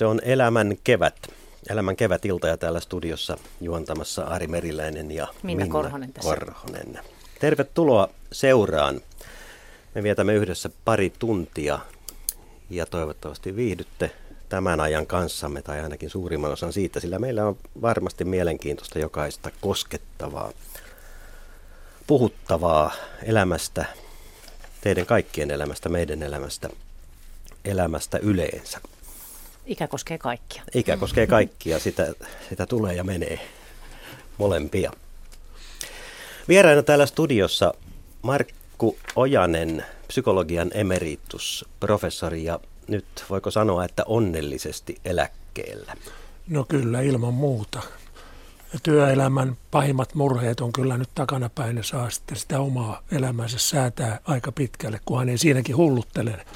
Se on Elämän kevät. Elämän kevätilta ja täällä studiossa juontamassa Ari Meriläinen ja Minna, Minna Korhonen tässä. Korhonen. Tervetuloa seuraan. Me vietämme yhdessä pari tuntia ja toivottavasti viihdytte tämän ajan kanssamme tai ainakin suurimman osan siitä, sillä meillä on varmasti mielenkiintoista jokaista koskettavaa, puhuttavaa elämästä, teidän kaikkien elämästä, meidän elämästä, elämästä yleensä. Ikä koskee kaikkia. Ikä koskee kaikkia, sitä, sitä tulee ja menee molempia. Vieraina täällä studiossa Markku Ojanen, psykologian emeritus, professori ja nyt voiko sanoa, että onnellisesti eläkkeellä? No kyllä, ilman muuta. Työelämän pahimmat murheet on kyllä nyt takanapäin ja saa sitten sitä omaa elämänsä säätää aika pitkälle, kunhan ei siinäkin hulluttele.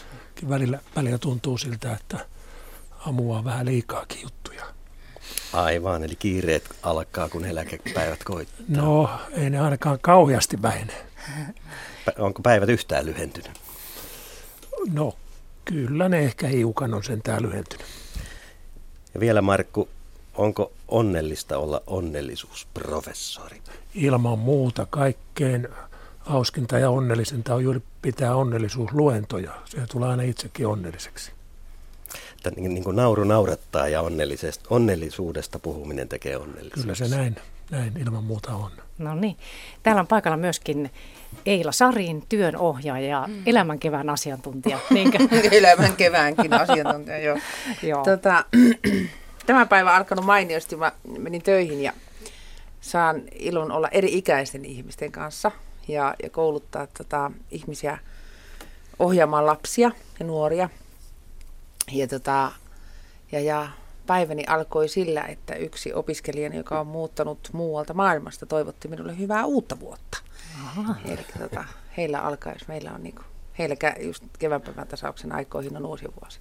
Välillä, välillä tuntuu siltä, että amuaa vähän liikaakin juttuja. Aivan, eli kiireet alkaa, kun eläkepäivät koittaa. No, ei ne ainakaan kauheasti vähene. Onko päivät yhtään lyhentynyt? No, kyllä ne ehkä hiukan on sentään lyhentynyt. Ja vielä Markku, onko onnellista olla onnellisuusprofessori? Ilman muuta kaikkein hauskinta ja onnellisinta on juuri pitää onnellisuusluentoja. Se tulee aina itsekin onnelliseksi että niin, niin kuin nauru naurattaa ja onnellisuudesta puhuminen tekee onnelliseksi. Kyllä se näin, näin ilman muuta on. No niin. Täällä on paikalla myöskin Eila Sarin, työnohjaaja ja mm. elämän kevään asiantuntija. Niinkö? elämän keväänkin asiantuntija, joo. joo. Tota, tämä päivä on alkanut mainiosti. Mä menin töihin ja saan ilon olla eri ikäisten ihmisten kanssa ja, ja kouluttaa tota, ihmisiä ohjaamaan lapsia ja nuoria – ja, tota, ja, ja päiväni alkoi sillä, että yksi opiskelijani, joka on muuttanut muualta maailmasta, toivotti minulle hyvää uutta vuotta. Eli tota, heillä alkaa, jos meillä on niin kuin, heillä just kevätpäivän tasauksen aikoihin on uusi vuosi.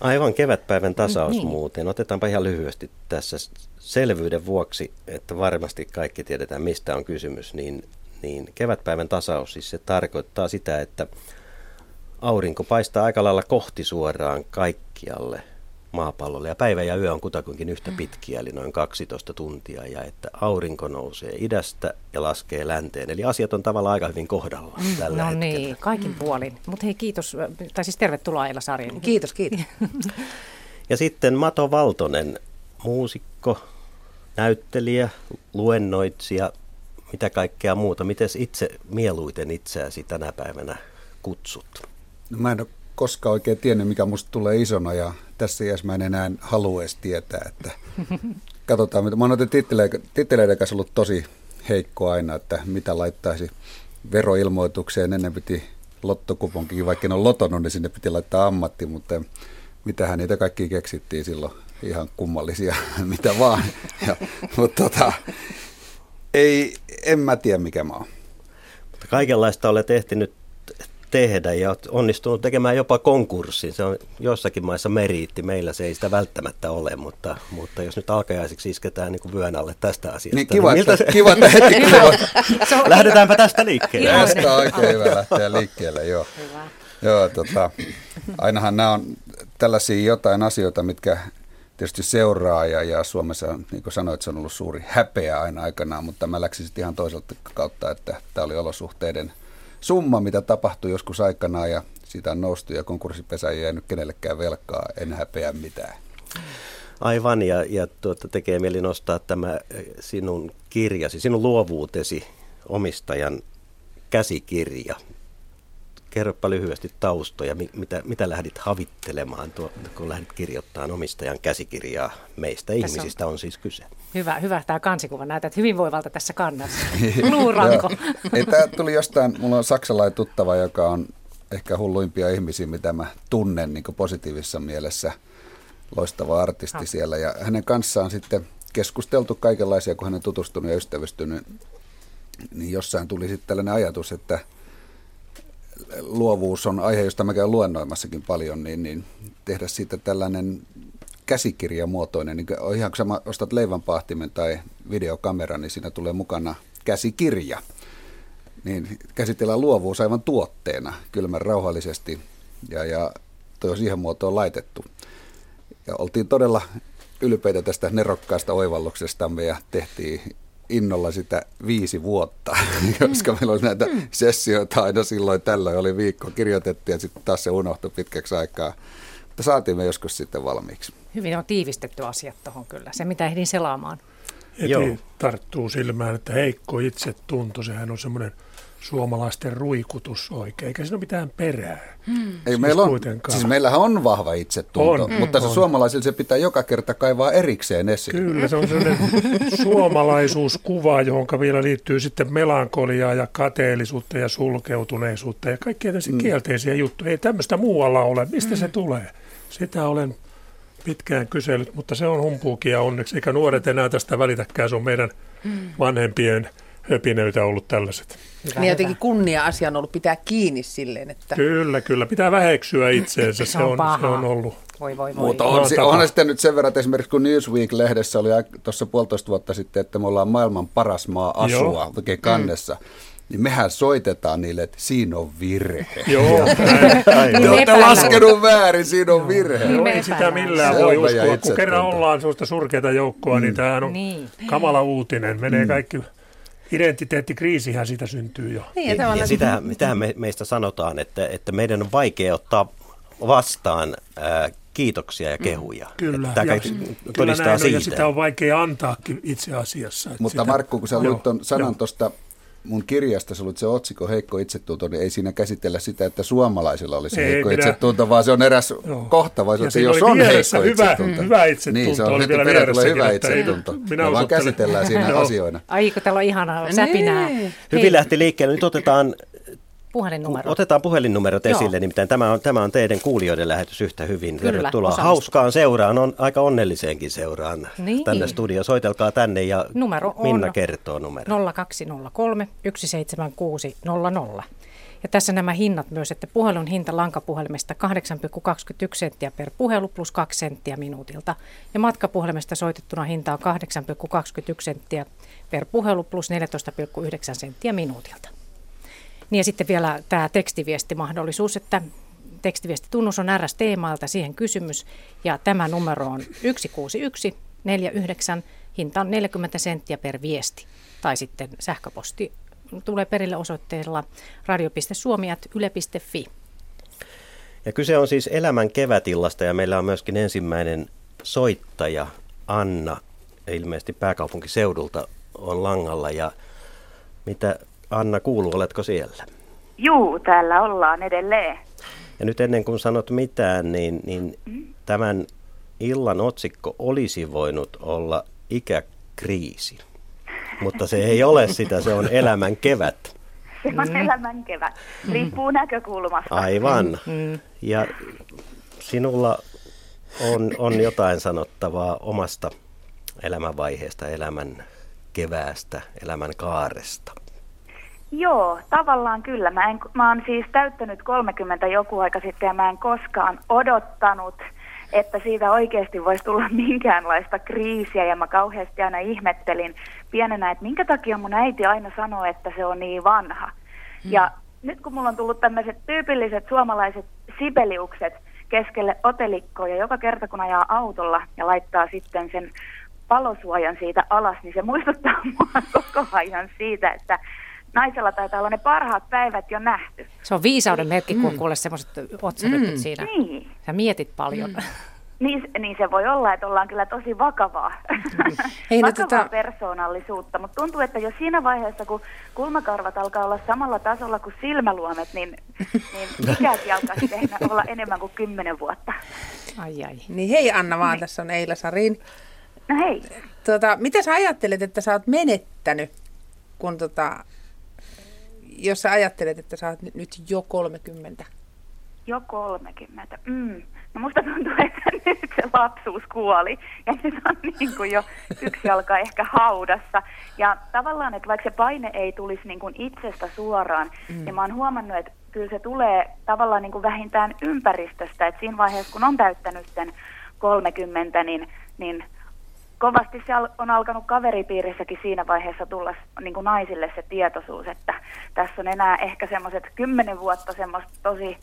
Aivan kevätpäivän tasaus niin. muuten. Otetaanpa ihan lyhyesti tässä selvyyden vuoksi, että varmasti kaikki tiedetään, mistä on kysymys. Niin, niin kevätpäivän tasaus, siis se tarkoittaa sitä, että aurinko paistaa aika lailla kohti suoraan kaikkialle maapallolle ja päivä ja yö on kutakuinkin yhtä mm. pitkiä, eli noin 12 tuntia, ja että aurinko nousee idästä ja laskee länteen. Eli asiat on tavallaan aika hyvin kohdalla mm, tällä No hetkellä. niin, kaikin mm. puolin. Mutta hei kiitos, tai siis tervetuloa Eila Sarjani. Kiitos, kiitos. ja sitten Mato Valtonen, muusikko, näyttelijä, luennoitsija, mitä kaikkea muuta. Miten itse mieluiten itseäsi tänä päivänä kutsut? No mä en ole koskaan oikein tiennyt, mikä musta tulee isona ja tässä iässä mä en enää halua edes tietää, että katsotaan. Mitä. Mä oon titteleiden kanssa ollut tosi heikko aina, että mitä laittaisi veroilmoitukseen. Ennen piti lottokuponkin, vaikka en ole lotonut, niin sinne piti laittaa ammatti, mutta mitähän niitä kaikki keksittiin silloin. Ihan kummallisia, mitä vaan. Ja, mutta tota, ei, en mä tiedä mikä mä oon. Mutta kaikenlaista olet ehtinyt tehdä ja onnistunut tekemään jopa konkurssin. Se on jossakin maissa meriitti, meillä se ei sitä välttämättä ole, mutta, mutta jos nyt alkajaisiksi isketään niin kuin vyön alle tästä asiasta. Niin kiva, niin miltä se... kiva että heti kiva. Lähdetäänpä tästä liikkeelle. Tästä on oikein hyvä lähteä liikkeelle, joo. Hyvä. Joo, tota, ainahan nämä on tällaisia jotain asioita, mitkä tietysti seuraa ja, ja Suomessa, niin kuin sanoit, se on ollut suuri häpeä aina aikanaan, mutta mä läksin sitten ihan toiselta kautta, että tämä oli olosuhteiden – summa, mitä tapahtui joskus aikanaan ja siitä on noustu ja konkurssipesä ei jäänyt kenellekään velkaa, en häpeä mitään. Aivan, ja, ja tuota, tekee mieli nostaa tämä eh, sinun kirjasi, sinun luovuutesi omistajan käsikirja. Kerropa lyhyesti taustoja, mitä, mitä lähdit havittelemaan, tuo, kun lähdit kirjoittamaan omistajan käsikirjaa. Meistä tässä ihmisistä on, on siis kyse. Hyvä, hyvä tämä kansikuva. Näytät hyvinvoivalta tässä kannassa. Luuranko. Tämä tuli jostain, mulla on saksalainen tuttava, joka on ehkä hulluimpia ihmisiä, mitä mä tunnen niin positiivisessa mielessä. Loistava artisti ha. siellä. Ja hänen kanssaan sitten keskusteltu kaikenlaisia, kun hän on tutustunut ja ystävystynyt. Niin jossain tuli sitten tällainen ajatus, että – luovuus on aihe, josta mä käyn luennoimassakin paljon, niin, niin tehdä siitä tällainen käsikirjamuotoinen, niin ihan kun sä ostat leivänpahtimen tai videokameran, niin siinä tulee mukana käsikirja. Niin käsitellään luovuus aivan tuotteena, kylmän rauhallisesti, ja, ja toi siihen muotoon laitettu. ja oltiin todella ylpeitä tästä nerokkaasta oivalluksestamme ja tehtiin innolla sitä viisi vuotta, koska mm. meillä oli näitä mm. sessioita aina silloin tällöin, oli viikko kirjoitettiin ja sitten taas se unohtui pitkäksi aikaa. Mutta saatiin me joskus sitten valmiiksi. Hyvin on tiivistetty asiat tuohon kyllä, se mitä ehdin selaamaan. Heti Joo. tarttuu silmään, että heikko itsetunto, sehän on semmoinen suomalaisten ruikutus oikein, eikä siinä ole mitään perää. Hmm. Ei, siis meillä on, siis meillähän on vahva itsetunto, on, mutta se on. suomalaisilla se pitää joka kerta kaivaa erikseen esiin. Kyllä, se on sellainen suomalaisuuskuva, johon vielä liittyy sitten melankoliaa ja kateellisuutta ja sulkeutuneisuutta ja kaikkia tämmöisiä hmm. kielteisiä juttuja. Ei tämmöistä muualla ole. Mistä hmm. se tulee? Sitä olen pitkään kysellyt, mutta se on humpuukia onneksi, eikä nuoret enää tästä välitäkään, se on meidän hmm. vanhempien höpinöitä ollut tällaiset. Hyvä, niin jotenkin kunnia-asia on ollut pitää kiinni silleen, että... Kyllä, kyllä. Pitää väheksyä itseensä. se, on, se on ollut. Voi, voi, voi. Mutta on, on, on sitten nyt sen verran, että esimerkiksi kun Newsweek-lehdessä oli tuossa puolitoista vuotta sitten, että me ollaan maailman paras maa asua oikein kannessa. Mm niin mehän soitetaan niille, että siinä on virhe. Joo, Te olette laskenut väärin, siinä on virhe. Joo, ei sitä millään voi uskoa. Kun kerran ollaan sellaista surkeita joukkoa, niin mm. niin tämähän on niin. kamala uutinen. Menee mm. kaikki identiteettikriisihän siitä syntyy jo. Niin, ja, ja sitä, mitä me, meistä sanotaan, että, että meidän on vaikea ottaa vastaan ää, kiitoksia ja mm, kehuja. Kyllä, Tämä ja, kyllä näin siitä. On, ja sitä on vaikea antaakin itse asiassa. Mutta sitä, Markku, kun sä luit sanan tuosta mun kirjasta, sulla se otsikko Heikko itsetunto, niin ei siinä käsitellä sitä, että suomalaisilla olisi ei, heikko minä... itsetunto, vaan se on eräs Joo. kohta, vai se, jos on heikko hyvä, itsetunto. Hyvä itsetunto niin, se on oli vielä vieressä. hyvä itsetunto. Minä vaan käsitellään siinä asioina. Ai, kun täällä on ihanaa säpinää. Niin. Hyvin lähti liikkeelle. Nyt otetaan puhelinnumerot. Otetaan puhelinnumerot Joo. esille, nimittäin tämä on, tämä on teidän kuulijoiden lähetys yhtä hyvin. Kyllä, Tervetuloa osallistu. hauskaan seuraan, on aika onnelliseenkin seuraan niin. tänne studio. Soitelkaa tänne ja Numero Minna kertoo numero. 0203 17600. Ja tässä nämä hinnat myös, että puhelun hinta lankapuhelimesta 8,21 senttiä per puhelu plus 2 senttiä minuutilta. Ja matkapuhelimesta soitettuna hinta on 8,21 senttiä per puhelu plus 14,9 senttiä minuutilta. Niin ja sitten vielä tämä tekstiviestimahdollisuus, että tekstiviestitunnus on RS-teemalta siihen kysymys. Ja tämä numero on 161 49, hinta on 40 senttiä per viesti. Tai sitten sähköposti tulee perille osoitteella radio.suomiat.yle.fi. Ja kyse on siis elämän kevätillasta ja meillä on myöskin ensimmäinen soittaja Anna, ilmeisesti pääkaupunkiseudulta on langalla. Ja mitä Anna kuuluu, oletko siellä? Juu, täällä ollaan edelleen. Ja nyt ennen kuin sanot mitään, niin, niin mm. tämän illan otsikko olisi voinut olla ikäkriisi. Mutta se ei ole sitä, se on elämän kevät. Se on mm. elämän kevät. Riippuu mm. näkökulmasta. Aivan. Mm. Ja sinulla on, on jotain sanottavaa omasta elämänvaiheesta, elämän keväästä, elämän kaaresta. Joo, tavallaan kyllä. Mä, en, mä oon siis täyttänyt 30 joku aika sitten ja mä en koskaan odottanut, että siitä oikeasti voisi tulla minkäänlaista kriisiä ja mä kauheasti aina ihmettelin pienenä, että minkä takia mun äiti aina sanoo, että se on niin vanha. Hmm. Ja nyt kun mulla on tullut tämmöiset tyypilliset suomalaiset sibeliukset keskelle otelikkoa ja joka kerta kun ajaa autolla ja laittaa sitten sen palosuojan siitä alas, niin se muistuttaa mua koko ajan siitä, että naisella taitaa olla ne parhaat päivät jo nähty. Se on viisauden merkki, kun mm. kuulee semmoiset otsarypyt mm. siinä. Niin. Sä mietit paljon. Mm. Niin, niin se voi olla, että ollaan kyllä tosi vakavaa, Ei, no, vakavaa tota... persoonallisuutta, mutta tuntuu, että jo siinä vaiheessa, kun kulmakarvat alkaa olla samalla tasolla kuin silmäluomet, niin, niin ikäkin alkaa tehdä olla enemmän kuin kymmenen vuotta. Ai ai. Niin hei Anna vaan, niin. tässä on Eila Sarin. No hei. Tota, mitä sä ajattelet, että sä oot menettänyt, kun tota, jos sä ajattelet, että sä oot nyt jo 30? Jo 30. Mm. No musta tuntuu, että nyt se lapsuus kuoli ja nyt on niin kuin jo yksi jalka ehkä haudassa. Ja tavallaan, että vaikka se paine ei tulisi niin kuin itsestä suoraan, mm. niin mä oon huomannut, että kyllä se tulee tavallaan niin kuin vähintään ympäristöstä. Että siinä vaiheessa, kun on täyttänyt sen 30, niin, niin kovasti se on alkanut kaveripiirissäkin siinä vaiheessa tulla niin kuin naisille se tietoisuus, että tässä on enää ehkä semmoiset kymmenen vuotta semmoista tosi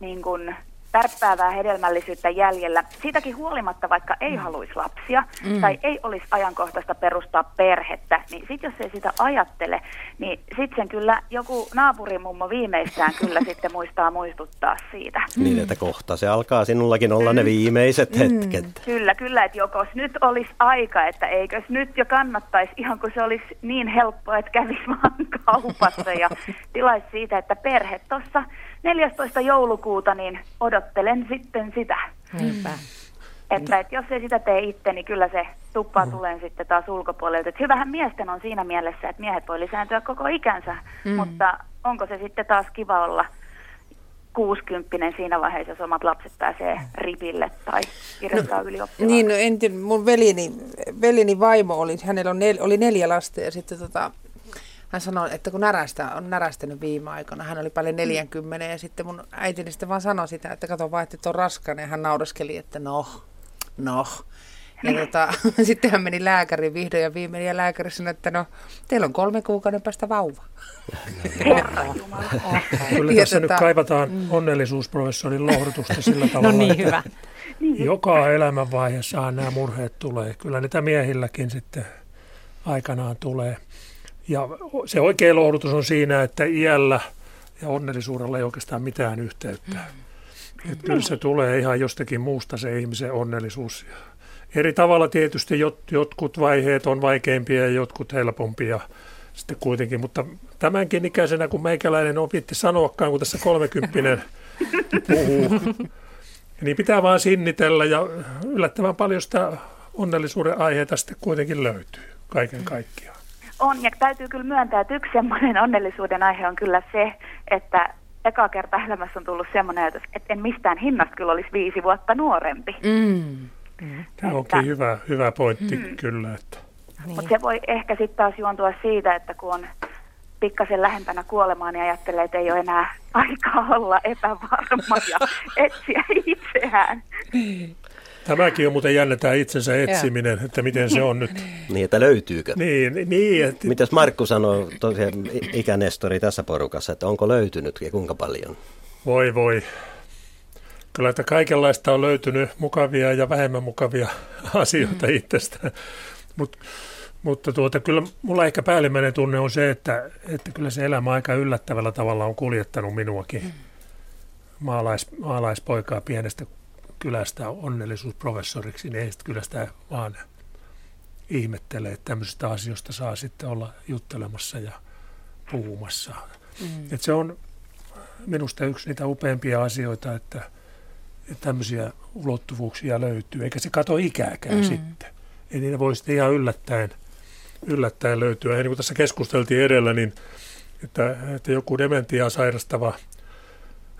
niin kuin tärppäävää hedelmällisyyttä jäljellä. Siitäkin huolimatta, vaikka ei mm. haluaisi lapsia mm. tai ei olisi ajankohtaista perustaa perhettä, niin sitten jos ei sitä ajattele, niin sitten sen kyllä joku naapurimummo viimeistään kyllä sitten muistaa muistuttaa siitä. Niin, että kohta se alkaa sinullakin olla mm. ne viimeiset mm. hetket. Kyllä, kyllä, että jokos nyt olisi aika, että eikös nyt jo kannattaisi, ihan kun se olisi niin helppoa, että kävisi vaan kaupassa ja tilaisi siitä, että perhe tuossa 14. joulukuuta, niin odottelen sitten sitä. Niinpä. Että, että jos ei sitä tee itse, niin kyllä se tuppa mm. tulee sitten taas ulkopuolelta. Että hyvähän miesten on siinä mielessä, että miehet voi lisääntyä koko ikänsä, mm. mutta onko se sitten taas kiva olla kuusikymppinen siinä vaiheessa, jos omat lapset pääsee ripille tai kirjoittaa no, ylioppilaan. Niin, no entin, mun velini, velini vaimo oli, hänellä on nel, oli neljä lasta ja sitten tota, hän sanoi, että kun närästä, on närästänyt viime aikoina, hän oli paljon 40 ja sitten mun äitini sitten vaan sanoi sitä, että kato vaan, että on raskana ja hän nauraskeli, että no, no. Ja tota, sitten hän meni lääkäriin vihdoin ja viimein ja lääkäri sanoi, että no, teillä on kolme kuukauden päästä vauva. Kyllä tässä tota, nyt kaivataan mm. onnellisuusprofessorin lohdutusta sillä no tavalla, no niin, hyvä. joka elämänvaiheessa nämä murheet tulee. Kyllä niitä miehilläkin sitten aikanaan tulee. Ja se oikea lohdutus on siinä, että iällä ja onnellisuudella ei oikeastaan mitään yhteyttä. Mm. Että kyllä se tulee ihan jostakin muusta se ihmisen onnellisuus. Eri tavalla tietysti jot, jotkut vaiheet on vaikeimpia ja jotkut helpompia sitten kuitenkin, mutta tämänkin ikäisenä, kun meikäläinen opitti sanoakaan, kun tässä kolmekymppinen puhuu, niin pitää vaan sinnitellä ja yllättävän paljon sitä onnellisuuden aiheita sitten kuitenkin löytyy kaiken kaikkiaan on, ja täytyy kyllä myöntää, että yksi semmoinen onnellisuuden aihe on kyllä se, että eka kerta elämässä on tullut semmoinen ajatus, että en mistään hinnasta kyllä olisi viisi vuotta nuorempi. Mm. Mm. Tämä onkin että, hyvä, hyvä pointti mm. kyllä. Että. Niin. Mutta se voi ehkä sitten taas juontua siitä, että kun on pikkasen lähempänä kuolemaan niin ajattelee, että ei ole enää aikaa olla epävarma ja etsiä itseään. Tämäkin on muuten jännä tämä itsensä etsiminen, että miten se on nyt. Niin, että löytyykö? Niin, niin että... Mitäs Markku sanoo tosiaan ikänestori tässä porukassa, että onko löytynyt ja kuinka paljon? Voi voi. Kyllä, että kaikenlaista on löytynyt mukavia ja vähemmän mukavia asioita mm. itsestään. Mut, mutta tuota, kyllä mulla ehkä päällimmäinen tunne on se, että, että kyllä se elämä aika yllättävällä tavalla on kuljettanut minuakin. Mm. Maalais, maalaispoikaa pienestä kylästä onnellisuusprofessoriksi, niin ei sitten kyllä sitä vaan ihmettele, että tämmöisistä asioista saa sitten olla juttelemassa ja puhumassa. Mm. Et se on minusta yksi niitä upeimpia asioita, että, että tämmöisiä ulottuvuuksia löytyy, eikä se kato ikääkään mm. sitten. Ei niitä voi sitten ihan yllättäen, yllättäen löytyä. Ja niin kuin tässä keskusteltiin edellä, niin että, että joku dementiaa sairastava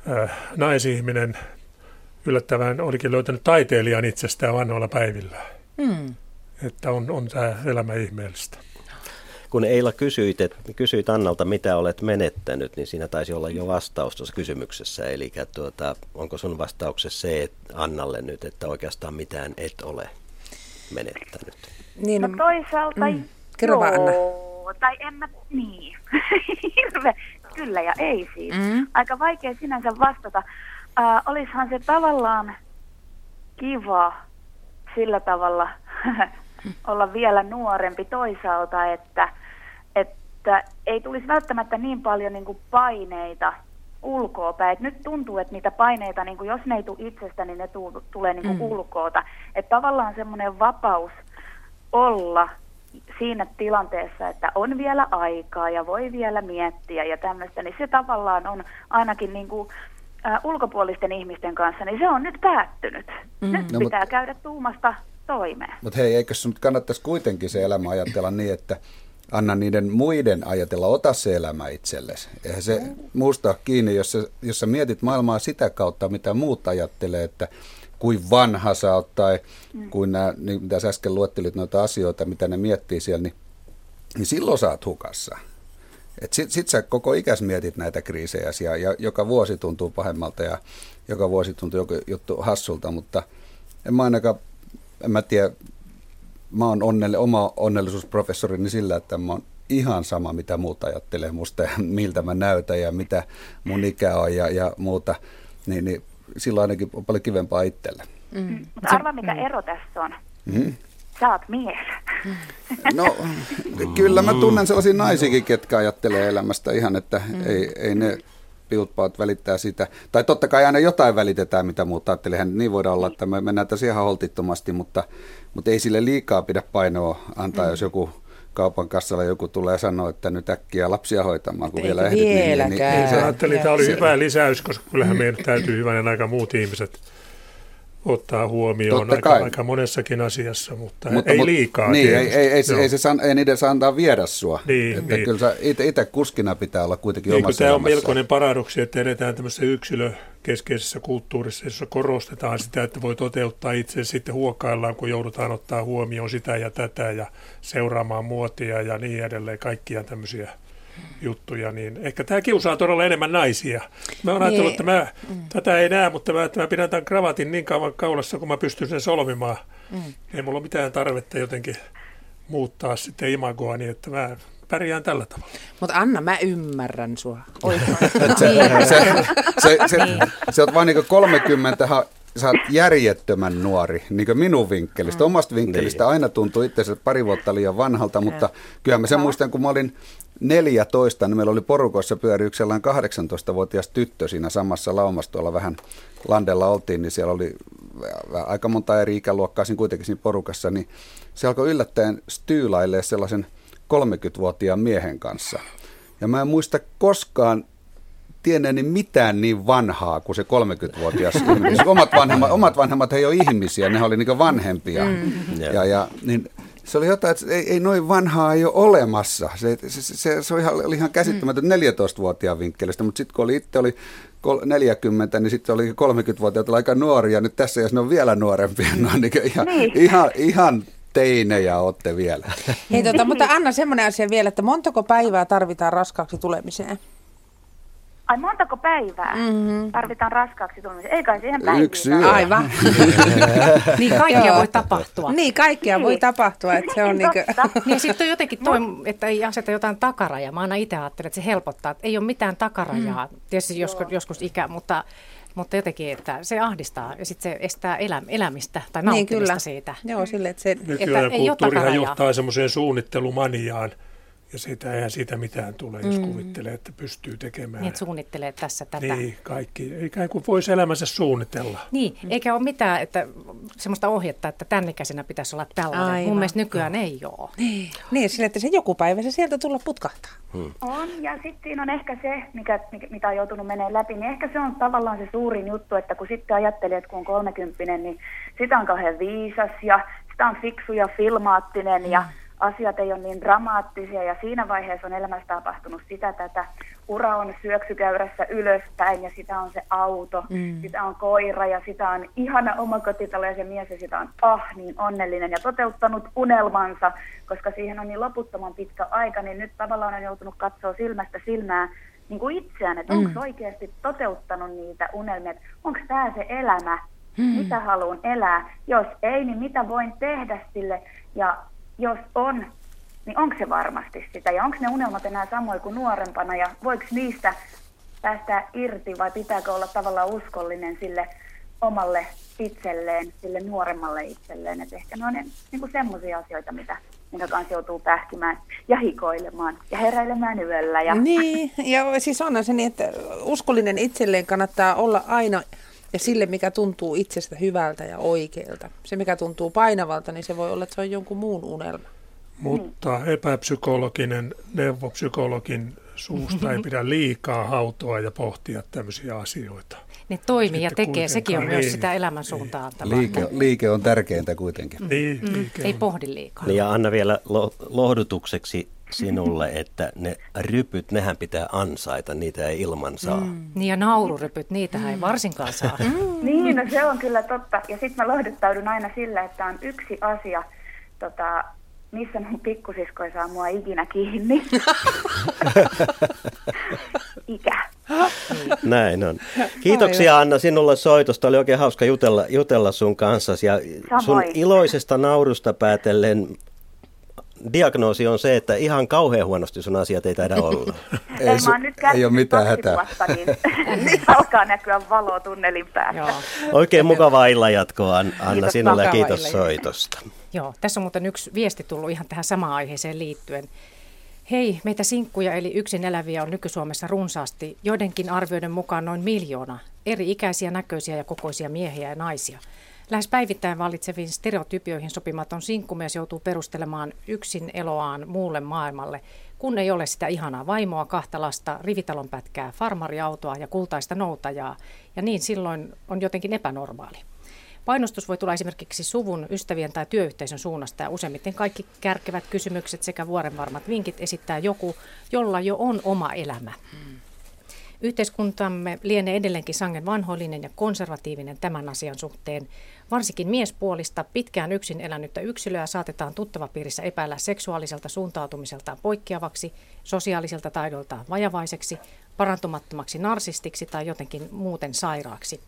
ää, naisihminen yllättävän olikin löytänyt taiteilijan itsestään vanhoilla päivillä. Mm. Että on, on tämä elämä ihmeellistä. Kun Eila kysyit, et, kysyit Annalta, mitä olet menettänyt, niin siinä taisi olla jo vastaus tuossa kysymyksessä. Eli tuota, onko sun vastauksessa se että Annalle nyt, että oikeastaan mitään et ole menettänyt? Niin, no toisaalta mm. Kerro joo, Anna. tai en mä, niin, hirve, kyllä ja ei siis. Mm. Aika vaikea sinänsä vastata. Äh, olishan se tavallaan kiva sillä tavalla olla vielä nuorempi toisaalta, että, että ei tulisi välttämättä niin paljon niin kuin paineita ulkoa päin. nyt tuntuu, että niitä paineita, niin kuin jos ne ei tule itsestä, niin ne tu- tulee niin kuin mm. ulkoota. Että tavallaan semmoinen vapaus olla siinä tilanteessa, että on vielä aikaa ja voi vielä miettiä ja tämmöistä, niin se tavallaan on ainakin niin kuin ä, ulkopuolisten ihmisten kanssa, niin se on nyt päättynyt. Mm. Nyt no, pitää mut, käydä tuumasta toimeen. Mutta hei, eikö sun kannattaisi kuitenkin se elämä ajatella niin, että anna niiden muiden ajatella, ota se elämä itsellesi. Eihän se mm. muusta kiinni, jos sä, jos sä mietit maailmaa sitä kautta, mitä muut ajattelee, että kuin vanha sä oot tai mm. kuin nämä, niin mitä sä äsken luettelit noita asioita, mitä ne miettii siellä, niin, niin silloin sä oot hukassa. Et sit, sit sä koko ikäs mietit näitä kriisejä ja, ja joka vuosi tuntuu pahemmalta ja joka vuosi tuntuu joku juttu hassulta, mutta en mä ainakaan, en mä tiedä, mä oon onnell, oma onnellisuusprofessorini sillä, että mä oon ihan sama, mitä muut ajattelee musta ja miltä mä näytän ja mitä mun ikä on ja, ja muuta. Niin, niin silloin ainakin on paljon kivempaa itselle. Mm. Mutta arva, mikä ero tässä on. Mm. Sä oot mies. No kyllä mä tunnen sellaisia naisikin, ketkä ajattelee elämästä ihan, että mm. ei, ei ne piutpaat välittää sitä. Tai totta kai aina jotain välitetään, mitä muut ajattelee. Niin voidaan olla, että me mennään tässä ihan holtittomasti, mutta, mutta ei sille liikaa pidä painoa antaa, mm. jos joku kaupan kassalla joku tulee sanoa, että nyt äkkiä lapsia hoitamaan, kun vielä ehdit. Niin, niin, niin, se, ajattelin, että tämä oli hyvä lisäys, koska kyllähän meidän täytyy hyvänen aika muut ihmiset ottaa huomioon aika, aika monessakin asiassa, mutta, mutta ei liikaa. Niin, ei, ei, ei, ei, se san, ei niiden saa antaa viedä sua. Niin, että niin. Kyllä sä itse kuskina pitää olla kuitenkin niin, omassa Tämä on melkoinen paradoksi, että edetään tämmöisessä yksilökeskeisessä kulttuurissa, jossa korostetaan sitä, että voi toteuttaa itse sitten huokaillaan, kun joudutaan ottaa huomioon sitä ja tätä ja seuraamaan muotia ja niin edelleen, kaikkia tämmöisiä juttuja, niin ehkä tämä kiusaa todella enemmän naisia. Mä oon ajatellut, että mä mm. tätä ei näe, mutta mä, että mä pidän tämän kravatin niin kauan kaulassa, kun mä pystyn sen solmimaan. Mm. Ei mulla ole mitään tarvetta jotenkin muuttaa sitten imagoa niin, että mä pärjään tällä tavalla. Mutta Anna, mä ymmärrän sua. se, se, se, se, se, niin. se on vain niin 30 sä oot järjettömän nuori, niin kuin minun vinkkelistä. Mm. Omasta vinkkelistä niin. aina tuntuu itse pari vuotta liian vanhalta, mutta kyllä mä sen muistan, kun mä olin 14, niin meillä oli porukoissa pyöri yksi sellainen 18-vuotias tyttö siinä samassa laumassa tuolla vähän landella oltiin, niin siellä oli aika monta eri ikäluokkaa siinä kuitenkin siinä porukassa, niin se alkoi yllättäen styylailee sellaisen 30-vuotiaan miehen kanssa. Ja mä en muista koskaan tienneeni mitään niin vanhaa kuin se 30-vuotias ihminen. Omat vanhemmat, omat vanhemmat ei ole ihmisiä, ne oli niin vanhempia. Mm. Ja, ja, niin se oli jotain, että ei, ei noin vanhaa ei ole olemassa. Se, se, se, se oli, ihan, oli ihan käsittämätön mm. 14-vuotiaan vinkkelistä, mutta sitten kun oli itse oli 40, niin sitten oli 30-vuotiaat aika nuoria. Nyt tässä, jos ne on vielä nuorempia, mm. no, niin ihan, niin. ihan, ihan teinejä olette vielä. Hei, tota, mutta Anna, semmoinen asia vielä, että montako päivää tarvitaan raskaaksi tulemiseen? Ai montako päivää mm-hmm. tarvitaan raskaaksi tulemiseen? Ei kai siihen päiviin. Yksi Aivan. niin kaikkea voi tapahtua. Niin, kaikkea niin. voi tapahtua. Että se on niin, kuin... niin sitten on jotenkin toi, että ei aseta jotain takarajaa. Mä aina itse ajattelen, että se helpottaa. Että ei ole mitään takarajaa. Mm. Tietysti joskus, joskus ikä, mutta mutta jotenkin, että se ahdistaa ja sitten se estää elä, elämistä tai nauttimista niin, kyllä. siitä. Joo, sille, että se... Nykyään että kulttuurihan johtaa semmoiseen suunnittelumaniaan, ja siitä eihän siitä mitään tule, jos mm. kuvittelee, että pystyy tekemään. Niin, että suunnittelee tässä tätä. Niin, kaikki. Ikään kuin voisi elämänsä suunnitella. Niin, eikä ole mitään että semmoista ohjetta, että tämän ikäisenä pitäisi olla tällainen. Aivan. Mun mielestä nykyään ei ole. Niin, niin sille, että se joku päivä se sieltä tulla putkahtaa. Hmm. On, ja sitten siinä on ehkä se, mikä, mitä on joutunut menemään läpi, niin ehkä se on tavallaan se suurin juttu, että kun sitten ajattelee, että kun on kolmekymppinen, niin sitä on kauhean viisas ja sitä on fiksu ja filmaattinen ja hmm asiat ei ole niin dramaattisia ja siinä vaiheessa on elämässä tapahtunut sitä tätä. Ura on syöksykäyrässä ylöspäin ja sitä on se auto, mm. sitä on koira ja sitä on ihana omakotitalo ja se mies ja sitä on ah niin onnellinen ja toteuttanut unelmansa, koska siihen on niin loputtoman pitkä aika, niin nyt tavallaan on joutunut katsoa silmästä silmää niin kuin itseään, että mm. onko oikeasti toteuttanut niitä unelmia, onko tämä se elämä, mm. mitä haluan elää. Jos ei, niin mitä voin tehdä sille ja jos on, niin onko se varmasti sitä ja onko ne unelmat enää samoin kuin nuorempana ja voiko niistä päästä irti vai pitääkö olla tavallaan uskollinen sille omalle itselleen, sille nuoremmalle itselleen. Et ehkä ne on niin semmoisia asioita, mitä, minkä kanssa joutuu pähkimään ja hikoilemaan ja heräilemään yöllä. Ja... Niin, ja siis on se niin, että uskollinen itselleen kannattaa olla aina ja sille, mikä tuntuu itsestä hyvältä ja oikealta. Se, mikä tuntuu painavalta, niin se voi olla, että se on jonkun muun unelma. Mutta epäpsykologinen neuvopsykologin suusta ei pidä liikaa hautoa ja pohtia tämmöisiä asioita. Ne toimii ja tekee, sekin on niin, myös sitä elämän suuntaan. Niin. Liike, liike on tärkeintä kuitenkin. Niin, mm. Ei pohdi liikaa. Niin ja Anna vielä lohdutukseksi sinulle, että ne rypyt, nehän pitää ansaita, niitä ei ilman saa. Mm. Niin ja naururypyt, niitä mm. ei varsinkaan saa. Mm. Niin, no se on kyllä totta. Ja sitten mä lohduttaudun aina sillä, että on yksi asia, tota, missä mun pikkusisko ei saa mua ikinä kiinni. Ikä. Näin on. Kiitoksia Anna sinulle soitosta. Oli oikein hauska jutella, jutella sun kanssa. Ja sun iloisesta naurusta päätellen diagnoosi on se, että ihan kauhean huonosti sun asiat ei taida olla. ei, oon nyt ei ole mitään hätää. Vuotta, niin, niin alkaa näkyä valoa tunnelin päässä. Joo. Oikein mukavaa illanjatkoa Anna kiitos sinulle ja kiitos soitosta. Joo, tässä on muuten yksi viesti tullut ihan tähän samaan aiheeseen liittyen. Hei, meitä sinkkuja eli yksin eläviä on nyky-Suomessa runsaasti, joidenkin arvioiden mukaan noin miljoona, eri ikäisiä, näköisiä ja kokoisia miehiä ja naisia. Lähes päivittäin vallitseviin stereotypioihin sopimaton sinkkumies joutuu perustelemaan yksin eloaan muulle maailmalle, kun ei ole sitä ihanaa vaimoa, kahta lasta, rivitalon pätkää, farmariautoa ja kultaista noutajaa, ja niin silloin on jotenkin epänormaali. Painostus voi tulla esimerkiksi suvun, ystävien tai työyhteisön suunnasta ja useimmiten kaikki kärkevät kysymykset sekä vuorenvarmat vinkit esittää joku, jolla jo on oma elämä. Hmm. Yhteiskuntamme lienee edelleenkin sangen vanhoillinen ja konservatiivinen tämän asian suhteen. Varsinkin miespuolista pitkään yksin elänyttä yksilöä saatetaan tuttavapiirissä epäillä seksuaaliselta suuntautumiseltaan poikkeavaksi, sosiaaliselta taidoltaan vajavaiseksi, parantumattomaksi narsistiksi tai jotenkin muuten sairaaksi.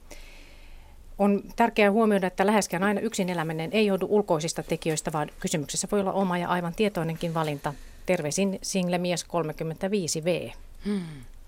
On tärkeää huomioida, että läheskään aina yksin eläminen ei joudu ulkoisista tekijöistä, vaan kysymyksessä voi olla oma ja aivan tietoinenkin valinta. Terveisin single mies 35V. Hmm.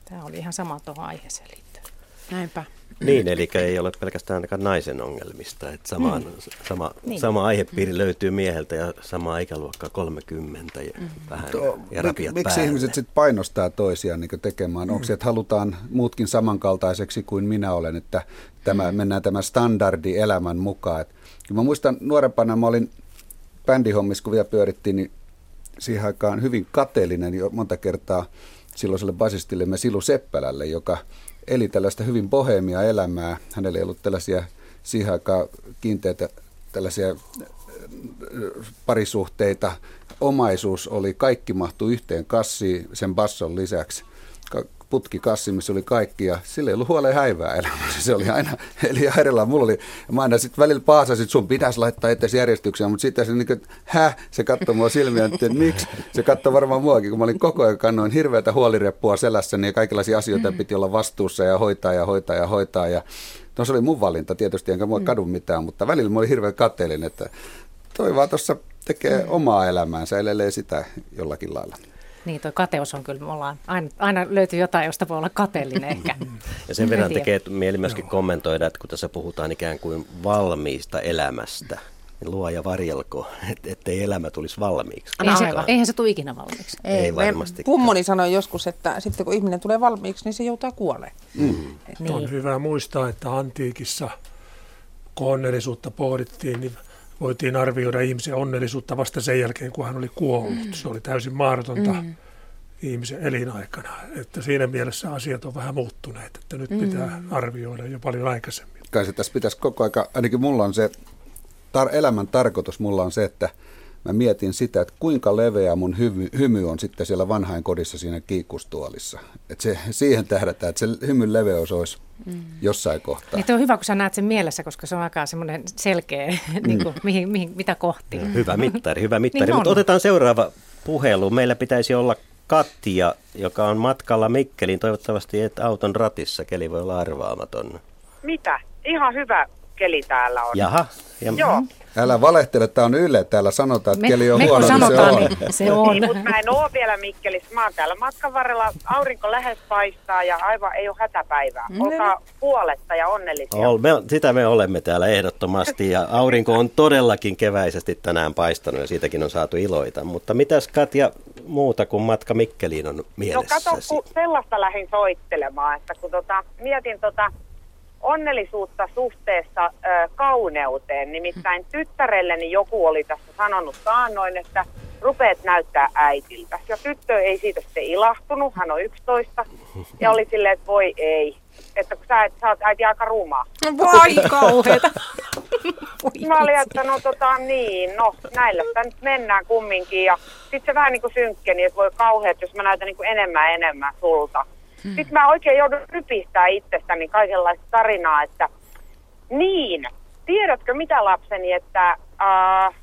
Tämä oli ihan sama tuohon aiheeseen liittyen. Näinpä. Niin, eli ei ole pelkästään ainakaan naisen ongelmista. Että sama, mm. sama, niin. sama aihepiiri mm. löytyy mieheltä ja sama ikäluokka 30 ja mm. vähän to, ja mik, Miksi päälle. ihmiset sitten painostaa toisiaan niin tekemään? Mm. Onko se, että halutaan muutkin samankaltaiseksi kuin minä olen, että tämä, mm. mennään tämän standardi elämän mukaan? Et, mä muistan nuorempana, mä olin bändihommissa, kun vielä pyörittiin, niin siihen aikaan hyvin kateellinen jo monta kertaa silloiselle basistillemme Silu Seppälälle, joka eli tällaista hyvin bohemia elämää. Hänellä ei ollut tällaisia siihen aikaan kiinteitä tällaisia äh, parisuhteita. Omaisuus oli, kaikki mahtui yhteen kassiin sen basson lisäksi putkikassi, missä oli kaikki ja sillä ei ollut huoleen häivää elämässä. Se oli aina, eli Airella mulla oli, mä aina sitten välillä paasasin, että sun pitäisi laittaa eteen järjestykseen, mutta sitten se niin kuin, häh, se katsoi mua silmiä, että miksi, se katsoi varmaan muakin, kun mä olin koko ajan kannoin hirveätä huolireppua selässä, niin kaikenlaisia asioita mm. piti olla vastuussa ja hoitaa ja hoitaa ja hoitaa ja No se oli mun valinta tietysti, enkä mua mm. kadu mitään, mutta välillä mä olin hirveän katteellinen, että toi vaan tuossa tekee mm. omaa elämäänsä, elelee sitä jollakin lailla. Niin, tuo kateus on kyllä, me ollaan, aina, aina löytyy jotain, josta voi olla kateellinen ehkä. Ja sen verran tekee mieli myöskin Joo. kommentoida, että kun tässä puhutaan ikään kuin valmiista elämästä, niin luo ja varjelko, että ettei elämä tulisi valmiiksi. Eihän se, eihän se tule ikinä valmiiksi. Ei, ei varmasti. Pummoni sanoi joskus, että sitten kun ihminen tulee valmiiksi, niin se joutaa kuolemaan. Mm. Niin. On hyvä muistaa, että antiikissa, kun onnellisuutta pohdittiin, niin voitiin arvioida ihmisen onnellisuutta vasta sen jälkeen, kun hän oli kuollut. Mm. Se oli täysin mahdotonta mm. ihmisen elinaikana. Että siinä mielessä asiat on vähän muuttuneet, että nyt mm. pitää arvioida jo paljon aikaisemmin. Kai se tässä pitäisi koko aika, ainakin mulla on se tar- elämän tarkoitus, mulla on se, että mä mietin sitä, että kuinka leveä mun hymy, hymy on sitten siellä vanhain kodissa siinä kiikkustuolissa. Että se, siihen tähdätään, että se hymyn leveys olisi mm. jossain kohtaa. Niin on hyvä, kun sä näet sen mielessä, koska se on aika semmoinen selkeä, mm. niin kuin, mihin, mihin, mitä kohti. Mm. Hyvä mittari, hyvä mittari. niin Mutta otetaan seuraava puhelu. Meillä pitäisi olla Katja, joka on matkalla Mikkeliin. Toivottavasti et auton ratissa. Keli voi olla arvaamaton. Mitä? Ihan hyvä keli täällä on. Jaha. Ja... Joo. Älä valehtele, tämä on Yle. Täällä sanotaan, että me, keli on me huono, niin sanotaan, se on. Niin se on. Niin, mutta mä en ole vielä Mikkelissä. Mä oon täällä matkan varrella. Aurinko lähes paistaa ja aivan ei ole hätäpäivää. Mm. Olkaa puoletta ja onnellisia. Ol, me, sitä me olemme täällä ehdottomasti ja aurinko on todellakin keväisesti tänään paistanut ja siitäkin on saatu iloita. Mutta mitäs Katja muuta kuin matka Mikkeliin on mielessäsi? No kato, kun sellaista lähdin soittelemaan, että kun tota, mietin tota onnellisuutta suhteessa ö, kauneuteen. Nimittäin tyttärelleni joku oli tässä sanonut taannoin, että rupeat näyttää äitiltä. Ja tyttö ei siitä sitten ilahtunut, hän on 11, ja oli silleen, että voi ei, että kun sä, et, sä oot äiti aika ruma. Vai kauheeta. Mä olin, että no tota niin, no näillä nyt mennään kumminkin. Ja sitten se vähän niin kuin synkkeni, että voi kauheat, jos mä näytän niin kuin enemmän enemmän sulta. Mm. Sitten mä oikein joudun rypistää itsestäni kaikenlaista tarinaa, että niin, tiedätkö mitä lapseni, että äh,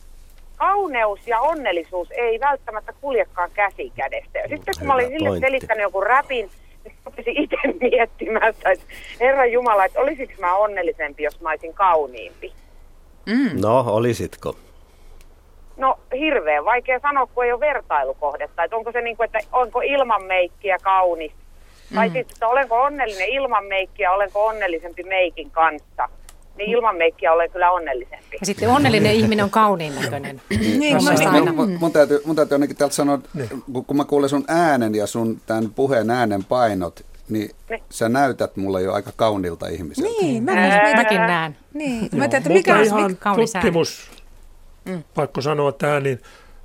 kauneus ja onnellisuus ei välttämättä kuljekaan käsi kädestä. Ja sitten kun mä olin sille selittänyt joku räpin, niin rupesin itse miettimään, että Herra Jumala, että olisiko mä onnellisempi, jos mä olisin kauniimpi. Mm. No, olisitko? No hirveän vaikea sanoa, kun ei ole vertailukohdetta. Että onko se niin kuin, että onko ilman meikkiä kaunis. Mm. Tai sitten, että olenko onnellinen ilman meikkiä, olenko onnellisempi meikin kanssa niin ilman meikkiä olen kyllä onnellisempi. Ja sitten onnellinen ihminen on kauniin näköinen. niin, mun, mun, mun, täytyy, mun täytyy ainakin täältä sanoa, niin. kun mä kuulen sun äänen ja sun tämän puheen äänen painot, niin ne. sä näytät mulle jo aika kaunilta ihmiseltä. Niin, mä Ää... mäkin näen. Niin, mä tiedän, mikä on ihan tutkimus, mm. pakko sanoa tähän, niin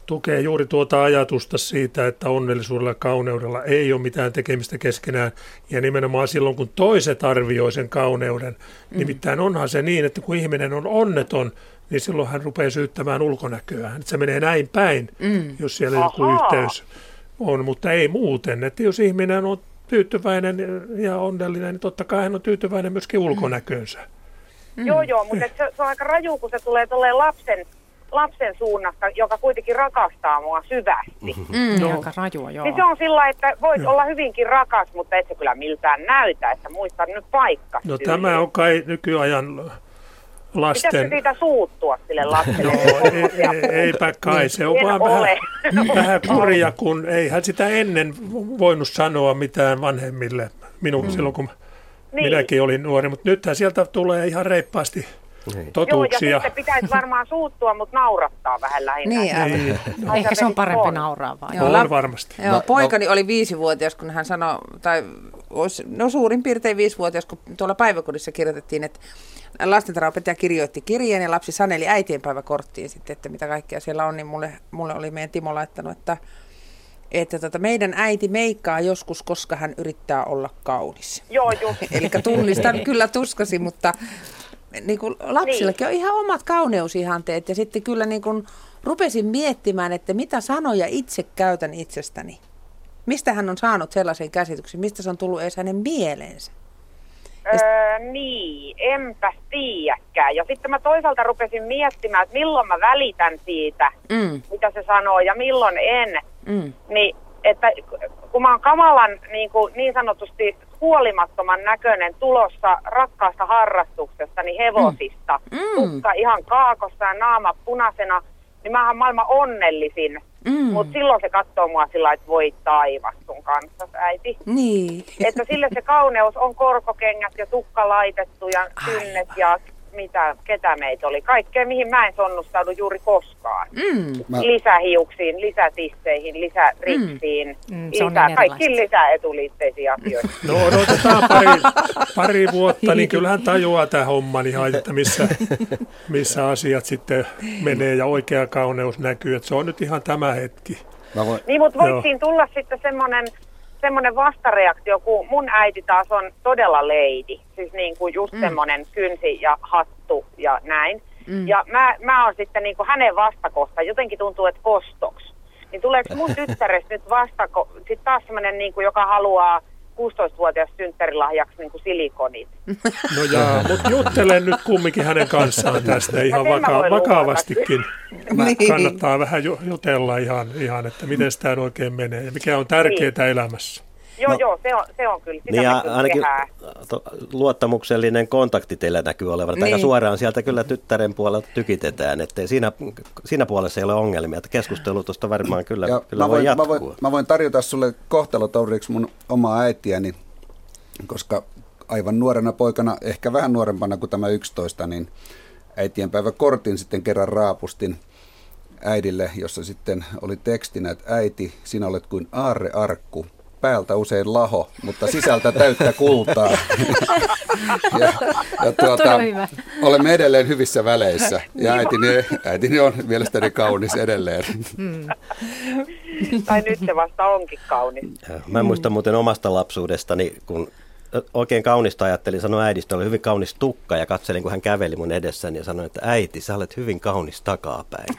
tukee juuri tuota ajatusta siitä, että onnellisuudella ja kauneudella ei ole mitään tekemistä keskenään. Ja nimenomaan silloin, kun toiset arvioi sen kauneuden. Mm. Nimittäin onhan se niin, että kun ihminen on onneton, niin silloin hän rupeaa syyttämään ulkonäköään. Että se menee näin päin, mm. jos siellä Aha. joku yhteys on, mutta ei muuten. Että jos ihminen on tyytyväinen ja onnellinen, niin totta kai hän on tyytyväinen myöskin ulkonäköönsä. Mm. Joo, joo, mutta se, se on aika raju, kun se tulee lapsen lapsen suunnasta, joka kuitenkin rakastaa mua syvästi. Mm, no. Aika rajua, joo. Niin se on sillä, että voit olla hyvinkin rakas, mutta et se kyllä miltään näytä, että muista nyt paikka. No tämä on kai nykyajan lasten... Pitäisikö siitä suuttua sille lapselle? no, ei, ei, eipä kai, se on en vaan ole. vähän, vähän kurja, kun eihän sitä ennen voinut sanoa mitään vanhemmille minun mm. silloin, kun niin. minäkin olin nuori, mutta nythän sieltä tulee ihan reippaasti niin. totuuksia. Joo, ja sitten pitäisi varmaan suuttua, mutta naurattaa vähän lähinnä. Niin, niin. No, Ehkä se on parempi on. nauraa vai? Joo, on varmasti. Joo, no, poikani no. oli viisivuotias, kun hän sanoi, tai olisi, no suurin piirtein viisivuotias, kun tuolla päiväkodissa kirjoitettiin, että lastentarhaopettaja kirjoitti kirjeen ja lapsi saneli äitienpäiväkorttiin sitten, että mitä kaikkea siellä on, niin mulle, mulle oli meidän Timo laittanut, että että tota, meidän äiti meikkaa joskus, koska hän yrittää olla kaunis. Joo, just. Eli tunnistan kyllä tuskasi, mutta niin kuin lapsillakin niin. on ihan omat kauneusihanteet ja sitten kyllä niin kuin rupesin miettimään, että mitä sanoja itse käytän itsestäni. Mistä hän on saanut sellaisen käsityksen, mistä se on tullut edes hänen mieleensä? Öö, niin, enpä tiedäkään. Ja sitten mä toisaalta rupesin miettimään, että milloin mä välitän siitä, mm. mitä se sanoo ja milloin en. Mm. Niin, että kun mä oon kamalan niin, kuin, niin sanotusti huolimattoman näköinen tulossa rakkaasta harrastuksesta, niin hevosista. Mm. mm. Tukka ihan kaakossa ja naama punaisena, niin mä oon maailman onnellisin. Mm. Mutta silloin se katsoo mua sillä että voi taivas sun kanssa, äiti. Niin. Että sille se kauneus on korkokengät ja tukka laitettu ja kynnet ja mitä, ketä meitä oli. Kaikkea, mihin mä en sonnustaudu juuri koskaan. Mm. Lisähiuksiin, lisätisseihin, lisäriksiin, mm. mm lisää, kaikki lisäetuliitteisiä asioita. No odotetaan pari, pari vuotta, niin kyllähän tajuaa tämä homma ihan, että missä, missä asiat sitten menee ja oikea kauneus näkyy. Että se on nyt ihan tämä hetki. Voin... Niin, mutta voitiin tulla sitten semmoinen semmoinen vastareaktio, kun mun äiti taas on todella leidi. Siis niin kuin just mm. semmoinen kynsi ja hattu ja näin. Mm. Ja mä, mä oon sitten niin kuin hänen vastakohta. Jotenkin tuntuu, että kostoks. Niin tuleeko mun tyttärestä nyt vastako, sitten taas semmoinen, niin kuin, joka haluaa 16-vuotias synttärilahjaksi niin kuin silikonit. No jaa, mutta juttelen nyt kumminkin hänen kanssaan tästä ihan vaka- vakavastikin. niin. Kannattaa vähän jutella ihan, ihan että miten tämä oikein menee ja mikä on tärkeää niin. elämässä. Joo, no, joo, se on, se on kyllä. Sitä niin ja ainakin to, luottamuksellinen kontakti teillä näkyy olevan. Niin. Aika suoraan sieltä kyllä tyttären puolelta tykitetään, että siinä, siinä puolessa ei ole ongelmia. Että keskustelu tuosta varmaan kyllä, ja kyllä mä voin, voi jatkua. Mä voin, mä voin tarjota sulle kohtalotouriksi mun omaa äitiäni, koska aivan nuorena poikana, ehkä vähän nuorempana kuin tämä 11, niin äitienpäivä kortin sitten kerran raapustin äidille, jossa sitten oli tekstinä, että äiti, sinä olet kuin aarrearkku, päältä usein laho, mutta sisältä täyttä kultaa. ja, ja tuota, olemme edelleen hyvissä väleissä ja äitini, äitini on mielestäni kaunis edelleen. Hmm. tai nyt se vasta onkin kaunis. Mä muistan muuten omasta lapsuudestani, kun oikein kaunista ajattelin, sanoin äidistä, oli hyvin kaunis tukka ja katselin, kun hän käveli mun edessäni ja sanoin, että äiti, sä olet hyvin kaunis takapäin.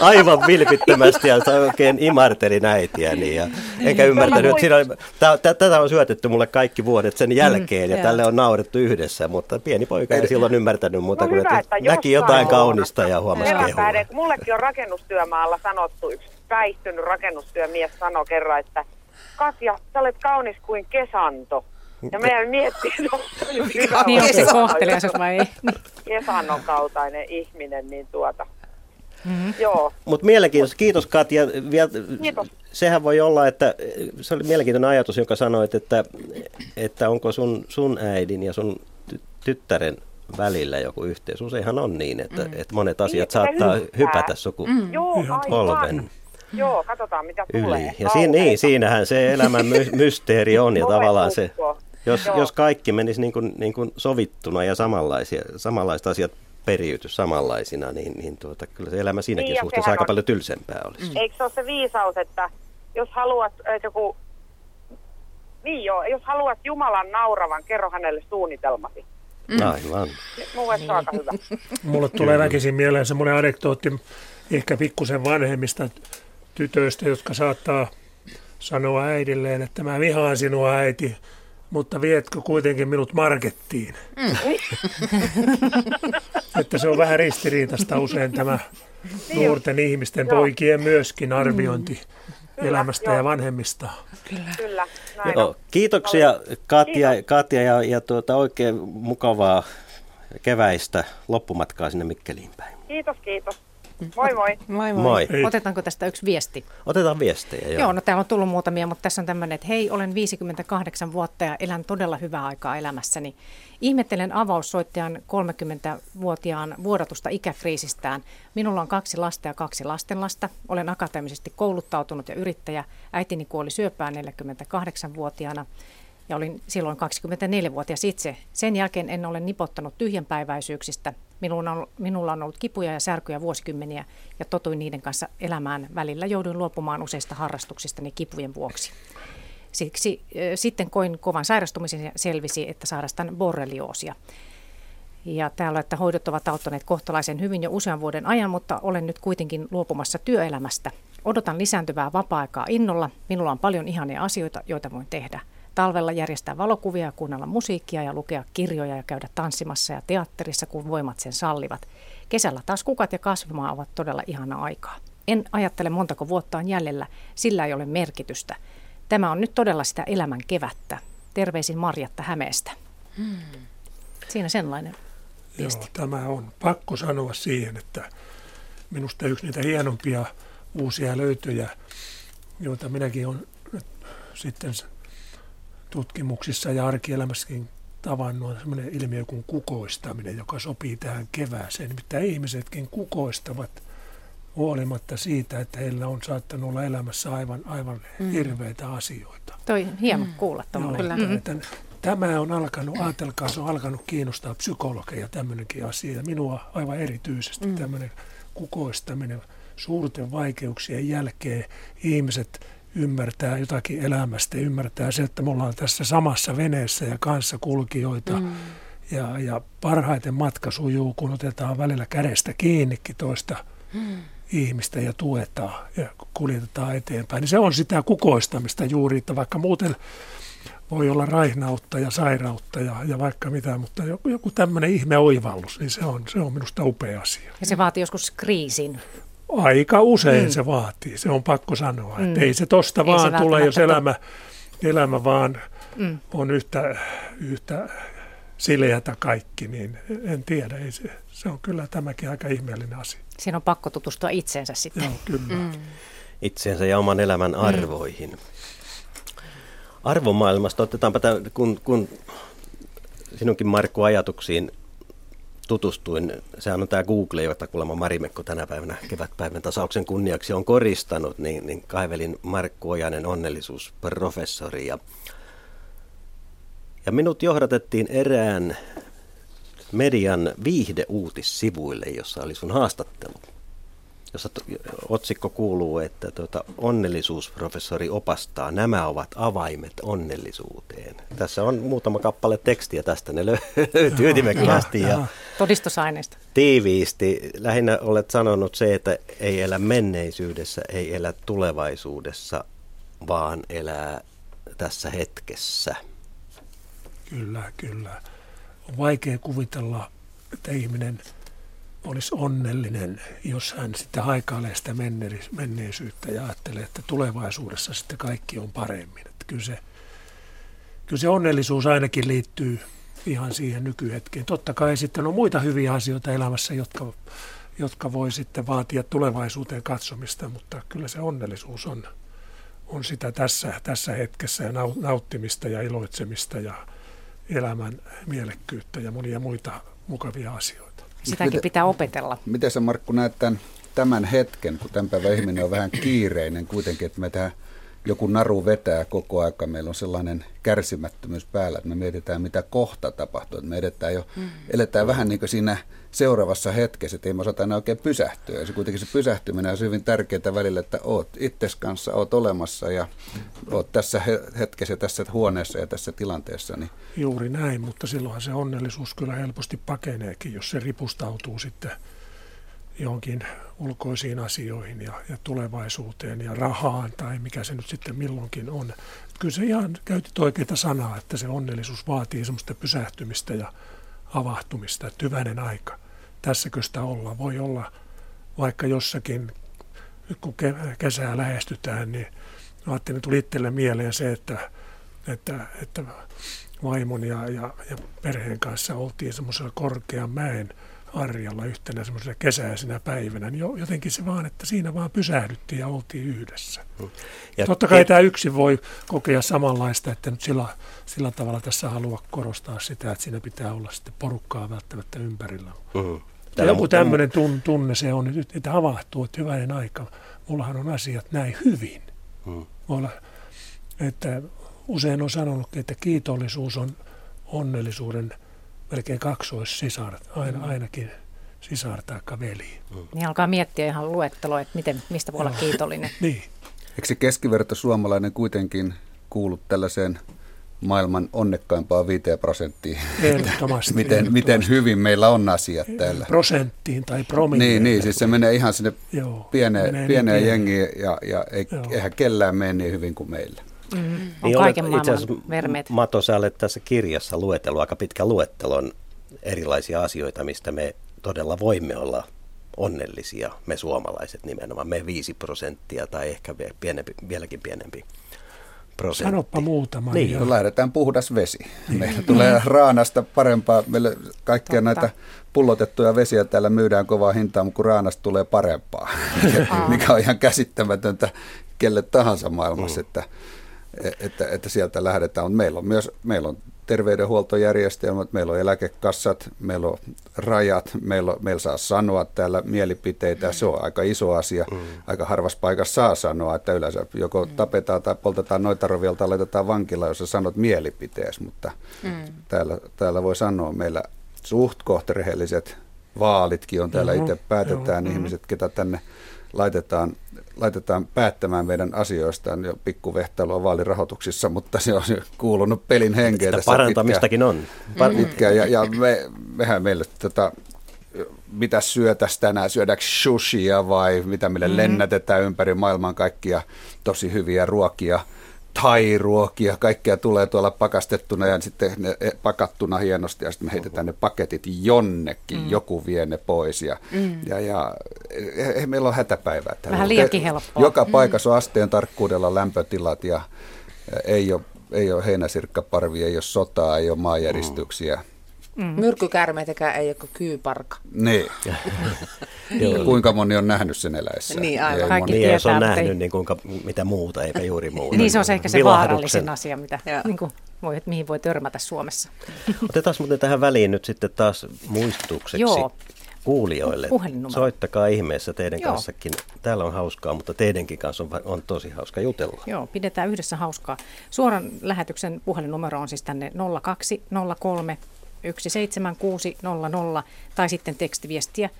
Aivan vilpittömästi ja oikein imartelin äitiäni ja enkä ymmärtänyt, että siinä oli, tätä on syötetty mulle kaikki vuodet sen jälkeen ja tälle on naurettu yhdessä, mutta pieni poika ei silloin ymmärtänyt muuta no kuin, että, että näki jotain kaunista ja huomasi kehua. Mullekin on rakennustyömaalla sanottu, yksi päihtynyt rakennustyömies sanoi kerran, että Katja, sä olet kaunis kuin kesanto. Ja meidän miettii, että Niin onko se kohtelias vai ei? Kesannon kaltainen ihminen, niin tuota. Mm-hmm. Joo. Mutta mielenkiintoista. Kiitos Katja. Vielä, Kiitos. Sehän voi olla, että se oli mielenkiintoinen ajatus, joka sanoi, että, että onko sun, sun äidin ja sun tyttären välillä joku yhteys. Useinhan on niin, että, mm. että monet asiat niin, saattaa hyppää. hypätä sukupolven. Mm. Joo, katsotaan mitä Yli. tulee. Ja siinä, niin, siinähän se elämän my- mysteeri on ja tavallaan se, jos, jos kaikki menisi niin kuin, niin kuin sovittuna ja samanlaisia, samanlaiset asiat periyty samanlaisina, niin, niin tuota, kyllä se elämä siinäkin niin, suhteessa aika on, paljon tylsempää olisi. Mm. Eikö se ole se viisaus, että jos haluat, että joku, niin joo, jos haluat Jumalan nauravan, kerro hänelle suunnitelmasi. Mm. Aivan. Mun mielestä aika hyvä. Mulle tulee väkisin mieleen semmoinen anekdootti ehkä pikkusen vanhemmista tytöistä, jotka saattaa sanoa äidilleen, että mä vihaan sinua äiti, mutta vietkö kuitenkin minut markettiin? Mm. että se on vähän ristiriitasta usein tämä niin nuorten ihmisten, poikien myöskin arviointi. Mm. elämästä joo. ja vanhemmista. Kyllä. Kyllä Joo, kiitoksia Katja, Kiitos. Katja ja, ja tuota, oikein mukavaa keväistä loppumatkaa sinne Mikkeliin päin. Kiitos, kiitos. Moi moi. Moi moi. moi. Otetaanko tästä yksi viesti? Otetaan viestejä, joo. Joo, no täällä on tullut muutamia, mutta tässä on tämmöinen, että hei, olen 58 vuotta ja elän todella hyvää aikaa elämässäni. Ihmettelen avaussoittajan 30-vuotiaan vuodatusta ikäkriisistään. Minulla on kaksi lasta ja kaksi lastenlasta. Olen akateemisesti kouluttautunut ja yrittäjä. Äitini kuoli syöpään 48-vuotiaana ja olin silloin 24-vuotias itse. Sen jälkeen en ole nipottanut tyhjänpäiväisyyksistä. Minulla on, minulla on ollut kipuja ja särkyjä vuosikymmeniä ja totuin niiden kanssa elämään. Välillä jouduin luopumaan useista harrastuksistani kipujen vuoksi. Siksi äh, sitten koin kovan sairastumisen ja selvisi, että sairastan borrelioosia. Ja täällä, että hoidot ovat auttaneet kohtalaisen hyvin jo usean vuoden ajan, mutta olen nyt kuitenkin luopumassa työelämästä. Odotan lisääntyvää vapaa-aikaa innolla. Minulla on paljon ihania asioita, joita voin tehdä – Talvella järjestää valokuvia ja kuunnella musiikkia ja lukea kirjoja ja käydä tanssimassa ja teatterissa, kun voimat sen sallivat. Kesällä taas kukat ja kasvimaa ovat todella ihana aikaa. En ajattele montako vuotta on jäljellä, sillä ei ole merkitystä. Tämä on nyt todella sitä elämän kevättä. Terveisin Marjatta Hämeestä. Hmm. Siinä sellainen viesti. Joo, tämä on pakko sanoa siihen, että minusta yksi niitä hienompia uusia löytöjä, joita minäkin olen sitten tutkimuksissa ja arkielämässäkin tavannut on sellainen ilmiö kuin kukoistaminen, joka sopii tähän kevääseen. Nimittäin ihmisetkin kukoistavat huolimatta siitä, että heillä on saattanut olla elämässä aivan, aivan mm. hirveitä asioita. Toi hieno mm. kuulla tuommoinen. Mm. Tämä on alkanut, ajatelkaa, se on alkanut kiinnostaa psykologeja tämmöinenkin asia. Minua aivan erityisesti mm. tämmöinen kukoistaminen suurten vaikeuksien jälkeen ihmiset ymmärtää jotakin elämästä, ymmärtää se, että me ollaan tässä samassa veneessä ja kanssa kulkijoita. Mm. Ja, ja parhaiten matka sujuu, kun otetaan välillä kädestä kiinnikin toista mm. ihmistä ja tuetaan ja kuljetetaan eteenpäin. Niin se on sitä kukoistamista juuri, että vaikka muuten voi olla raihnautta ja sairautta ja, ja vaikka mitä, mutta joku, joku tämmöinen ihme oivallus, niin se on, se on minusta upea asia. Ja se vaatii joskus kriisin. Aika usein mm. se vaatii, se on pakko sanoa. Mm. Että ei se tosta ei vaan se tule, jos elämä, elämä vaan mm. on yhtä, yhtä sileätä kaikki, niin en tiedä. Ei se, se on kyllä tämäkin aika ihmeellinen asia. Siinä on pakko tutustua itseensä sitten. Joo, kyllä. Mm. Itseensä ja oman elämän mm. arvoihin. Mm. Arvomaailmasta otetaanpa, tämän, kun, kun sinunkin Markku ajatuksiin tutustuin, sehän on tämä Google, jota kuulemma Marimekko tänä päivänä kevätpäivän tasauksen kunniaksi on koristanut, niin, niin kaivelin Markku Ojanen onnellisuusprofessori ja, ja minut johdatettiin erään median viihdeuutissivuille, jossa oli sun haastattelu jossa otsikko kuuluu, että tuota, onnellisuusprofessori opastaa, nämä ovat avaimet onnellisuuteen. Tässä on muutama kappale tekstiä tästä, ne löytyy ytimekkäästi ja todistusaineista. Tiiviisti. Lähinnä olet sanonut se, että ei elä menneisyydessä, ei elä tulevaisuudessa, vaan elää tässä hetkessä. Kyllä, kyllä. On vaikea kuvitella, että ihminen – olisi onnellinen, jos hän sitten haikailee sitä menneisyyttä ja ajattelee, että tulevaisuudessa sitten kaikki on paremmin. Että kyllä, se, kyllä se onnellisuus ainakin liittyy ihan siihen nykyhetkeen. Totta kai sitten on muita hyviä asioita elämässä, jotka, jotka voi sitten vaatia tulevaisuuteen katsomista, mutta kyllä se onnellisuus on, on sitä tässä, tässä hetkessä ja nauttimista ja iloitsemista ja elämän mielekkyyttä ja monia muita mukavia asioita. Sitäkin miten, pitää opetella. Miten sä Markku näet tämän, tämän hetken, kun tämän päivän ihminen on vähän kiireinen kuitenkin, että me tähän joku naru vetää koko aika. Meillä on sellainen kärsimättömyys päällä, että me mietitään, mitä kohta tapahtuu. Että me edetään jo, mm. eletään vähän niin kuin siinä seuraavassa hetkessä, että ei me osata enää oikein pysähtyä. Ja se kuitenkin se pysähtyminen on hyvin tärkeää välillä, että oot itses kanssa, oot olemassa ja oot tässä hetkessä, tässä huoneessa ja tässä tilanteessa. Niin. Juuri näin, mutta silloinhan se onnellisuus kyllä helposti pakeneekin, jos se ripustautuu sitten johonkin ulkoisiin asioihin ja, ja tulevaisuuteen ja rahaan tai mikä se nyt sitten milloinkin on. Kyllä se ihan käytit oikeita sanaa, että se onnellisuus vaatii semmoista pysähtymistä ja avahtumista, että hyvänen aika. Tässäkö sitä olla? Voi olla vaikka jossakin, nyt kun kesää lähestytään, niin ajattelin, tuli itselle mieleen se, että, että, että vaimon ja, ja, ja perheen kanssa oltiin semmoisella korkean mäen Arjalla yhtenä semmoisena kesäisenä päivänä, niin jotenkin se vaan, että siinä vaan pysähdyttiin ja oltiin yhdessä. Mm. Ja Totta kai te... tämä yksin voi kokea samanlaista, että nyt sillä, sillä tavalla tässä haluaa korostaa sitä, että siinä pitää olla sitten porukkaa välttämättä ympärillä. Mm-hmm. Ja joku tämmöinen tunne se on, että havahtuu, että hyvänen aika, mullahan on asiat näin hyvin. Mm. Olla, että usein on sanonut, että kiitollisuus on onnellisuuden – melkein kaksoissisar, aina, mm. ainakin sisar tai veli. Mm. Niin alkaa miettiä ihan luettelo, että miten, mistä voi olla kiitollinen. niin. Eikö se keskiverto suomalainen kuitenkin kuulu tällaiseen maailman onnekkaimpaan 5 prosenttiin. Ehdottomasti. miten, ehdottomasti. miten hyvin meillä on asiat täällä. Prosenttiin tai promilleen. Niin, niin siis se menee ihan sinne Joo, pieneen, pieneen niin jengiin ja, ja ei, eihän kellään mene niin hyvin kuin meillä. Mm, on niin kaiken olet, itse asiassa, vermeet. Mato, sä olet tässä kirjassa luetellut aika pitkä luettelon erilaisia asioita, mistä me todella voimme olla onnellisia, me suomalaiset nimenomaan, me 5 prosenttia tai ehkä pienempi, vieläkin pienempi prosentti. Sanoppa muutama. Niin. No, lähdetään puhdas vesi. Niin. Meillä tulee raanasta parempaa. Meille kaikkia Totta. näitä pullotettuja vesiä täällä myydään kovaa hintaa, mutta kun raanasta tulee parempaa, mikä on ihan käsittämätöntä kelle tahansa maailmassa, mm. että että, että sieltä lähdetään. Mutta meillä on myös meillä on terveydenhuoltojärjestelmät, meillä on eläkekassat, meillä on rajat, meillä, on, meillä saa sanoa täällä mielipiteitä, se on aika iso asia. Mm. Aika harvassa paikassa saa sanoa, että yleensä joko mm. tapetaan tai poltetaan noita rovilta tai laitetaan vankila, jos sä sanot mielipiteesi, mutta mm. täällä, täällä voi sanoa meillä suht rehelliset vaalitkin on täällä itse päätetään joo, ihmiset, ketä tänne laitetaan, laitetaan päättämään meidän asioistaan jo pikkuvehtailua vaalirahoituksissa, mutta se on kuulunut pelin henkeen tässä parantamistakin pitkään, on. Mm. Pitkään, ja, ja me, mehän meille tota, mitä syötäisiin tänään, syödäänkö sushia vai mitä meille mm. lennätetään ympäri maailman kaikkia tosi hyviä ruokia – thai-ruokia, kaikkea tulee tuolla pakastettuna ja sitten ne e, pakattuna hienosti ja sitten me heitetään ne paketit jonnekin, mm. joku vie ne pois ja, mm. ja, ja ei, meillä on hätäpäivää. Vähän liiankin helppoa. Joka mm. paikassa on asteen tarkkuudella lämpötilat ja ei ole, ei ole heinäsirkkaparvi, ei ole sotaa, ei ole maanjäristyksiä. Mm Mm. Myrkkykärmeitäkään ei ole kuin kyyparka. Niin. niin. Kuinka moni on nähnyt sen eläessä? Niin, aivan. Kaikki niin, tietää, jos on nähnyt, ei... niin kuinka, mitä muuta, eipä juuri muuta. niin, se on se ehkä se vaarallisin asia, mitä, niin kuin voi, mihin voi törmätä Suomessa. Otetaan muuten tähän väliin nyt sitten taas muistutukseksi Joo. kuulijoille. Soittakaa ihmeessä teidän Joo. kanssakin. Täällä on hauskaa, mutta teidänkin kanssa on, on tosi hauska jutella. Joo, pidetään yhdessä hauskaa. Suoran lähetyksen puhelinnumero on siis tänne 0203 17600 tai sitten tekstiviestiä.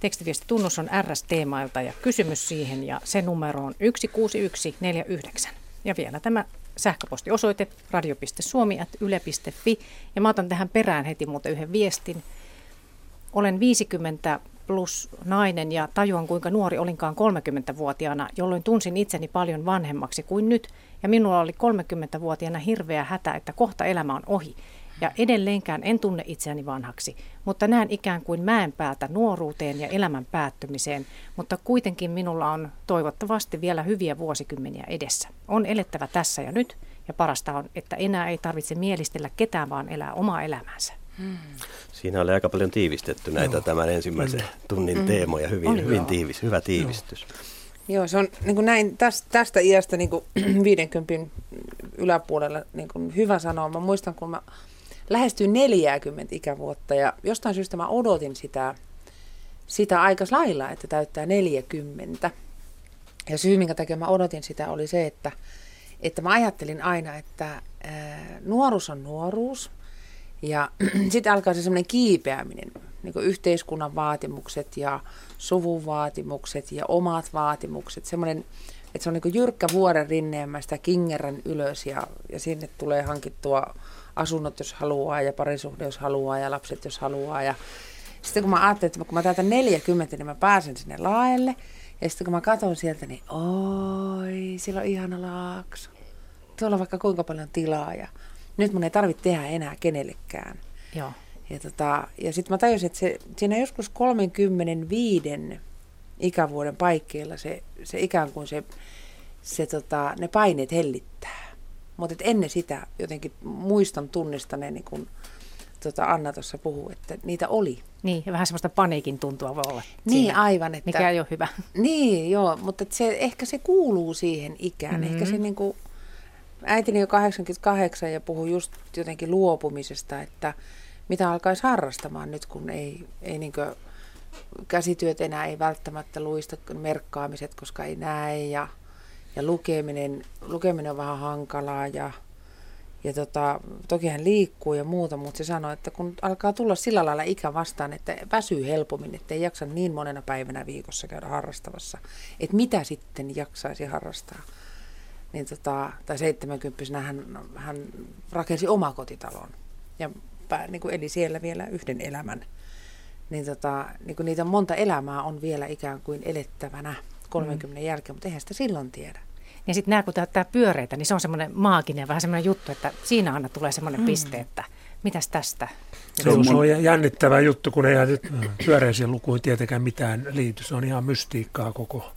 Tekstiviestitunnus on RS-teemailta ja kysymys siihen ja se numero on 16149. Ja vielä tämä sähköpostiosoite radio.suomi.yle.fi. Ja mä otan tähän perään heti muuten yhden viestin. Olen 50 plus nainen ja tajuan kuinka nuori olinkaan 30-vuotiaana, jolloin tunsin itseni paljon vanhemmaksi kuin nyt. Ja minulla oli 30-vuotiaana hirveä hätä, että kohta elämä on ohi. Ja edelleenkään en tunne itseäni vanhaksi, mutta näen ikään kuin mäen päältä nuoruuteen ja elämän päättymiseen, mutta kuitenkin minulla on toivottavasti vielä hyviä vuosikymmeniä edessä. On elettävä tässä ja nyt, ja parasta on, että enää ei tarvitse mielistellä ketään, vaan elää omaa elämäänsä. Hmm. Siinä oli aika paljon tiivistetty näitä Joo. tämän ensimmäisen Kyllä. tunnin mm. teemoja. Hyvin, hyvin tiivis, hyvä tiivistys. Joo. Joo, se on niin kuin näin tästä, tästä iästä niin kuin 50 yläpuolella niin kuin hyvä sanoa. Mä muistan, kun mä lähestyin 40 ikävuotta ja jostain syystä mä odotin sitä, sitä aika lailla, että täyttää 40. Ja syy, minkä takia mä odotin sitä, oli se, että, että mä ajattelin aina, että ää, nuoruus on nuoruus. Ja sitten alkaa se semmoinen kiipeäminen, niin yhteiskunnan vaatimukset ja suvun vaatimukset ja omat vaatimukset. Semmoinen, että se on niin jyrkkä vuoren rinneemä sitä kingerän ylös ja, ja sinne tulee hankittua asunnot, jos haluaa ja parisuhde, jos haluaa ja lapset, jos haluaa. Ja sitten kun mä ajattelin, että kun mä täytän 40, niin mä pääsen sinne laelle. Ja sitten kun mä katson sieltä, niin oi, siellä on ihana laakso. Tuolla on vaikka kuinka paljon tilaa ja nyt mun ei tarvitse tehdä enää kenellekään. Joo. Ja, tota, ja sitten mä tajusin, että se, siinä joskus 35 ikävuoden paikkeilla se, se ikään kuin se, se tota, ne paineet hellittää. Mutta ennen sitä jotenkin muistan tunnistaneen, niin kuin tota Anna tuossa puhuu, että niitä oli. Niin, ja vähän semmoista paniikin tuntua voi olla. Niin, siinä, aivan. Että, mikä ei ole hyvä. Niin, joo, mutta se, ehkä se kuuluu siihen ikään. Mm-hmm. Ehkä se niin kuin, äitini jo 88 ja puhui just jotenkin luopumisesta, että mitä alkaisi harrastamaan nyt, kun ei, ei niin käsityöt enää ei välttämättä luista merkkaamiset, koska ei näe ja, ja lukeminen, lukeminen on vähän hankalaa ja, ja tota, toki hän liikkuu ja muuta, mutta se sanoi, että kun alkaa tulla sillä lailla ikä vastaan, että väsyy helpommin, että ei jaksa niin monena päivänä viikossa käydä harrastavassa, että mitä sitten jaksaisi harrastaa. Niin tota, tai 70 hän, hän rakensi omakotitalon ja niin kuin eli siellä vielä yhden elämän. Niin, tota, niin kuin niitä monta elämää on vielä ikään kuin elettävänä 30 mm. jälkeen, mutta eihän sitä silloin tiedä. Ja sitten nämä, kun täyttää pyöreitä, niin se on semmoinen maaginen, vähän semmoinen juttu, että siinä aina tulee semmoinen mm. piste, että mitäs tästä? Se on, se on jännittävä juttu, kun ei nyt pyöreisiin lukuihin tietenkään mitään liity. Se on ihan mystiikkaa koko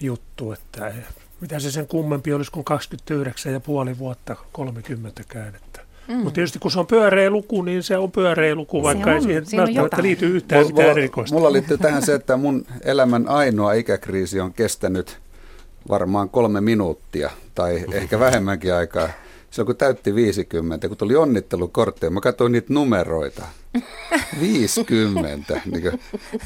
juttu, että mitä se sen kummempi olisi kuin 29 ja puoli vuotta 30 käännettä. Mm. Mutta tietysti kun se on pyöreä luku, niin se on pyöreä luku, vaikka on, ei siihen välttämättä liity yhtään mulla, mitään erikoista. Mulla liittyy tähän se, että mun elämän ainoa ikäkriisi on kestänyt varmaan kolme minuuttia tai ehkä vähemmänkin aikaa. on kun täytti 50, kun tuli onnittelukortteja, mä katsoin niitä numeroita. 50. Niin kuin,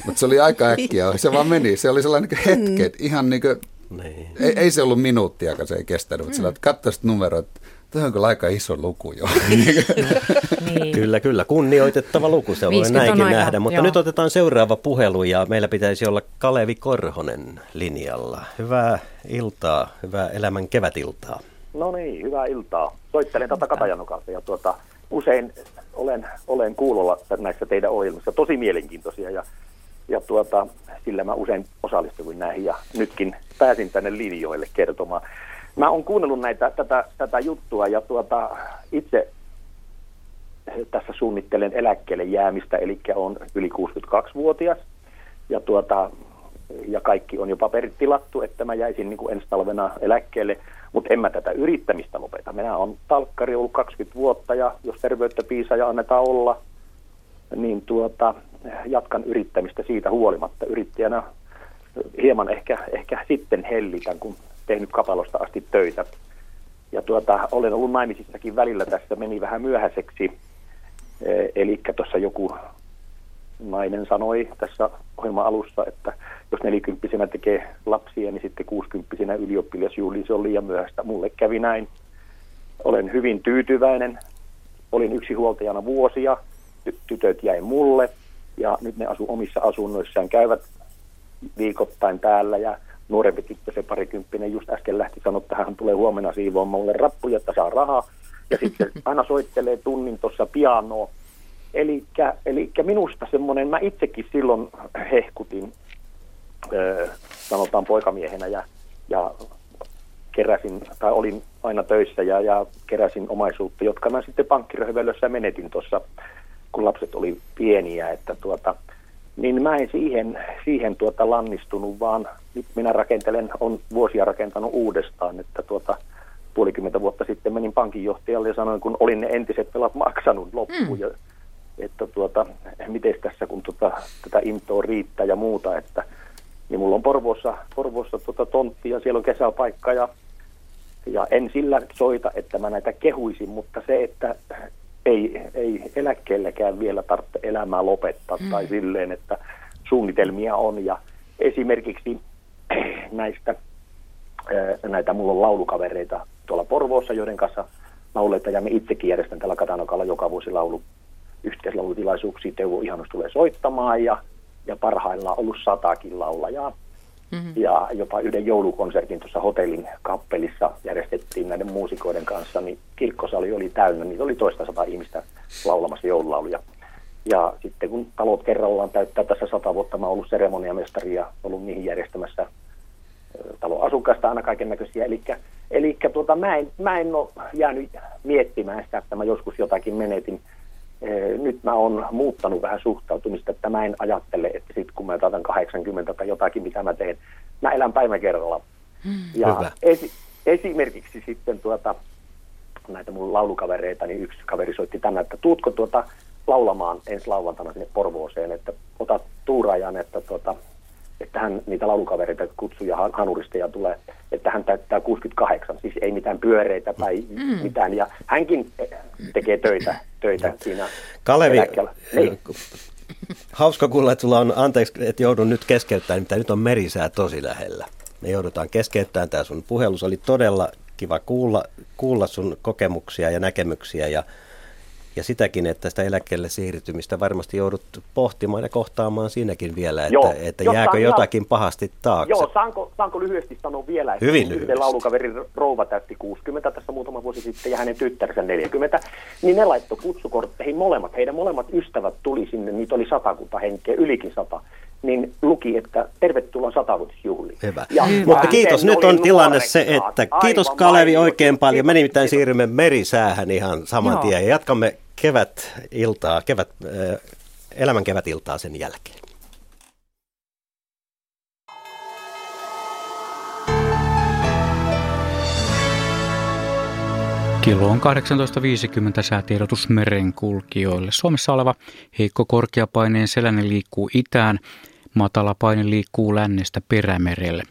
mutta se oli aika äkkiä, se vaan meni. Se oli sellainen niin hetki, että ihan niin kuin, niin. Ei, ei, se ollut minuuttiakaan, se ei kestänyt, mutta mm. sillä katsoisit numeroita, Tämä on kyllä aika iso luku jo. niin. Kyllä, kyllä. Kunnioitettava luku, se voi näinkin aika, nähdä. Mutta joo. nyt otetaan seuraava puhelu ja meillä pitäisi olla Kalevi Korhonen linjalla. Hyvää iltaa, hyvää elämän kevätiltaa. No niin, hyvää iltaa. Soittelen tätä Katajanukalta ja tuota, usein olen, olen kuulolla näissä teidän ohjelmissa. Tosi mielenkiintoisia ja, ja tuota, sillä mä usein osallistuin näihin ja nytkin pääsin tänne linjoille kertomaan. Mä oon kuunnellut näitä, tätä, tätä juttua ja tuota, itse tässä suunnittelen eläkkeelle jäämistä, eli on yli 62-vuotias. Ja, tuota, ja kaikki on jo paperit tilattu, että mä jäisin niin kuin ensi talvena eläkkeelle, mutta en mä tätä yrittämistä lopeta. Minä on talkkari ollut 20 vuotta ja jos terveyttä piisaa ja annetaan olla, niin tuota, jatkan yrittämistä siitä huolimatta. Yrittäjänä hieman ehkä, ehkä sitten hellitän, kun tehnyt kapalosta asti töitä. Ja tuota, olen ollut naimisissakin välillä tässä, meni vähän myöhäiseksi. E, eli tuossa joku nainen sanoi tässä ohjelman alussa, että jos nelikymppisenä tekee lapsia, niin sitten kuusikymppisenä ylioppilasjuhliin se on liian myöhäistä. Mulle kävi näin. Olen hyvin tyytyväinen. Olin yksi huoltajana vuosia. Tytöt jäi mulle ja nyt ne asu omissa asunnoissaan, käyvät viikoittain täällä ja nuorempi tyttö, se parikymppinen, just äsken lähti sanoa, että hän tulee huomenna siivoon mulle rappuja, että saa rahaa. Ja sitten aina soittelee tunnin tuossa pianoa. Eli minusta semmoinen, mä itsekin silloin hehkutin, ö, sanotaan poikamiehenä ja, ja keräsin, tai olin aina töissä ja, ja keräsin omaisuutta, jotka mä sitten pankkiröhvelössä menetin tuossa, kun lapset oli pieniä, että tuota, niin mä en siihen, siihen tuota lannistunut, vaan nyt minä rakentelen, on vuosia rakentanut uudestaan, että tuota, puolikymmentä vuotta sitten menin pankinjohtajalle ja sanoin, kun olin ne entiset velat maksanut loppuun mm. ja että tuota, miten tässä kun tuota, tätä intoa riittää ja muuta, että niin mulla on Porvoossa, Porvoossa tuota tontti ja siellä on kesäpaikka ja, ja en sillä soita, että mä näitä kehuisin, mutta se, että ei, ei eläkkeelläkään vielä tarvitse elämää lopettaa mm. tai silleen, että suunnitelmia on ja esimerkiksi näistä näitä, mulla on laulukavereita tuolla Porvoossa, joiden kanssa lauleita ja me itsekin järjestän tällä Katanokalla joka vuosi laulu yhteislaulutilaisuuksia. Teuvo Ihanus tulee soittamaan ja, ja parhaillaan ollut satakin laulajaa. Mm-hmm. Ja jopa yhden joulukonsertin tuossa hotellin kappelissa järjestettiin näiden muusikoiden kanssa, niin kirkkosali oli täynnä, niin oli toista sata ihmistä laulamassa joululauluja. Ja sitten kun talot kerrallaan täyttää tässä sata vuotta, mä oon ollut seremoniamestari ja ollut niihin järjestämässä talon asukkaista aina kaiken näköisiä. Eli, eli tuota, mä, en, mä en ole jäänyt miettimään sitä, että mä joskus jotakin menetin. Nyt mä oon muuttanut vähän suhtautumista, että mä en ajattele, että sitten kun mä otan 80 tai jotakin, mitä mä teen, mä elän päivän kerralla. Hmm. Ja esi- esimerkiksi sitten tuota, näitä mun laulukavereita, niin yksi kaveri soitti tänne, että tuutko tuota laulamaan ensi lauantaina sinne Porvooseen, että ota tuuraajan, että tuota, että hän niitä laulukavereita kutsuu ja hanuristeja tulee, että hän täyttää 68, siis ei mitään pyöreitä tai mm. mitään. Ja hänkin tekee töitä, töitä siinä Kalevi, niin. hauska kuulla, että sulla on, anteeksi, että joudun nyt keskeyttämään, mutta nyt on merisää tosi lähellä. Me joudutaan keskeyttämään tämä sun puhelus. Oli todella kiva kuulla, kuulla sun kokemuksia ja näkemyksiä ja ja sitäkin, että sitä eläkkeelle siirtymistä varmasti joudut pohtimaan ja kohtaamaan siinäkin vielä, että, joo, että jääkö jotakin ihan, pahasti taakse. Joo, saanko, saanko lyhyesti sanoa vielä, että Hyvin lyhyesti. laulukaverin rouva täytti 60 tässä muutama vuosi sitten ja hänen tyttärensä 40, niin ne laittoi kutsukortteihin molemmat, heidän molemmat ystävät tuli sinne, niitä oli satakunta henkeä, ylikin sata niin luki, että tervetuloa satavuotisjuhliin. Hyvä. Ja Mutta kiitos, nyt on tilanne se, että kiitos Kalevi oikein paljon. Me nimittäin siirrymme merisäähän ihan saman tien ja jatkamme kevät-iltaa, kevät, äh, elämän kevätiltaa sen jälkeen. Kello on 18.50 säätiedotus merenkulkijoille. Suomessa oleva heikko korkeapaineen selänen liikkuu itään, matala paine liikkuu lännestä perämerelle.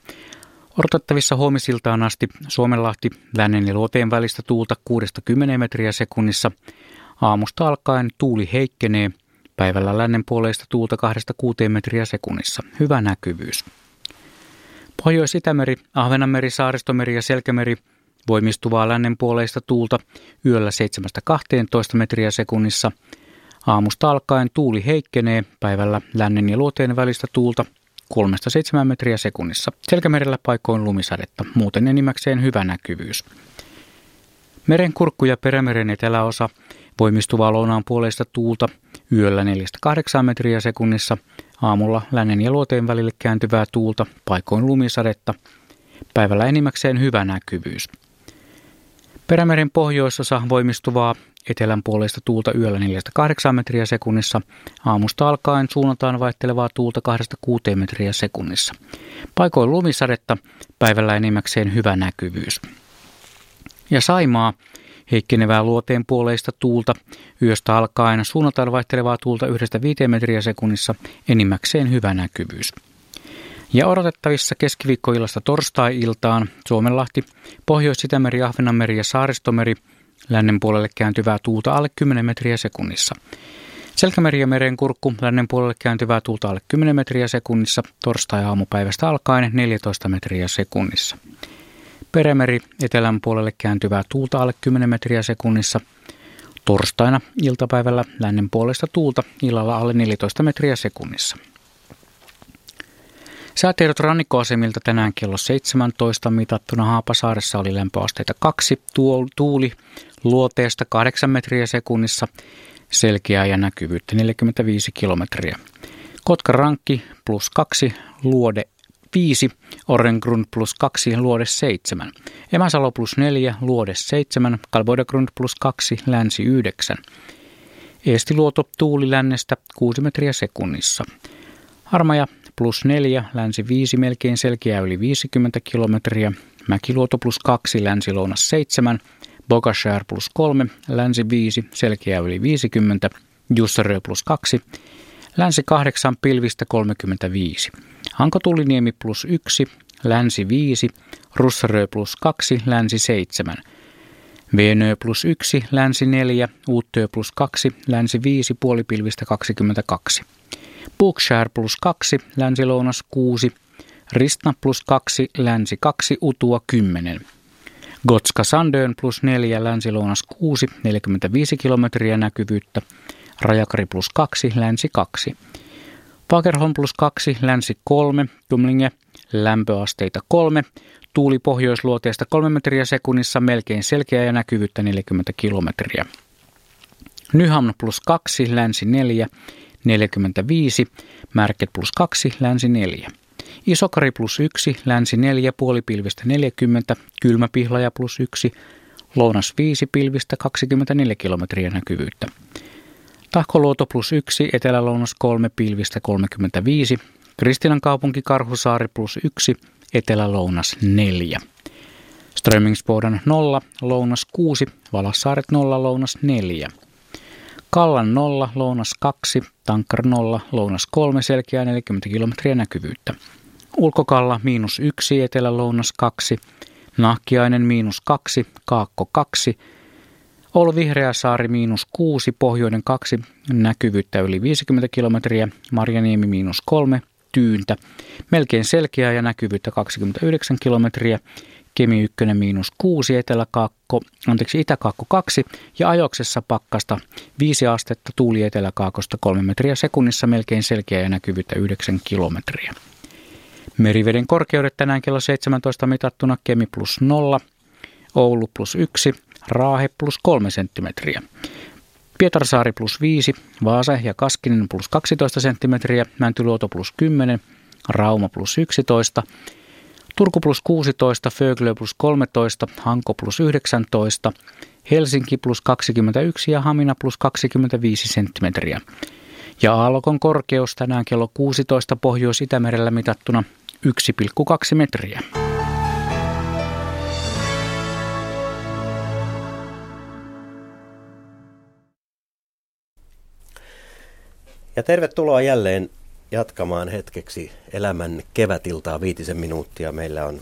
Odotettavissa huomisiltaan asti Suomenlahti lännen ja luoteen välistä tuulta 60 metriä sekunnissa. Aamusta alkaen tuuli heikkenee, päivällä lännen puoleista tuulta 2-6 metriä sekunnissa. Hyvä näkyvyys. Pohjois-Itämeri, Ahvenanmeri, Saaristomeri ja Selkämeri voimistuvaa lännen puoleista tuulta yöllä 7-12 metriä sekunnissa. Aamusta alkaen tuuli heikkenee, päivällä lännen ja luoteen välistä tuulta 3-7 metriä sekunnissa. Selkämerellä paikoin lumisadetta, muuten enimmäkseen hyvä näkyvyys. Meren kurkku ja perämeren eteläosa voimistuvaa lounaan puoleista tuulta yöllä 4-8 metriä sekunnissa, aamulla lännen ja luoteen välille kääntyvää tuulta, paikoin lumisadetta, päivällä enimmäkseen hyvä näkyvyys. Perämeren pohjoisosa voimistuvaa etelän puolesta tuulta yöllä 4-8 metriä sekunnissa. Aamusta alkaen suunnataan vaihtelevaa tuulta 2-6 metriä sekunnissa. Paikoin lumisadetta, päivällä enimmäkseen hyvä näkyvyys. Ja Saimaa, heikkenevää luoteen puoleista tuulta, yöstä alkaen suunnataan vaihtelevaa tuulta 1-5 metriä sekunnissa, enimmäkseen hyvä näkyvyys. Ja odotettavissa keskiviikkoillasta torstai-iltaan Suomenlahti, Pohjois-Itämeri, Ahvenanmeri ja Saaristomeri, lännen puolelle kääntyvää tuulta alle 10 metriä sekunnissa. Selkämeri ja merenkurkku, lännen puolelle kääntyvää tuulta alle 10 metriä sekunnissa, torstai-aamupäivästä alkaen 14 metriä sekunnissa. Perämeri, etelän puolelle kääntyvää tuulta alle 10 metriä sekunnissa, torstaina iltapäivällä lännen puolesta tuulta illalla alle 14 metriä sekunnissa. Säätiedot rannikkoasemilta tänään kello 17 mitattuna Haapasaaressa oli lämpöasteita 2, tuuli luoteesta 8 metriä sekunnissa, selkeää ja näkyvyyttä 45 kilometriä. Kotka Rankki plus 2, luode 5, Orengrund plus 2, luode 7. Emäsalo plus 4, luode 7, Kalvoidagrund plus 2, länsi 9. Eestiluoto tuuli lännestä 6 metriä sekunnissa. Harmaja plus 4, länsi 5, melkein selkeä yli 50 kilometriä. Mäkiluoto plus 2, länsi lounas 7, Bogashar plus 3, länsi 5, selkeä yli 50, Jussarö plus 2, länsi 8, pilvistä 35. Hanko Tuliniemi plus 1, länsi 5, Russarö plus 2, länsi 7. Venö plus 1, länsi 4, Uuttöö plus 2, länsi 5, puolipilvistä 22. Bookshare plus 2, länsi-lounas 6, Ristna plus 2, länsi 2, Utua 10. Gotska Sandön plus 4, länsi-lounas 6, 45 kilometriä näkyvyyttä. Rajakari plus 2, länsi 2. Fagerholm plus 2, länsi 3, Tumlinge, lämpöasteita 3, tuuli pohjoisluoteesta 3 metriä sekunnissa, melkein selkeä ja näkyvyyttä 40 kilometriä. Nyhamn plus 2, länsi 4, 45, Märket plus 2, länsi 4. Isokari plus 1, länsi 4, puolipilvistä 40, kylmäpihlaja plus 1, lounas 5, pilvistä 24 kilometriä näkyvyyttä. Tahkoluoto plus 1, etelälounas 3, pilvistä 35, Kristinan kaupunki Karhusaari plus 1, etelälounas 4. Strömingsboden 0, lounas 6, Valassaaret 0, lounas 4. Kallan 0, lounas 2, Tankkar 0, lounas 3, selkeää 40 kilometriä näkyvyyttä. Ulkokalla miinus 1, etelä-lounas 2, Nahkiainen miinus 2, Kaakko 2, Olo Vihreäsaari miinus 6, Pohjoinen 2, näkyvyyttä yli 50 kilometriä, Marjaniemi miinus 3, Tyyntä, melkein selkeää ja näkyvyyttä 29 kilometriä, Kemi 1 miinus 6, eteläkaakko, anteeksi, itäkaakko 2 ja ajoksessa pakkasta 5 astetta, tuuli eteläkaakosta 3 metriä sekunnissa, melkein selkeä ja näkyvyyttä 9 kilometriä. Meriveden korkeudet tänään kello 17 mitattuna Kemi plus 0, Oulu plus 1, Raahe plus 3 senttimetriä. Pietarsaari plus 5, Vaasa ja Kaskinen plus 12 senttimetriä, Mäntyluoto plus 10, Rauma plus 11, Turku plus 16, Föglö plus 13, Hanko plus 19, Helsinki plus 21 ja Hamina plus 25 senttimetriä. Ja aallokon korkeus tänään kello 16 Pohjois-Itämerellä mitattuna 1,2 metriä. Ja tervetuloa jälleen jatkamaan hetkeksi elämän kevätiltaa viitisen minuuttia. Meillä on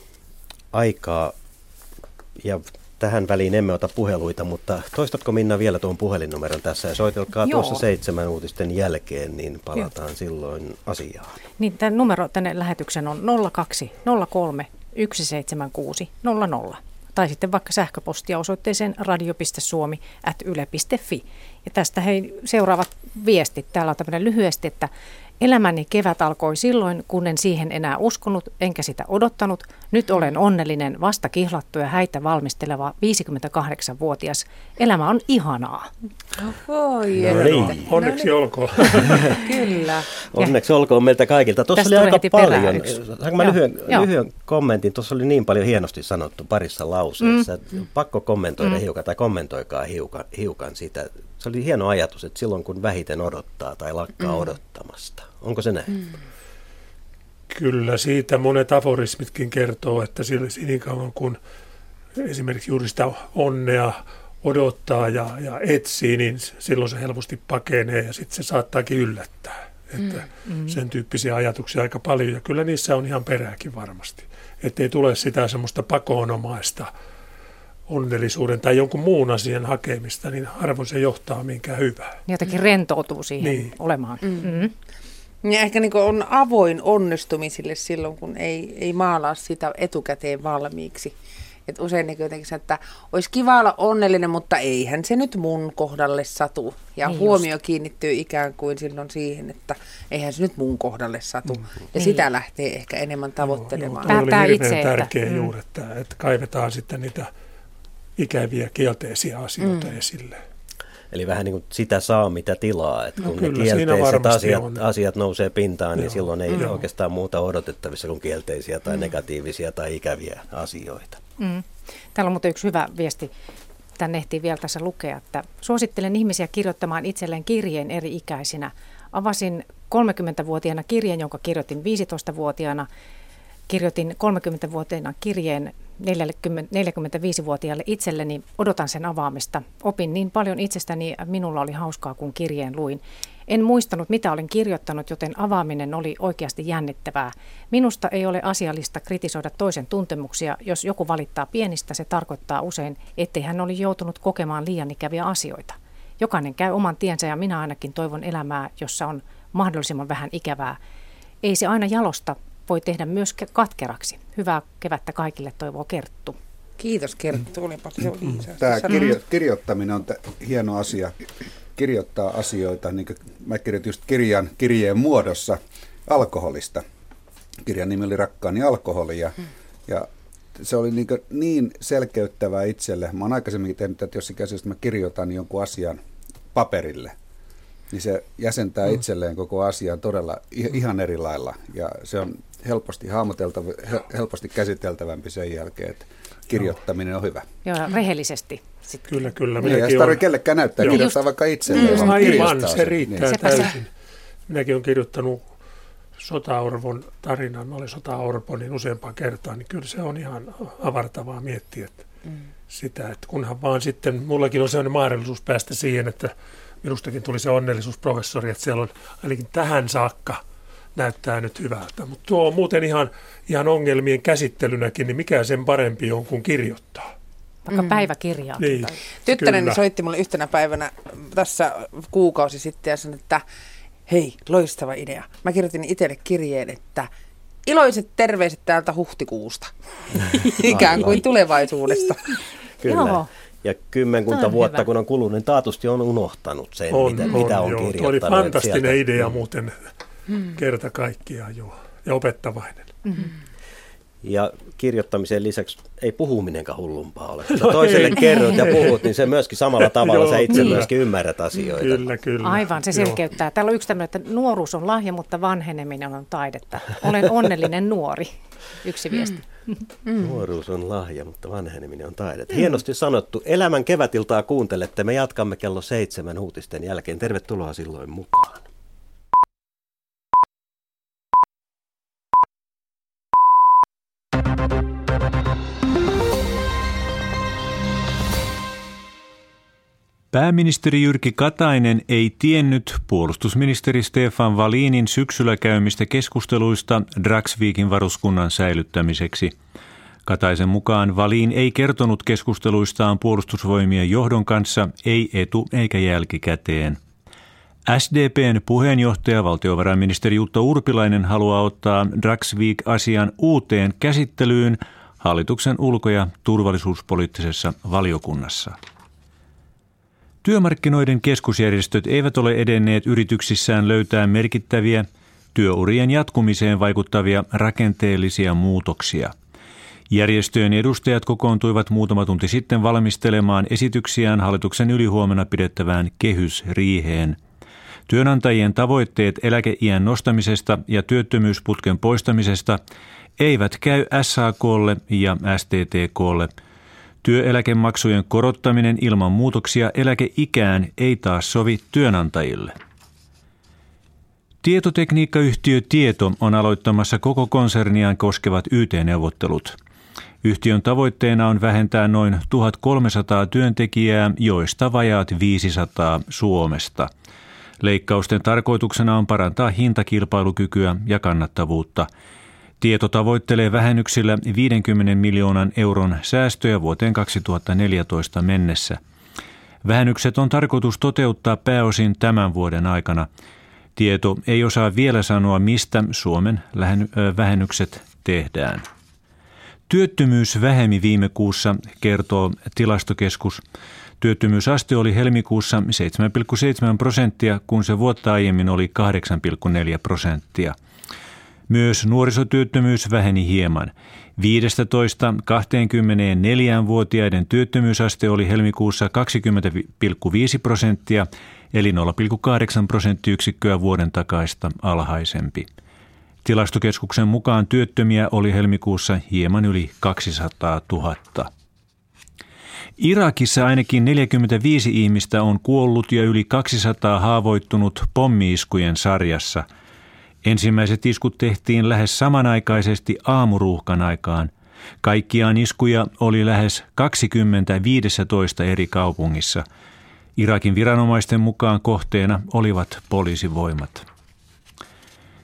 aikaa ja tähän väliin emme ota puheluita, mutta toistatko Minna vielä tuon puhelinnumeron tässä ja soitelkaa Joo. tuossa seitsemän uutisten jälkeen, niin palataan Joo. silloin asiaan. Niin, tämä numero tänne lähetyksen on 0203 176 00 tai sitten vaikka sähköpostia osoitteeseen radio.suomi.yle.fi. Ja tästä hei, seuraavat viestit. Täällä on tämmöinen lyhyesti, että Elämäni kevät alkoi silloin, kun en siihen enää uskonut, enkä sitä odottanut. Nyt olen onnellinen, vasta kihlattu ja häitä valmisteleva 58-vuotias. Elämä on ihanaa. Voi no niin. Onneksi no niin. olkoon. Kyllä. Onneksi olkoon meiltä kaikilta. Tuossa oli aika paljon. Saanko mä lyhyen, lyhyen kommentin? Tuossa oli niin paljon hienosti sanottu parissa lauseessa. Mm. Pakko kommentoida mm. hiukan, tai kommentoikaa hiukan, hiukan sitä se oli hieno ajatus, että silloin kun vähiten odottaa tai lakkaa mm. odottamasta. Onko se näin? Mm. Kyllä, siitä monet aforismitkin kertoo, että niin kauan kun esimerkiksi juuri sitä onnea odottaa ja, ja etsii, niin silloin se helposti pakenee ja sitten se saattaakin yllättää. Että mm. mm. Sen tyyppisiä ajatuksia aika paljon ja kyllä niissä on ihan perääkin varmasti. Että ei tule sitä semmoista pakoonomaista onnellisuuden tai jonkun muun asian hakemista, niin harvoin se johtaa minkään hyvää. Jotenkin rentoutuu siihen niin. olemaan. Mm. Mm. Ja ehkä niin on avoin onnistumisille silloin, kun ei, ei maalaa sitä etukäteen valmiiksi. Et usein niin jotenkin että olisi kiva olla onnellinen, mutta eihän se nyt mun kohdalle satu. Ja niin huomio just. kiinnittyy ikään kuin silloin siihen, että eihän se nyt mun kohdalle satu. Mm. Ja niin. sitä lähtee ehkä enemmän tavoittelemaan. Joo, joo, oli hirveän tärkeä mm. juuri, että, että kaivetaan sitten niitä ikäviä kielteisiä asioita mm. esille. Eli vähän niin kuin sitä saa, mitä tilaa. Että no kun kyllä, ne kielteiset asiat, asiat nousee pintaan, niin Joo. silloin ei ole oikeastaan muuta odotettavissa kuin kielteisiä tai mm. negatiivisia tai ikäviä asioita. Mm. Täällä on muuten yksi hyvä viesti. Tänne ehtii vielä tässä lukea, että suosittelen ihmisiä kirjoittamaan itselleen kirjeen eri ikäisinä. Avasin 30-vuotiaana kirjeen, jonka kirjoitin 15-vuotiaana kirjoitin 30-vuotiaana kirjeen 45-vuotiaalle itselleni, odotan sen avaamista. Opin niin paljon itsestäni, minulla oli hauskaa, kun kirjeen luin. En muistanut, mitä olin kirjoittanut, joten avaaminen oli oikeasti jännittävää. Minusta ei ole asiallista kritisoida toisen tuntemuksia. Jos joku valittaa pienistä, se tarkoittaa usein, ettei hän oli joutunut kokemaan liian ikäviä asioita. Jokainen käy oman tiensä ja minä ainakin toivon elämää, jossa on mahdollisimman vähän ikävää. Ei se aina jalosta voi tehdä myös katkeraksi. Hyvää kevättä kaikille, toivoo Kerttu. Kiitos Kerttu, olipa se Tämä kirjo- kirjoittaminen on t- hieno asia. Kirjoittaa asioita, niin kuin mä kirjoitin just kirjan kirjeen muodossa alkoholista. Kirjan nimi oli Rakkaani alkoholi ja, ja se oli niin, niin selkeyttävää itselle. Mä oon aikaisemmin tehnyt, että jossakin asiassa mä kirjoitan jonkun asian paperille – niin se jäsentää mm. itselleen koko asian todella ihan eri lailla. Ja se on helposti hahmoteltava, helposti käsiteltävämpi sen jälkeen, että kirjoittaminen on hyvä. Joo, rehellisesti. Sitten. Kyllä, kyllä. Niin, ei tarvitse kellekään näyttää, Joo. kirjoittaa vaikka itselleen. Mm. Aivan, se riittää niin. täysin. Minäkin olen kirjoittanut Sota-Orvon tarinan, mä olin Sota-Orpo niin useampaan kertaan, niin kyllä se on ihan avartavaa miettiä että mm. sitä, että kunhan vaan sitten, mullakin on sellainen mahdollisuus päästä siihen, että minustakin tuli se onnellisuusprofessori, että siellä on ainakin tähän saakka näyttää nyt hyvältä. Mutta tuo on muuten ihan, ihan ongelmien käsittelynäkin, niin mikä sen parempi on kuin kirjoittaa. Vaikka mm. päiväkirjaa. Niin, Tyttäreni kyllä. soitti mulle yhtenä päivänä tässä kuukausi sitten ja sanoi, että hei, loistava idea. Mä kirjoitin itselle kirjeen, että iloiset terveiset täältä huhtikuusta. Ikään kuin tulevaisuudesta. Kyllä. Joo. Ja kymmenkunta vuotta hyvä. kun on kulunut, niin taatusti on unohtanut sen, on, mitä, on, mitä on joo. kirjoittanut. Tuo oli fantastinen sieltä. idea muuten hmm. kerta kaikkiaan joo, ja opettavainen. Mm-hmm. Ja kirjoittamisen lisäksi ei puhuminenkaan hullumpaa ole. Kun toiselle kerrot ja puhut, niin se myöskin samalla tavalla Joo, sä itse kyllä. myöskin ymmärrät asioita. Kyllä, kyllä. Aivan, se selkeyttää. Joo. Täällä on yksi tämmöinen, että nuoruus on lahja, mutta vanheneminen on taidetta. Olen onnellinen nuori. Yksi viesti. Mm. Nuoruus on lahja, mutta vanheneminen on taidetta. Hienosti sanottu. Elämän kevätiltaa kuuntelette. Me jatkamme kello seitsemän uutisten jälkeen. Tervetuloa silloin mukaan. Pääministeri Jyrki Katainen ei tiennyt puolustusministeri Stefan Valinin syksyllä käymistä keskusteluista Dragsvikin varuskunnan säilyttämiseksi. Kataisen mukaan Valin ei kertonut keskusteluistaan puolustusvoimien johdon kanssa, ei etu eikä jälkikäteen. SDPn puheenjohtaja valtiovarainministeri Jutta Urpilainen haluaa ottaa Dragsvik-asian uuteen käsittelyyn hallituksen ulko- ja turvallisuuspoliittisessa valiokunnassa. Työmarkkinoiden keskusjärjestöt eivät ole edenneet yrityksissään löytää merkittäviä työurien jatkumiseen vaikuttavia rakenteellisia muutoksia. Järjestöjen edustajat kokoontuivat muutama tunti sitten valmistelemaan esityksiään hallituksen ylihuomenna pidettävään kehysriiheen. Työnantajien tavoitteet eläkeiän nostamisesta ja työttömyysputken poistamisesta eivät käy SAKlle ja STTKlle – Työeläkemaksujen korottaminen ilman muutoksia eläkeikään ei taas sovi työnantajille. Tietotekniikkayhtiö Tieto on aloittamassa koko konserniaan koskevat YT-neuvottelut. Yhtiön tavoitteena on vähentää noin 1300 työntekijää, joista vajaat 500 Suomesta. Leikkausten tarkoituksena on parantaa hintakilpailukykyä ja kannattavuutta – Tieto tavoittelee vähennyksillä 50 miljoonan euron säästöjä vuoteen 2014 mennessä. Vähennykset on tarkoitus toteuttaa pääosin tämän vuoden aikana. Tieto ei osaa vielä sanoa, mistä Suomen vähennykset tehdään. Työttömyys vähemi viime kuussa, kertoo tilastokeskus. Työttömyysaste oli helmikuussa 7,7 prosenttia, kun se vuotta aiemmin oli 8,4 prosenttia – myös nuorisotyöttömyys väheni hieman. 15-24-vuotiaiden työttömyysaste oli helmikuussa 20,5 prosenttia, eli 0,8 prosenttiyksikköä vuoden takaista alhaisempi. Tilastokeskuksen mukaan työttömiä oli helmikuussa hieman yli 200 000. Irakissa ainakin 45 ihmistä on kuollut ja yli 200 haavoittunut pommiiskujen sarjassa – Ensimmäiset iskut tehtiin lähes samanaikaisesti aamuruuhkan aikaan. Kaikkiaan iskuja oli lähes 20 15 eri kaupungissa. Irakin viranomaisten mukaan kohteena olivat poliisivoimat.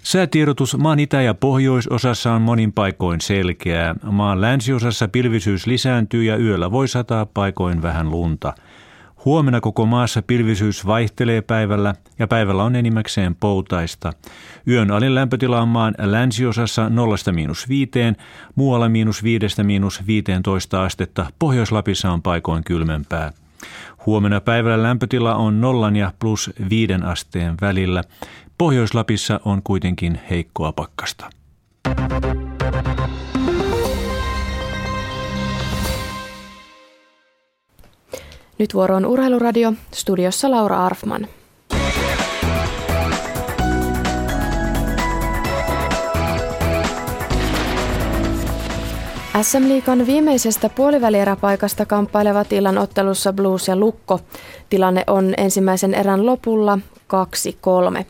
Säätiedotus maan itä- ja pohjoisosassa on monin paikoin selkeää. Maan länsiosassa pilvisyys lisääntyy ja yöllä voi sataa paikoin vähän lunta. Huomenna koko maassa pilvisyys vaihtelee päivällä ja päivällä on enimmäkseen poutaista. Yön alin lämpötila on maan länsiosassa 0-5, muualla miinus 5-15 astetta, Pohjois-Lapissa on paikoin kylmempää. Huomenna päivällä lämpötila on nollan ja plus viiden asteen välillä. Pohjois-Lapissa on kuitenkin heikkoa pakkasta. Nyt vuoro on Urheiluradio, studiossa Laura Arfman. SM Liikan viimeisestä puolivälieräpaikasta kamppailevat illan ottelussa Blues ja Lukko. Tilanne on ensimmäisen erän lopulla 2-3.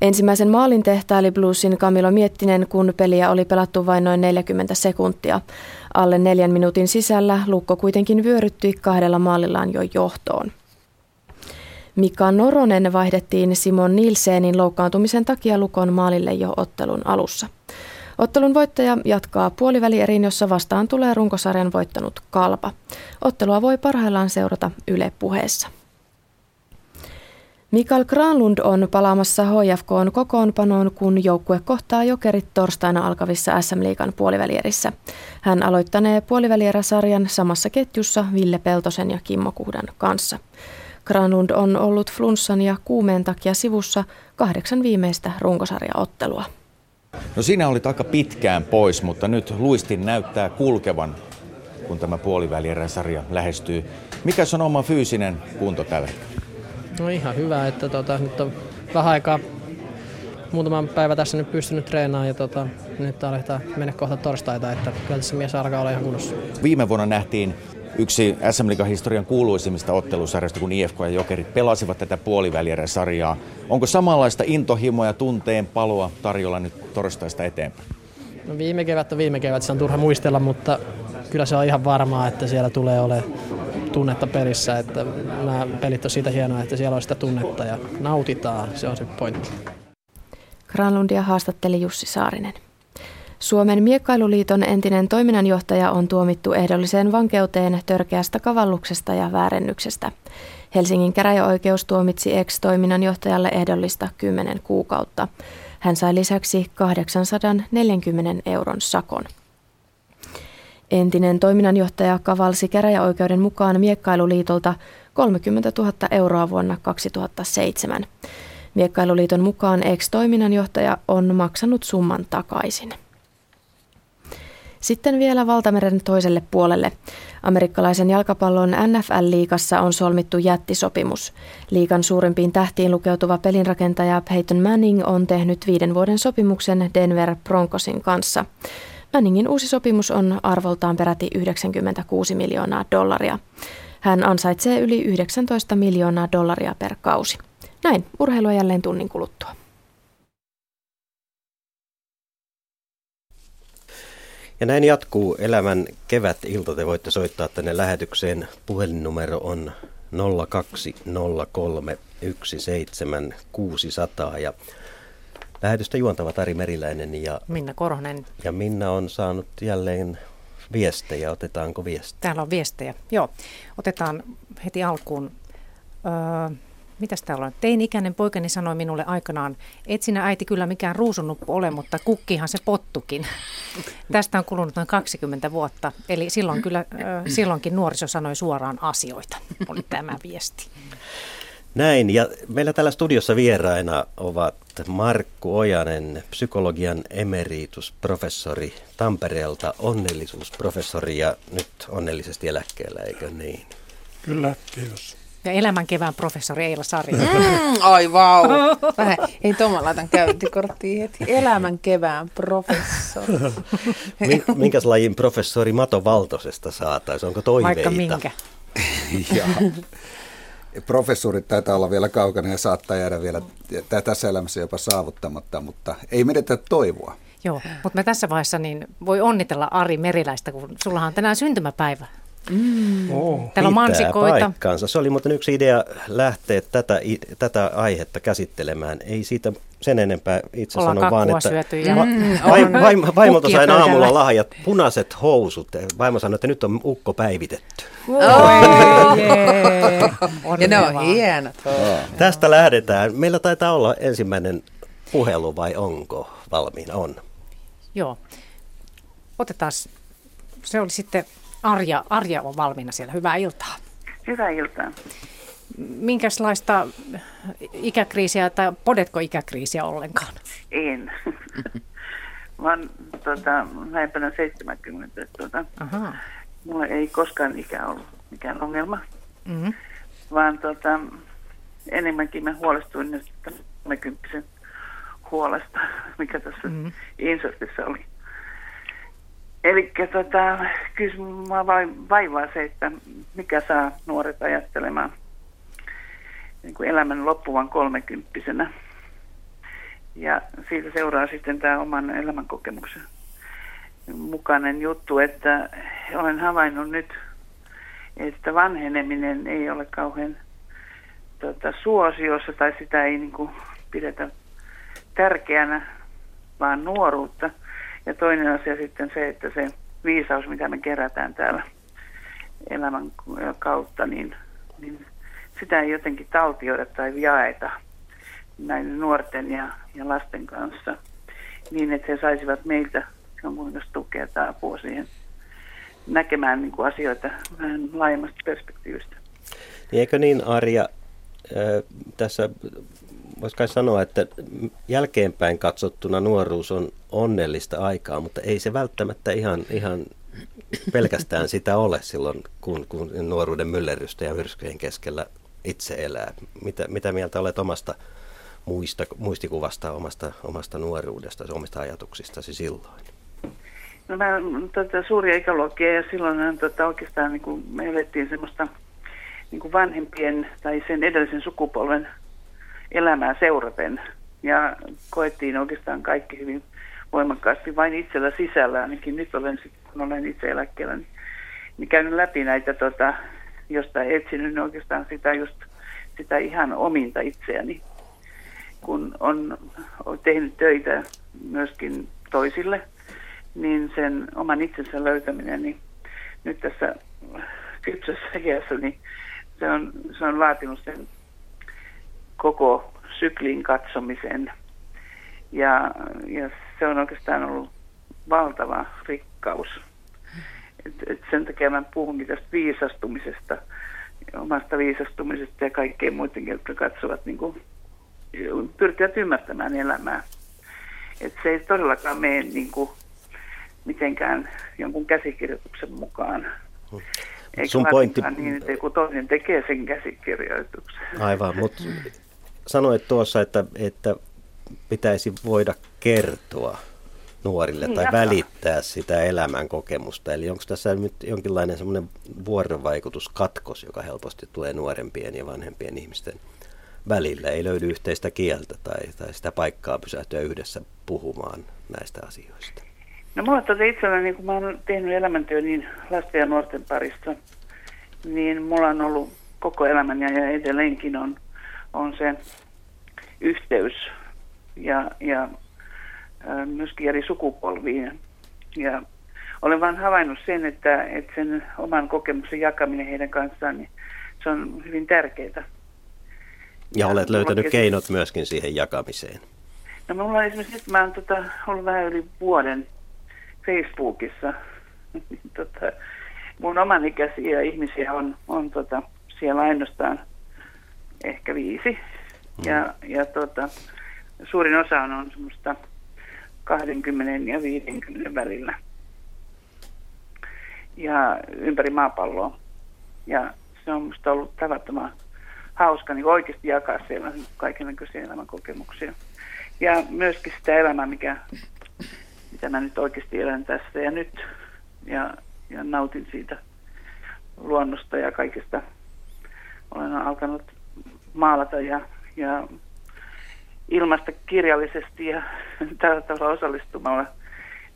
Ensimmäisen maalin tehtaili Bluesin Camilo Miettinen, kun peliä oli pelattu vain noin 40 sekuntia. Alle neljän minuutin sisällä Lukko kuitenkin vyöryttyi kahdella maalillaan jo johtoon. Mika Noronen vaihdettiin Simon Nilsenin loukkaantumisen takia Lukon maalille jo ottelun alussa. Ottelun voittaja jatkaa puolivälieriin, jossa vastaan tulee runkosarjan voittanut Kalpa. Ottelua voi parhaillaan seurata Yle puheessa. Mikael Granlund on palaamassa HFKn kokoonpanoon, kun joukkue kohtaa jokerit torstaina alkavissa SM-liigan puolivälierissä. Hän aloittanee puolivälieräsarjan samassa ketjussa Ville Peltosen ja Kimmo Kuhdan kanssa. Granlund on ollut flunssan ja kuumeen takia sivussa kahdeksan viimeistä runkosarjaottelua. No siinä oli aika pitkään pois, mutta nyt luistin näyttää kulkevan, kun tämä puolivälieräsarja lähestyy. Mikä on oma fyysinen kunto tällä? No ihan hyvä, että tota, nyt on vähän aikaa muutaman päivä tässä nyt pystynyt treenaamaan ja tota, nyt aletaan mennä kohta torstaita, että kyllä tässä mies alkaa olla ihan kunnossa. Viime vuonna nähtiin yksi SM historian kuuluisimmista ottelusarjoista, kun IFK ja Jokerit pelasivat tätä puolivälierä-sarjaa. Onko samanlaista intohimoa ja tunteen paloa tarjolla nyt torstaista eteenpäin? No viime kevät on viime kevät, se on turha muistella, mutta kyllä se on ihan varmaa, että siellä tulee olemaan tunnetta pelissä, että nämä pelit on siitä hienoa, että siellä on sitä tunnetta ja nautitaan, se on se pointti. Granlundia haastatteli Jussi Saarinen. Suomen miekkailuliiton entinen toiminnanjohtaja on tuomittu ehdolliseen vankeuteen törkeästä kavalluksesta ja väärennyksestä. Helsingin käräjäoikeus tuomitsi ex-toiminnanjohtajalle ehdollista 10 kuukautta. Hän sai lisäksi 840 euron sakon. Entinen toiminnanjohtaja kavalsi käräjäoikeuden mukaan Miekkailuliitolta 30 000 euroa vuonna 2007. Miekkailuliiton mukaan ex-toiminnanjohtaja on maksanut summan takaisin. Sitten vielä valtameren toiselle puolelle. Amerikkalaisen jalkapallon NFL-liigassa on solmittu jättisopimus. Liikan suurimpiin tähtiin lukeutuva pelinrakentaja Peyton Manning on tehnyt viiden vuoden sopimuksen Denver Broncosin kanssa. Manningin uusi sopimus on arvoltaan peräti 96 miljoonaa dollaria. Hän ansaitsee yli 19 miljoonaa dollaria per kausi. Näin, urheilua jälleen tunnin kuluttua. Ja näin jatkuu elämän kevät-ilta. Te voitte soittaa tänne lähetykseen. Puhelinnumero on 0203 17600 ja Lähetystä juontavat Ari Meriläinen ja Minna Korhonen. Ja Minna on saanut jälleen viestejä. Otetaanko viestejä? Täällä on viestejä. Joo, otetaan heti alkuun. Öö, mitäs täällä on? Tein-ikäinen poikani sanoi minulle aikanaan, et sinä äiti kyllä mikään ruusunnuppu ole, mutta kukkihan se pottukin. Tästä on kulunut noin 20 vuotta, eli silloin kyllä, silloinkin nuoriso sanoi suoraan asioita, oli tämä viesti. Näin, ja meillä täällä studiossa vieraina ovat Markku Ojanen, psykologian emeritusprofessori Tampereelta, onnellisuusprofessori ja nyt onnellisesti eläkkeellä, eikö niin? Kyllä, kiitos. Ja elämän kevään professori Eila Sari. Mm, ai vau. Vähän, ei Toma laitan käyttikorttiin heti. Elämän kevään professori. Minkäs lajin professori Mato Valtosesta saataisiin? Onko toiveita? Vaikka minkä. Professuurit taitaa olla vielä kaukana ja saattaa jäädä vielä tässä elämässä jopa saavuttamatta, mutta ei menetä toivoa. Joo, mutta me tässä vaiheessa niin voi onnitella Ari Meriläistä, kun sulla on tänään syntymäpäivä. Mm. Oh, Täällä on mansikoita. Paikkaansa. Se oli muuten yksi idea lähteä tätä, tätä aihetta käsittelemään. Ei siitä sen enempää itse sano vaan, että va- mm, vaim, vaimolta sain aamulla lahjat, punaiset housut. Vaimo sanoi, että nyt on ukko päivitetty. Oh, ja ne on hienot. Tästä lähdetään. Meillä taitaa olla ensimmäinen puhelu vai onko valmiina? On. Joo. Otetaan, se oli sitten Arja, Arja on valmiina siellä. Hyvää iltaa. Hyvää iltaa. Minkälaista ikäkriisiä tai podetko ikäkriisiä ollenkaan? En. Mä oon tota, lähempänä 70. Tuota, Aha. mulla ei koskaan ikä ollut mikään ongelma, mm-hmm. vaan tota, enemmänkin mä huolestuin nyt 30 huolesta, mikä tässä mm-hmm. insertissa oli. Eli tota, kyllä vaivaa se, että mikä saa nuoret ajattelemaan niin kuin elämän loppuvan kolmekymppisenä. Ja siitä seuraa sitten tämä oman elämänkokemuksen mukainen juttu, että olen havainnut nyt, että vanheneminen ei ole kauhean tota, suosiossa tai sitä ei niin kuin, pidetä tärkeänä, vaan nuoruutta – ja toinen asia sitten se, että se viisaus, mitä me kerätään täällä elämän kautta, niin, niin sitä ei jotenkin taltioida tai jaeta näiden nuorten ja, ja lasten kanssa niin, että he saisivat meiltä jonkunlaista tukea tai apua siihen näkemään niin kuin asioita vähän laajemmasta perspektiivistä. Niin eikö niin, Arja, tässä voisi kai sanoa, että jälkeenpäin katsottuna nuoruus on onnellista aikaa, mutta ei se välttämättä ihan, ihan pelkästään sitä ole silloin, kun, kun nuoruuden myllerrystä ja myrskyjen keskellä itse elää. Mitä, mitä mieltä olet omasta muista, muistikuvasta, omasta, omasta nuoruudesta, omista ajatuksistasi silloin? No mä tota, suuria ikäluokkia ja silloin tota, oikeastaan niin kuin, me elettiin semmoista niin kuin vanhempien tai sen edellisen sukupolven elämää seuraten. Ja koettiin oikeastaan kaikki hyvin voimakkaasti vain itsellä sisällä, ainakin nyt olen, kun olen itse eläkkeellä, niin, niin käynyt läpi näitä, tota, josta etsinyt niin oikeastaan sitä just sitä ihan ominta itseäni, kun on, on tehnyt töitä myöskin toisille, niin sen oman itsensä löytäminen, niin nyt tässä kypsässä iässä, niin se on, se on vaatinut sen koko syklin katsomisen. Ja, ja se on oikeastaan ollut valtava rikkaus. Et, et sen takia mä puhunkin tästä viisastumisesta, omasta viisastumisesta ja kaikkein muidenkin, jotka katsovat, niin kuin, pyrkivät ymmärtämään elämää. Et se ei todellakaan mene niin kuin, mitenkään jonkun käsikirjoituksen mukaan. Eikä Sun pointti... niin, että joku toinen tekee sen käsikirjoituksen. Aivan, mutta sanoit tuossa, että, että pitäisi voida kertoa nuorille tai jatka. välittää sitä elämän kokemusta. Eli onko tässä nyt jonkinlainen semmoinen vuorovaikutuskatkos, joka helposti tulee nuorempien ja vanhempien ihmisten välillä? Ei löydy yhteistä kieltä tai, tai sitä paikkaa pysähtyä yhdessä puhumaan näistä asioista. No mulla tuota itsellä, niin kun mä oon tehnyt elämäntyö niin lasten ja nuorten parissa, niin mulla on ollut koko elämän ja edelleenkin on on se yhteys ja, ja myöskin eri sukupolviin. Ja olen vain havainnut sen, että, että sen oman kokemuksen jakaminen heidän kanssaan, niin se on hyvin tärkeää. Ja, olet löytänyt kes... keinot myöskin siihen jakamiseen. No minulla on esimerkiksi nyt, mä olen tota, ollut vähän yli vuoden Facebookissa. tota, mun oman ikäisiä ihmisiä on, on tota, siellä ainoastaan ehkä viisi. Mm. Ja, ja tota, suurin osa on, on semmoista 20 ja 50 välillä. Ja ympäri maapalloa. Ja se on musta ollut tavattoman hauska niin oikeasti jakaa siellä kaikenlaisia elämänkokemuksia. Ja myöskin sitä elämää, mikä, mitä mä nyt oikeasti elän tässä ja nyt. Ja, ja nautin siitä luonnosta ja kaikesta olen alkanut maalata ja, ja ilmaista kirjallisesti ja tällä tavalla osallistumalla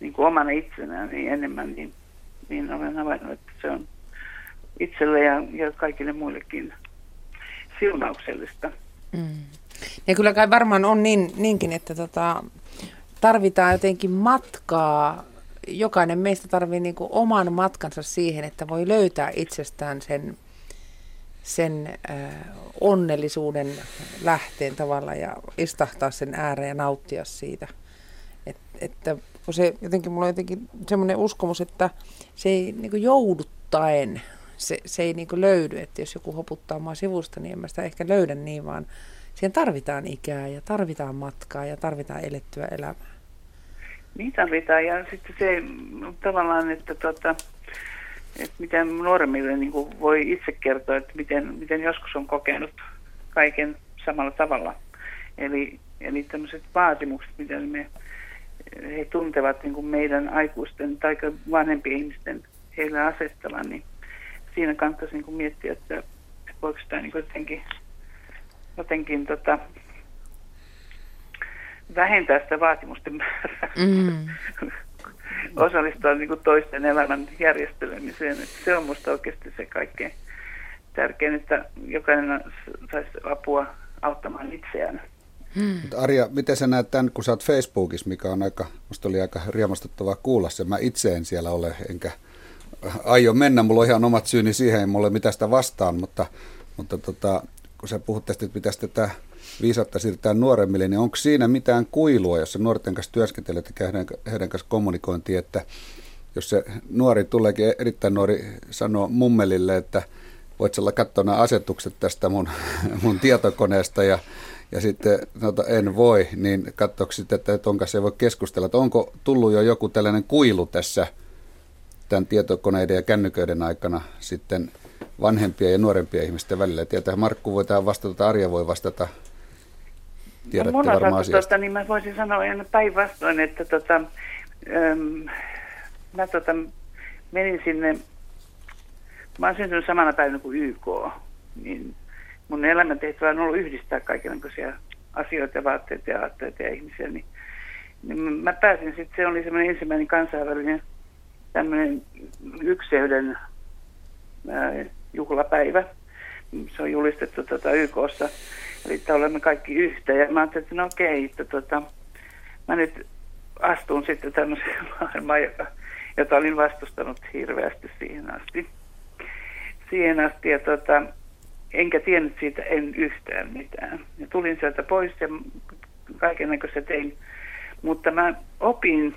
niin kuin omana itsenään niin enemmän, niin, niin olen havainnut, että se on itselle ja, ja kaikille muillekin siunauksellista. Mm. Ja kyllä kai varmaan on niin, niinkin, että tota, tarvitaan jotenkin matkaa. Jokainen meistä tarvitsee niin oman matkansa siihen, että voi löytää itsestään sen, sen onnellisuuden lähteen tavalla ja istahtaa sen ääreen ja nauttia siitä. Et, että kun se jotenkin, mulla on jotenkin semmoinen uskomus, että se ei niin jouduttaen, se, se ei niin löydy, että jos joku hoputtaa maa sivusta, niin en mä sitä ehkä löydä niin, vaan siihen tarvitaan ikää ja tarvitaan matkaa ja tarvitaan elettyä elämää. Niin tarvitaan ja sitten se tavallaan, että, tota, että miten nuoremmille niin kuin voi itse kertoa, että miten, miten joskus on kokenut kaiken samalla tavalla. Eli, eli tämmöiset vaatimukset, mitä me he tuntevat niin kuin meidän aikuisten tai vanhempien ihmisten heille asettavan, niin siinä kannattaisi niin kuin miettiä, että voiko sitä niin kuin jotenkin, jotenkin tota, vähentää sitä vaatimusten määrää. Mm. Osallistua niin kuin toisten elämän järjestelemiseen. Että se on minusta oikeasti se kaikkein tärkein, että jokainen saisi apua auttamaan itseään. Hmm. Arja, miten sä näet tämän, kun sä oot Facebookissa, mikä on aika, musta oli aika riemastuttavaa kuulla se. Mä itse en siellä ole, enkä aio mennä. Mulla on ihan omat syyni siihen, ei mulla ole mitään sitä vastaan, mutta, mutta tota, kun sä puhut tästä, että pitäisi tätä viisautta siirtää nuoremmille, niin onko siinä mitään kuilua, jos se nuorten kanssa työskentelee ja heidän, kanssa kommunikointi, että jos se nuori tuleekin, erittäin nuori, sanoo mummelille, että voit olla katsoa nämä asetukset tästä mun, mun tietokoneesta ja ja sitten sanota, en voi, niin katsoiko sitten, että kanssa ei voi keskustella, että onko tullut jo joku tällainen kuilu tässä tämän tietokoneiden ja kännyköiden aikana sitten vanhempia ja nuorempia ihmisten välillä. Tietää, Markku voi tähän vastata, Arja voi vastata. Tiedätte no, varmaan asiasta. Tota, niin mä voisin sanoa ihan päinvastoin, että tota, äm, mä tota, menin sinne, mä oon syntynyt samana päivänä kuin YK, niin mun elämäntehtävä on ollut yhdistää kaikenlaisia asioita vaatteita ja aatteita ja ihmisiä, niin, niin mä pääsin sitten, se oli semmoinen ensimmäinen kansainvälinen tämmöinen ykseyden ää, juhlapäivä. Se on julistettu tota YKssa, että olemme kaikki yhtä. Ja mä ajattelin, että no okei, että tota, mä nyt astun sitten tämmöiseen maailmaan, jota, jota olin vastustanut hirveästi siihen asti. Siihen asti ja tota, enkä tiennyt siitä en yhtään mitään. Ja tulin sieltä pois ja kaikenlaista tein. Mutta mä opin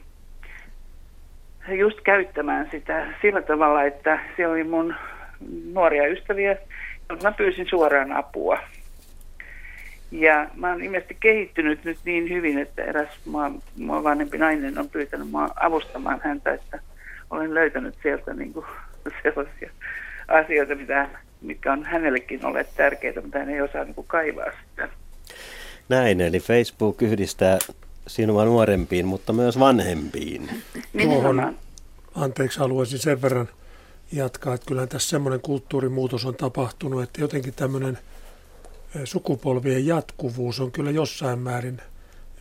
just käyttämään sitä sillä tavalla, että siellä oli mun nuoria ystäviä, joilta mä pyysin suoraan apua. Ja mä oon ilmeisesti kehittynyt nyt niin hyvin, että eräs mua, mua vanhempi nainen on pyytänyt mua avustamaan häntä, että olen löytänyt sieltä niin kuin sellaisia asioita, mitä mitkä on hänellekin olleet tärkeitä, mutta hän ei osaa niin kuin kaivaa sitä. Näin, eli Facebook yhdistää sinua nuorempiin, mutta myös vanhempiin. Tuohon, anteeksi, haluaisin sen verran jatkaa, että kyllä tässä semmoinen kulttuurimuutos on tapahtunut, että jotenkin tämmöinen sukupolvien jatkuvuus on kyllä jossain määrin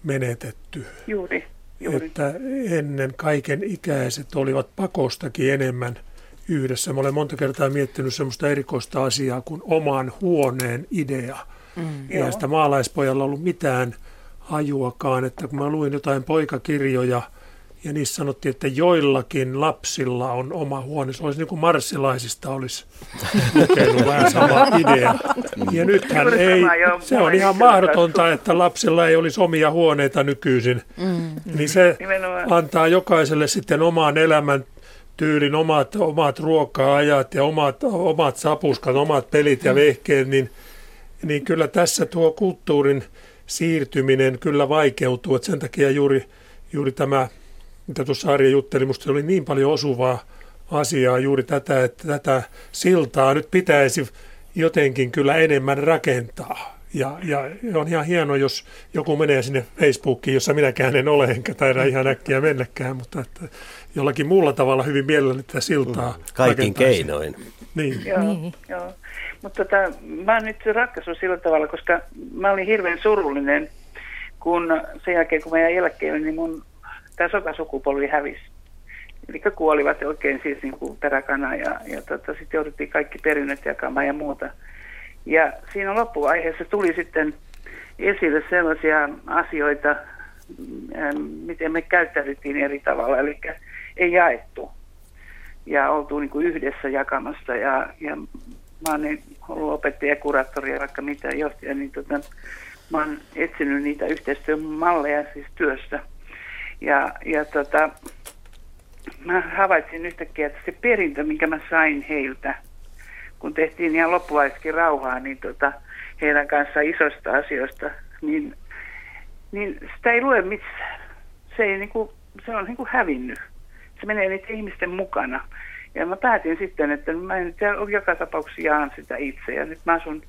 menetetty. Juuri. Juuri. Että ennen kaiken ikäiset olivat pakostakin enemmän – yhdessä. Mä olen monta kertaa miettinyt semmoista erikoista asiaa kuin oman huoneen idea. Mm, ja sitä maalaispojalla ollut mitään hajuakaan, että kun mä luin jotain poikakirjoja ja niissä sanottiin, että joillakin lapsilla on oma huone. Se olisi niin kuin marssilaisista olisi lukenut vähän sama idea. Ja nythän ei, se on ihan mahdotonta, että lapsilla ei olisi omia huoneita nykyisin. Mm. Niin se antaa jokaiselle sitten omaan elämän tyylin omat, omat ruoka-ajat ja omat, omat sapuskat, omat pelit ja mm. vehkeet, niin, niin kyllä tässä tuo kulttuurin siirtyminen kyllä vaikeutuu. Että sen takia juuri, juuri tämä, mitä tuossa Arja jutteli, minusta oli niin paljon osuvaa asiaa juuri tätä, että tätä siltaa nyt pitäisi jotenkin kyllä enemmän rakentaa. Ja, ja on ihan hieno, jos joku menee sinne Facebookiin, jossa minäkään en ole, enkä taida ihan äkkiä mennäkään, mutta että jollakin muulla tavalla hyvin mielelläni tätä siltaa mm. Kaikin keinoin. Niin. Joo, niin. joo. Mutta tota, mä oon nyt ratkaisu sillä tavalla, koska mä olin hirveän surullinen, kun sen jälkeen kun mä jäin eläkkeelle, niin mun tämä sotasukupolvi hävisi. Eli kuolivat oikein siis niin kuin peräkana ja, ja tota, sitten jouduttiin kaikki perinnöt jakamaan ja muuta. Ja siinä loppuvaiheessa tuli sitten esille sellaisia asioita, ähm, miten me käyttäydyttiin eri tavalla, eli ei jaettu ja oltu niin kuin yhdessä jakamassa ja, ja mä oon niin ollut opettaja, kuraattori ja vaikka mitä johtaja, niin tota, mä oon etsinyt niitä yhteistyömalleja siis työssä. Ja, ja tota, mä havaitsin yhtäkkiä, että se perintö, minkä mä sain heiltä, kun tehtiin ihan loppuvaiheessakin rauhaa, niin tota, heidän kanssa isoista asioista, niin, niin sitä ei lue missään. Se, ei, niin kuin, se on niin kuin hävinnyt. Se menee niiden ihmisten mukana. Ja mä päätin sitten, että mä en joka tapauksessa jaan sitä itse. Ja nyt mä asun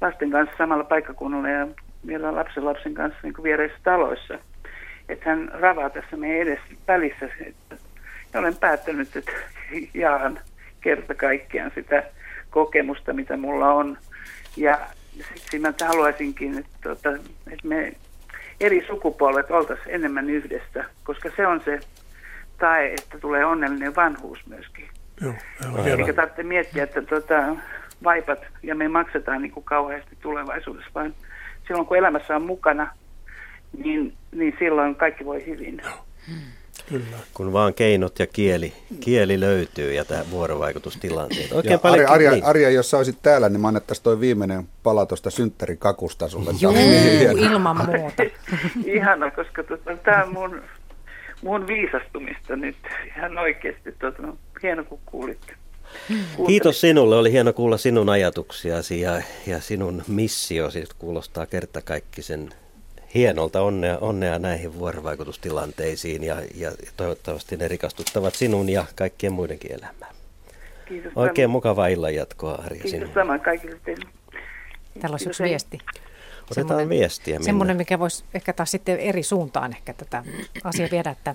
lasten kanssa samalla paikkakunnalla ja vielä lapsen lapsen kanssa niin kuin viereissä taloissa. Että hän ravaa tässä meidän edessä välissä. Että ja olen päättänyt, että jaan kerta kaikkiaan sitä kokemusta, mitä mulla on. Ja siksi mä haluaisinkin, että, tuota, että me eri sukupolvet oltaisiin enemmän yhdessä, koska se on se tae, että tulee onnellinen vanhuus myöskin. Joo, Eikä tarvitse miettiä, että tuota, vaipat ja me maksetaan niin kuin kauheasti tulevaisuudessa, vaan silloin kun elämässä on mukana, niin, niin silloin kaikki voi hyvin. Joo. Hmm. Kyllä. Kun vaan keinot ja kieli, kieli löytyy ja tämä vuorovaikutustilanteet. Oikein ja paljon Arja, Arja, Arja, jos sä olisit täällä, niin mä annettaisiin toi viimeinen pala tuosta synttärikakusta sulle. Joo, ilman muuta. Ihana, koska tota, tämä on mun, mun viisastumista nyt ihan oikeasti. Tota, hieno kun kuulitte. Kiitos sinulle, oli hieno kuulla sinun ajatuksiasi ja, ja sinun missiosi kuulostaa kertakaikkisen hienolta onnea, onnea näihin vuorovaikutustilanteisiin ja, ja toivottavasti ne rikastuttavat sinun ja kaikkien muidenkin elämää. Kiitos. Oikein saman. mukavaa illan jatkoa, Arja, Kiitos sinun. saman kaikille teille. Täällä olisi yksi viesti. Otetaan semmoinen, viestiä. Semmoinen, mikä voisi ehkä taas sitten eri suuntaan ehkä tätä asiaa viedä, että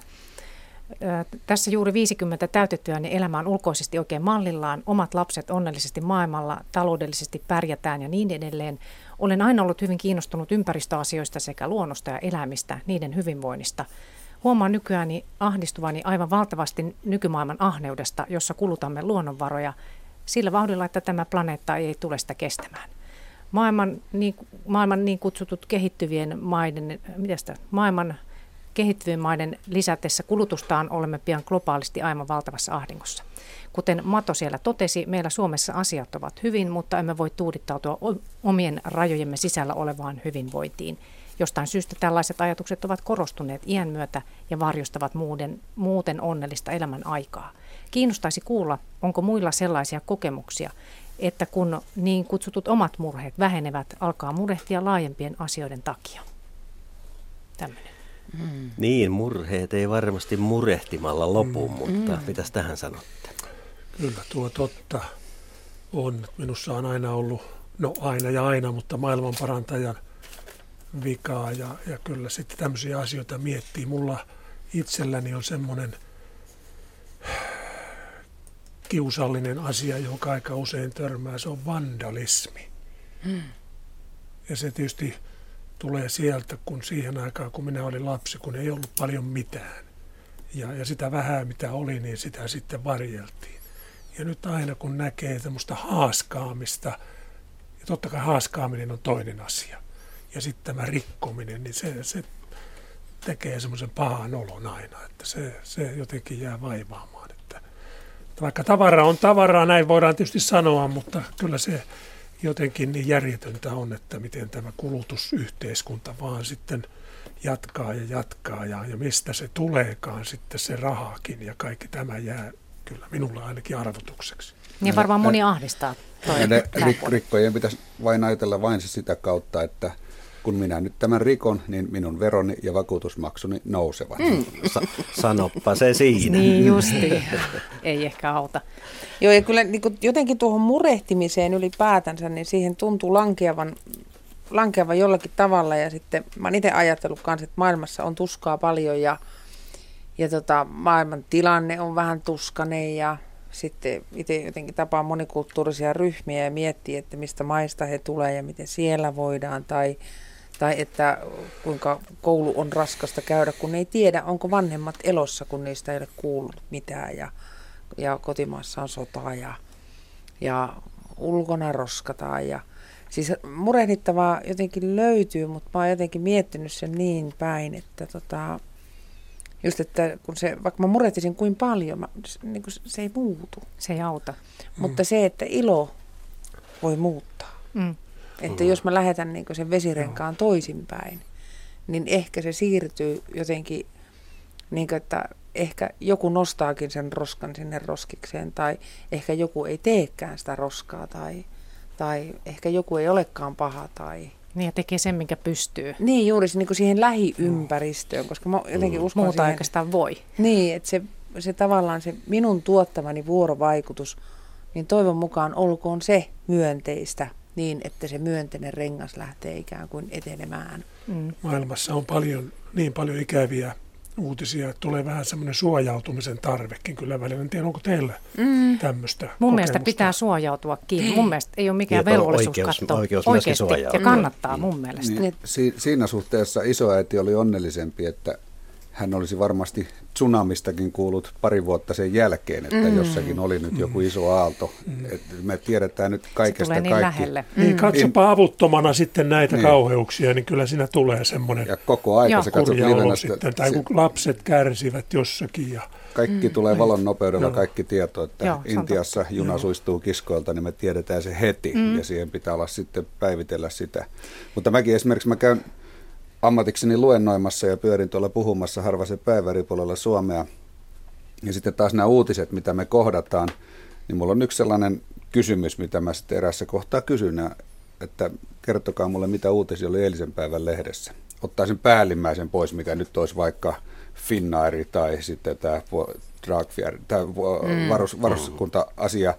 tässä juuri 50 täytettyä, niin elämä on ulkoisesti oikein mallillaan. Omat lapset onnellisesti maailmalla, taloudellisesti pärjätään ja niin edelleen. Olen aina ollut hyvin kiinnostunut ympäristöasioista sekä luonnosta ja elämistä, niiden hyvinvoinnista. Huomaan nykyään ahdistuvani aivan valtavasti nykymaailman ahneudesta, jossa kulutamme luonnonvaroja sillä vauhdilla, että tämä planeetta ei tule sitä kestämään. Maailman niin, maailman niin kutsutut kehittyvien maiden, mitä sitä, maailman kehittyvien maiden lisätessä kulutustaan olemme pian globaalisti aivan valtavassa ahdingossa. Kuten Mato siellä totesi, meillä Suomessa asiat ovat hyvin, mutta emme voi tuudittautua omien rajojemme sisällä olevaan hyvinvointiin. Jostain syystä tällaiset ajatukset ovat korostuneet iän myötä ja varjostavat muuden, muuten onnellista elämän aikaa. Kiinnostaisi kuulla, onko muilla sellaisia kokemuksia, että kun niin kutsutut omat murheet vähenevät, alkaa murehtia laajempien asioiden takia. Tämmöinen. Mm. Niin, murheet ei varmasti murehtimalla lopu, mm. mutta mm. mitäs tähän sanotte? Kyllä tuo totta on. Minussa on aina ollut, no aina ja aina, mutta maailman parantajan vikaa ja, ja kyllä sitten tämmöisiä asioita miettii. Mulla itselläni on semmoinen kiusallinen asia, joka aika usein törmää, se on vandalismi. Mm. Ja se tietysti tulee sieltä, kun siihen aikaan, kun minä olin lapsi, kun ei ollut paljon mitään. Ja, ja sitä vähää, mitä oli, niin sitä sitten varjeltiin. Ja nyt aina, kun näkee tämmöistä haaskaamista, ja totta kai haaskaaminen on toinen asia, ja sitten tämä rikkominen, niin se, se tekee semmoisen pahan olon aina, että se, se jotenkin jää vaivaamaan. Että, että vaikka tavara on tavaraa, näin voidaan tietysti sanoa, mutta kyllä se jotenkin niin järjetöntä on, että miten tämä kulutusyhteiskunta vaan sitten jatkaa ja jatkaa ja, ja mistä se tuleekaan sitten se rahakin ja kaikki tämä jää kyllä minulla ainakin arvotukseksi. Niin varmaan moni ahdistaa. Ja ne rik- rikkojen pitäisi vain ajatella vain se sitä kautta, että kun minä nyt tämän rikon, niin minun veroni ja vakuutusmaksuni nousevat. Mm. Sa- sanoppa se siinä. Niin justi. Ei ehkä auta. Joo, ja kyllä niin jotenkin tuohon murehtimiseen ylipäätänsä, niin siihen tuntuu lankeavan lankeava jollakin tavalla ja sitten mä oon itse ajatellut kanssa, että maailmassa on tuskaa paljon ja, ja tota, maailman tilanne on vähän tuskainen ja sitten itse jotenkin tapaa monikulttuurisia ryhmiä ja miettii, että mistä maista he tulee ja miten siellä voidaan tai, tai että kuinka koulu on raskasta käydä, kun ei tiedä, onko vanhemmat elossa, kun niistä ei ole kuullut mitään ja, ja kotimaassa on sotaa ja, ja ulkona roskataan ja Siis murehdittavaa jotenkin löytyy, mutta mä oon jotenkin miettinyt sen niin päin, että tota, just että kun se, vaikka mä murehtisin kuin paljon, mä, niin kuin se ei muutu. Se ei auta. Mutta mm. se, että ilo voi muuttaa. Mm. Että mm. jos mä lähetän niin sen vesirenkaan no. toisinpäin, niin ehkä se siirtyy jotenkin, niin kuin, että ehkä joku nostaakin sen roskan sinne roskikseen, tai ehkä joku ei teekään sitä roskaa, tai, tai ehkä joku ei olekaan paha, tai niin ja tekee sen, minkä pystyy. Niin, juuri niin kuin siihen lähiympäristöön, koska mä jotenkin mm. uskon Muuta siihen, oikeastaan voi. Niin, että se, se tavallaan se minun tuottamani vuorovaikutus, niin toivon mukaan olkoon se myönteistä niin, että se myönteinen rengas lähtee ikään kuin etenemään. Mm. Maailmassa on paljon, niin paljon ikäviä uutisia, että tulee vähän semmoinen suojautumisen tarvekin kyllä välillä. En tiedä, onko teillä mm. tämmöistä Mun kokemusta? mielestä pitää suojautuakin. Mun mielestä ei ole mikään velvollisuus oikeus, katsoa oikeus oikeasti ja kannattaa mm. mun mielestä. Niin, si- siinä suhteessa isoäiti oli onnellisempi, että hän olisi varmasti tsunamistakin kuullut pari vuotta sen jälkeen, että mm. jossakin oli nyt joku iso aalto. Mm. Et me tiedetään nyt kaikesta niin kaikki. Lähelle. Mm. Niin, katsopa niin. avuttomana sitten näitä niin. kauheuksia, niin kyllä siinä tulee semmoinen ja koko aika se katsot livenä, sitten, tai kun lapset kärsivät jossakin. Ja... Kaikki mm. tulee valon nopeudella, no. kaikki tieto, että Joo, Intiassa juna Joo. suistuu kiskoilta, niin me tiedetään se heti, mm. ja siihen pitää olla sitten päivitellä sitä. Mutta mäkin esimerkiksi, mä käyn ammatikseni luennoimassa ja pyörin tuolla puhumassa harvaisen päiväripuolella Suomea. Ja sitten taas nämä uutiset, mitä me kohdataan, niin mulla on yksi sellainen kysymys, mitä mä sitten erässä kohtaa kysyn, että kertokaa mulle, mitä uutisia oli eilisen päivän lehdessä. Ottaisin päällimmäisen pois, mikä nyt olisi vaikka Finnairi tai sitten tämä Dragfjär, tämä mm. varus, varuskunta-asia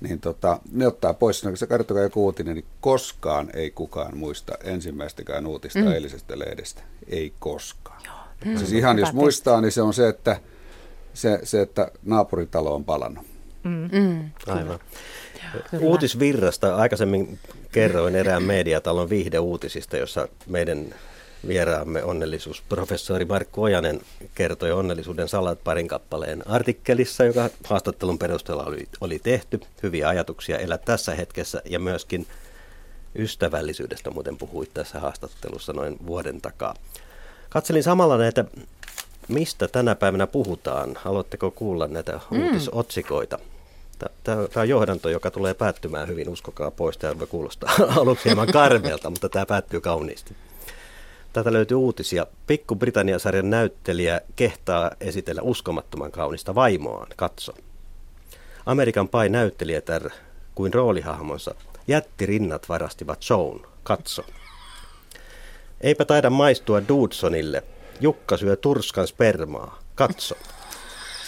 niin tota, ne ottaa pois, kun se kertokaa joku uutinen, niin koskaan ei kukaan muista ensimmäistäkään uutista mm. eilisestä lehdestä. Ei koskaan. Joo. Mm. Siis ihan jos muistaa, niin se on se, että, se, se, että naapuritalo on palannut. Mm. Mm. Aivan. Kyllä. Uutisvirrasta aikaisemmin kerroin erään mediatalon viihdeuutisista, jossa meidän Vieraamme onnellisuusprofessori Markku Ojanen kertoi onnellisuuden salat parin kappaleen artikkelissa, joka haastattelun perusteella oli, oli tehty. Hyviä ajatuksia elää tässä hetkessä ja myöskin ystävällisyydestä muuten puhuit tässä haastattelussa noin vuoden takaa. Katselin samalla näitä, mistä tänä päivänä puhutaan. Haluatteko kuulla näitä mm. uutisotsikoita? Tämä on johdanto, joka tulee päättymään hyvin, uskokaa pois. Tämä kuulostaa aluksi hieman karmeelta, mutta tämä päättyy kauniisti. Tätä löytyy uutisia. Pikku-Britannia-sarjan näyttelijä kehtaa esitellä uskomattoman kaunista vaimoaan. Katso. Amerikan pai näyttelijätär kuin roolihahmonsa jättirinnat varastivat shown. Katso. Eipä taida maistua Dudsonille. Jukka syö turskan spermaa. Katso.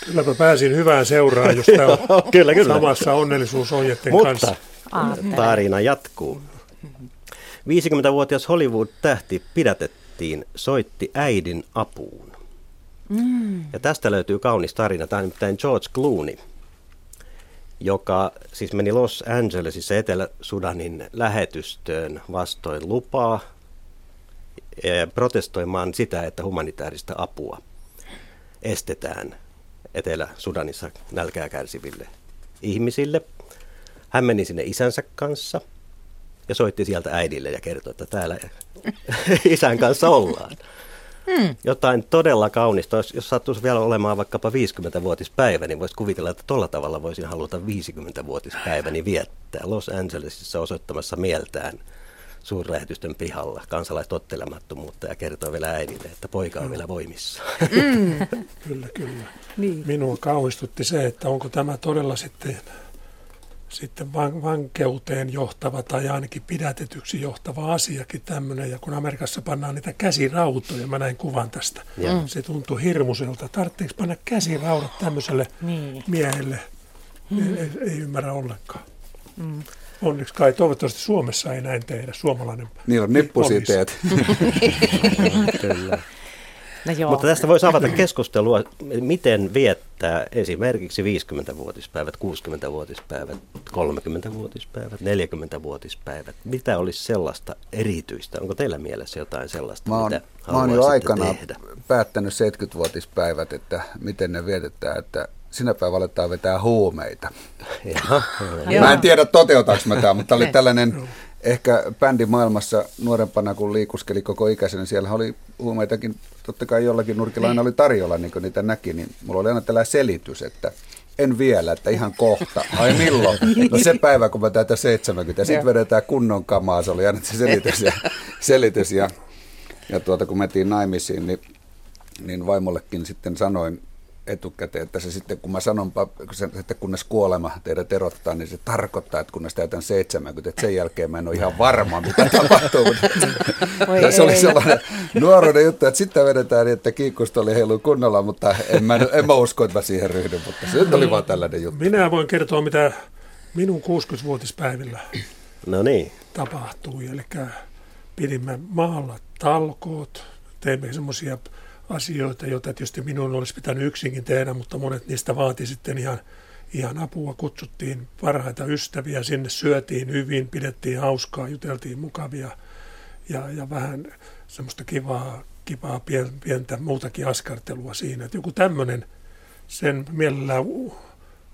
Kyllä mä pääsin hyvään seuraan, jos tämä on kyllä, kyllä. samassa onnellisuusohjeiden kanssa. Mutta tarina jatkuu. 50-vuotias Hollywood-tähti pidätettiin, soitti äidin apuun. Mm. Ja tästä löytyy kaunis tarina. Tämä on nimittäin George Clooney, joka siis meni Los Angelesissa Etelä-Sudanin lähetystöön vastoin lupaa protestoimaan sitä, että humanitaarista apua estetään Etelä-Sudanissa nälkää kärsiville ihmisille. Hän meni sinne isänsä kanssa – ja soitti sieltä äidille ja kertoi, että täällä isän kanssa ollaan. Hmm. Jotain todella kaunista. Jos, jos sattuisi vielä olemaan vaikkapa 50-vuotispäivä, niin voisi kuvitella, että tuolla tavalla voisin haluta 50-vuotispäiväni viettää Los Angelesissa osoittamassa mieltään suurlähetystön pihalla kansalaistottelemattomuutta ja kertoo vielä äidille, että poika on mm. vielä voimissa. Mm. kyllä, kyllä. Niin. Minua kauhistutti se, että onko tämä todella sitten sitten van, vankeuteen johtava tai ainakin pidätetyksi johtava asiakin tämmöinen. Ja kun Amerikassa pannaan niitä käsirautoja, mä näin kuvan tästä, mm. se tuntuu hirmuiselta. Tarvitseeko panna käsiraudat tämmöiselle niin. miehelle? Mm. Ei, ei, ei ymmärrä ollenkaan. Mm. Onneksi kai toivottavasti Suomessa ei näin tehdä, suomalainen Niin on nippusiteet. Kyllä. No joo. Mutta tästä voisi avata keskustelua, miten viettää esimerkiksi 50-vuotispäivät, 60-vuotispäivät, 30-vuotispäivät, 40-vuotispäivät. Mitä olisi sellaista erityistä? Onko teillä mielessä jotain sellaista, mä oon, mitä Mä oon jo aikana tehdä? päättänyt 70-vuotispäivät, että miten ne vietetään, että sinä päivänä aletaan vetää huumeita. Jaha, mä en tiedä toteutaanko mä tämä, mutta oli tällainen ehkä bändimaailmassa nuorempana, kun liikuskeli koko ikäisenä, siellä oli huumeitakin, totta kai jollakin nurkilla aina oli tarjolla, niin kuin niitä näki, niin mulla oli aina tällainen selitys, että en vielä, että ihan kohta. Ai milloin? No se päivä, kun mä täytän 70. Sitten vedetään kunnon kamaa, se oli aina se selitys. Ja, selitys ja, ja tuota, kun mentiin naimisiin, niin, niin vaimollekin sitten sanoin etukäteen, että se sitten kun mä sanon, että kunnes kuolema teidät erottaa, niin se tarkoittaa, että kunnes täytän 70, että sen jälkeen mä en ole ihan varma, mitä tapahtuu. Oi se oli sellainen nuoruuden juttu, että sitten vedetään niin, että kiikkusta oli heilu kunnolla, mutta en mä, en mä usko, että mä siihen ryhdyn, mutta se nyt oli vaan tällainen juttu. Minä voin kertoa, mitä minun 60-vuotispäivillä no niin. tapahtui. Eli pidimme maalla talkoot, teimme semmoisia asioita, joita tietysti minun olisi pitänyt yksinkin tehdä, mutta monet niistä vaati sitten ihan, ihan apua. Kutsuttiin parhaita ystäviä, sinne syötiin hyvin, pidettiin hauskaa, juteltiin mukavia ja, ja vähän semmoista kivaa, kivaa pientä muutakin askartelua siinä. Että joku tämmöinen, sen mielellään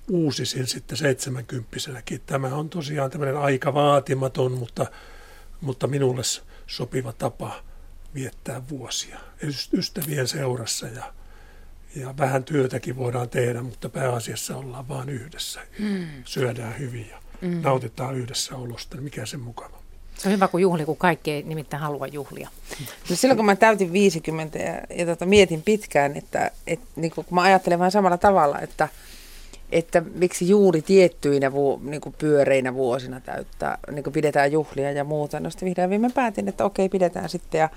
uusisin sitten seitsemänkymppisenäkin. Tämä on tosiaan tämmöinen aika vaatimaton, mutta, mutta minulle sopiva tapa viettää vuosia ystävien seurassa ja, ja vähän työtäkin voidaan tehdä, mutta pääasiassa ollaan vain yhdessä. Mm. Syödään hyvin ja mm. nautitaan yhdessä olosta. Mikä se mukava. Se on hyvä kuin juhli, kun kaikki ei nimittäin halua juhlia. No silloin kun mä täytin 50 ja, ja tota, mietin pitkään, että et, niin kun mä ajattelen vähän samalla tavalla, että, että miksi juuri tiettyinä vu, niin kuin pyöreinä vuosina täyttää, niin kuin pidetään juhlia ja muuta. No sitten viime päätin, että okei, pidetään sitten. Ja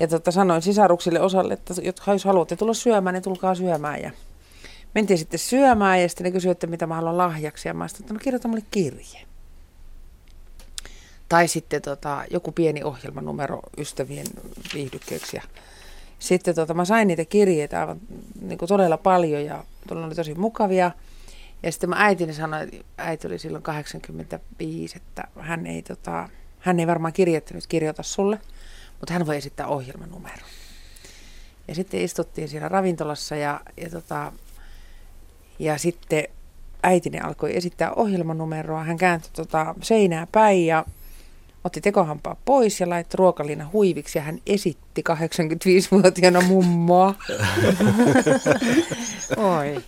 ja tota, sanoin sisaruksille osalle, että jotka jos haluatte tulla syömään, niin tulkaa syömään. Ja mentiin sitten syömään ja sitten ne kysyivät, että mitä mä haluan lahjaksi. Ja mä sanoin, että no kirjoita mulle kirje. Tai sitten tota, joku pieni ohjelmanumero ystävien viihdykkeeksi. Ja sitten tota, mä sain niitä kirjeitä aivan niin kuin todella paljon ja tuolla oli tosi mukavia. Ja sitten mä äitini sanoin, äiti oli silloin 85, että hän ei, tota, hän ei varmaan kirjoittanut kirjoita sulle – mutta hän voi esittää ohjelmanumeron. Ja sitten istuttiin siellä ravintolassa ja, ja, tota, ja sitten äitini alkoi esittää ohjelmanumeroa. Hän kääntyi tota seinää päin ja otti tekohampaa pois ja laittoi ruokalina huiviksi ja hän esitti 85-vuotiaana mummoa. Oi.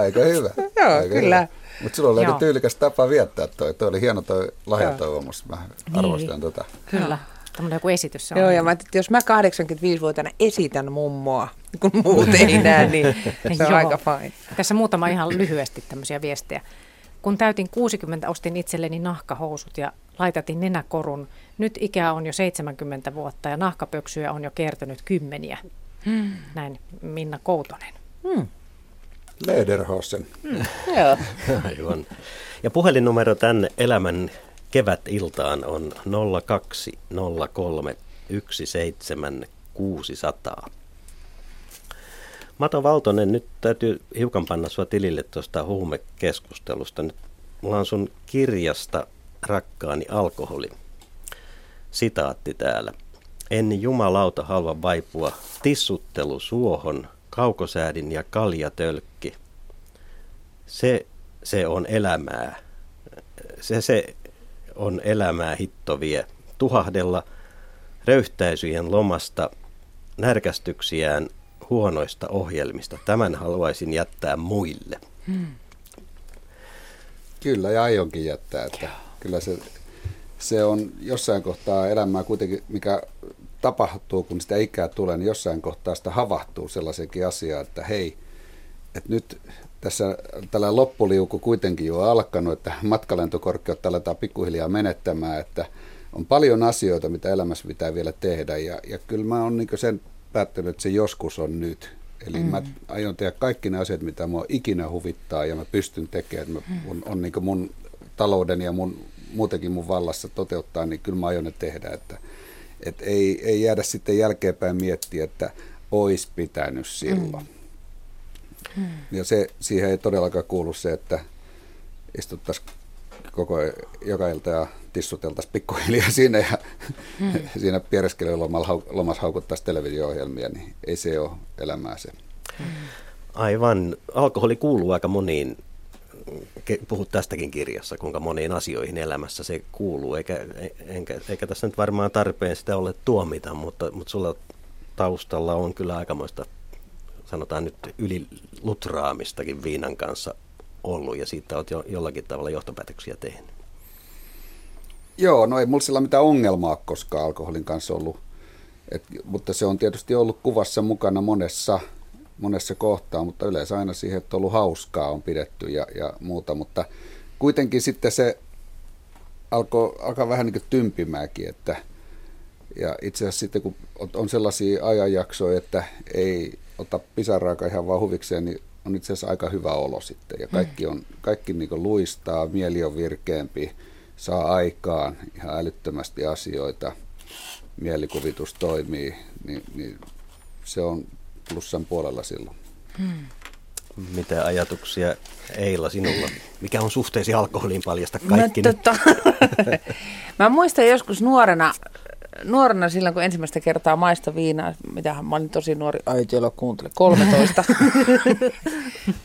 Aika hyvä. Joo, Aika kyllä. Mutta sulla oli tyylikäs tapa viettää toi. Toi oli hieno toi lahjatoivomus. Mä arvostan niin. tota. Kyllä. Tämmöinen joku esitys se on. Joo, ja mä että jos mä 85-vuotiaana esitän mummoa, kun muut ei näe, niin se on aika fine. Tässä muutama ihan lyhyesti tämmöisiä viestejä. Kun täytin 60, ostin itselleni nahkahousut ja laitatin nenäkorun. Nyt ikä on jo 70 vuotta ja nahkapöksyjä on jo kertynyt kymmeniä. Hmm. Näin Minna Koutonen. Hmm. Lederhosen. Hmm. Joo. Aivan. Ja puhelinnumero tänne elämän kevät-iltaan on 0203 17600. Mato Valtonen, nyt täytyy hiukan panna sua tilille tuosta huumekeskustelusta. Nyt mulla on sun kirjasta Rakkaani alkoholi. Sitaatti täällä. En jumalauta halva vaipua tissuttelu suohon, kaukosäädin ja kaljatölkki. Se, se on elämää. Se, se on elämää hittovie. Tuhahdella röyhtäisyjen lomasta närkästyksiään huonoista ohjelmista. Tämän haluaisin jättää muille. Hmm. Kyllä, ja aionkin jättää. Että kyllä se, se on jossain kohtaa elämää kuitenkin, mikä tapahtuu, kun sitä ikää tulee, niin jossain kohtaa sitä havahtuu sellaisenkin asiaan, että hei, että nyt tässä tällä loppuliuku kuitenkin jo alkanut, että matkalentokorkeutta aletaan pikkuhiljaa menettämään, että on paljon asioita, mitä elämässä pitää vielä tehdä ja, ja kyllä mä oon niin sen päättänyt, että se joskus on nyt. Eli mm. mä aion tehdä kaikki ne asiat, mitä mua ikinä huvittaa ja mä pystyn tekemään. Mä, mm. on, on niin mun talouden ja mun, muutenkin mun vallassa toteuttaa, niin kyllä mä aion ne tehdä. Että, et ei, ei jäädä sitten jälkeenpäin miettiä, että olisi pitänyt silloin. Mm. Ja se, siihen ei todellakaan kuulu se, että istuttaisiin koko joka ilta ja tissuteltaisiin pikkuhiljaa siinä ja mm. siinä piereskelylomassa haukuttaisiin televisio-ohjelmia, niin ei se ole elämää se. Mm. Aivan. Alkoholi kuuluu aika moniin, puhut tästäkin kirjassa, kuinka moniin asioihin elämässä se kuuluu, eikä, eikä, eikä tässä nyt varmaan tarpeen sitä ole tuomita, mutta, mutta sulla taustalla on kyllä aikamoista, sanotaan nyt yli lutraamistakin viinan kanssa ollut ja siitä olet jo jollakin tavalla johtopäätöksiä tehnyt. Joo, no ei mulla sillä mitään ongelmaa koskaan alkoholin kanssa ollut, Et, mutta se on tietysti ollut kuvassa mukana monessa, monessa kohtaa, mutta yleensä aina siihen, että on ollut hauskaa on pidetty ja, ja muuta, mutta kuitenkin sitten se alkoi alkaa vähän niin kuin tympimääkin, että ja itse asiassa sitten kun on sellaisia ajanjaksoja, että ei ota pisaraakaan ihan vaan huvikseen, niin on itse asiassa aika hyvä olo sitten. Ja kaikki, on, kaikki niin luistaa, mieli on virkeämpi, saa aikaan ihan älyttömästi asioita, mielikuvitus toimii, niin, niin se on plussan puolella silloin. Hmm. Mitä ajatuksia Eila sinulla? Mikä on suhteesi alkoholiin paljasta kaikki? Mä, tota, mä muistan joskus nuorena nuorena silloin, kun ensimmäistä kertaa maista viinaa, mitä mä olin tosi nuori, ai teillä kuuntele, 13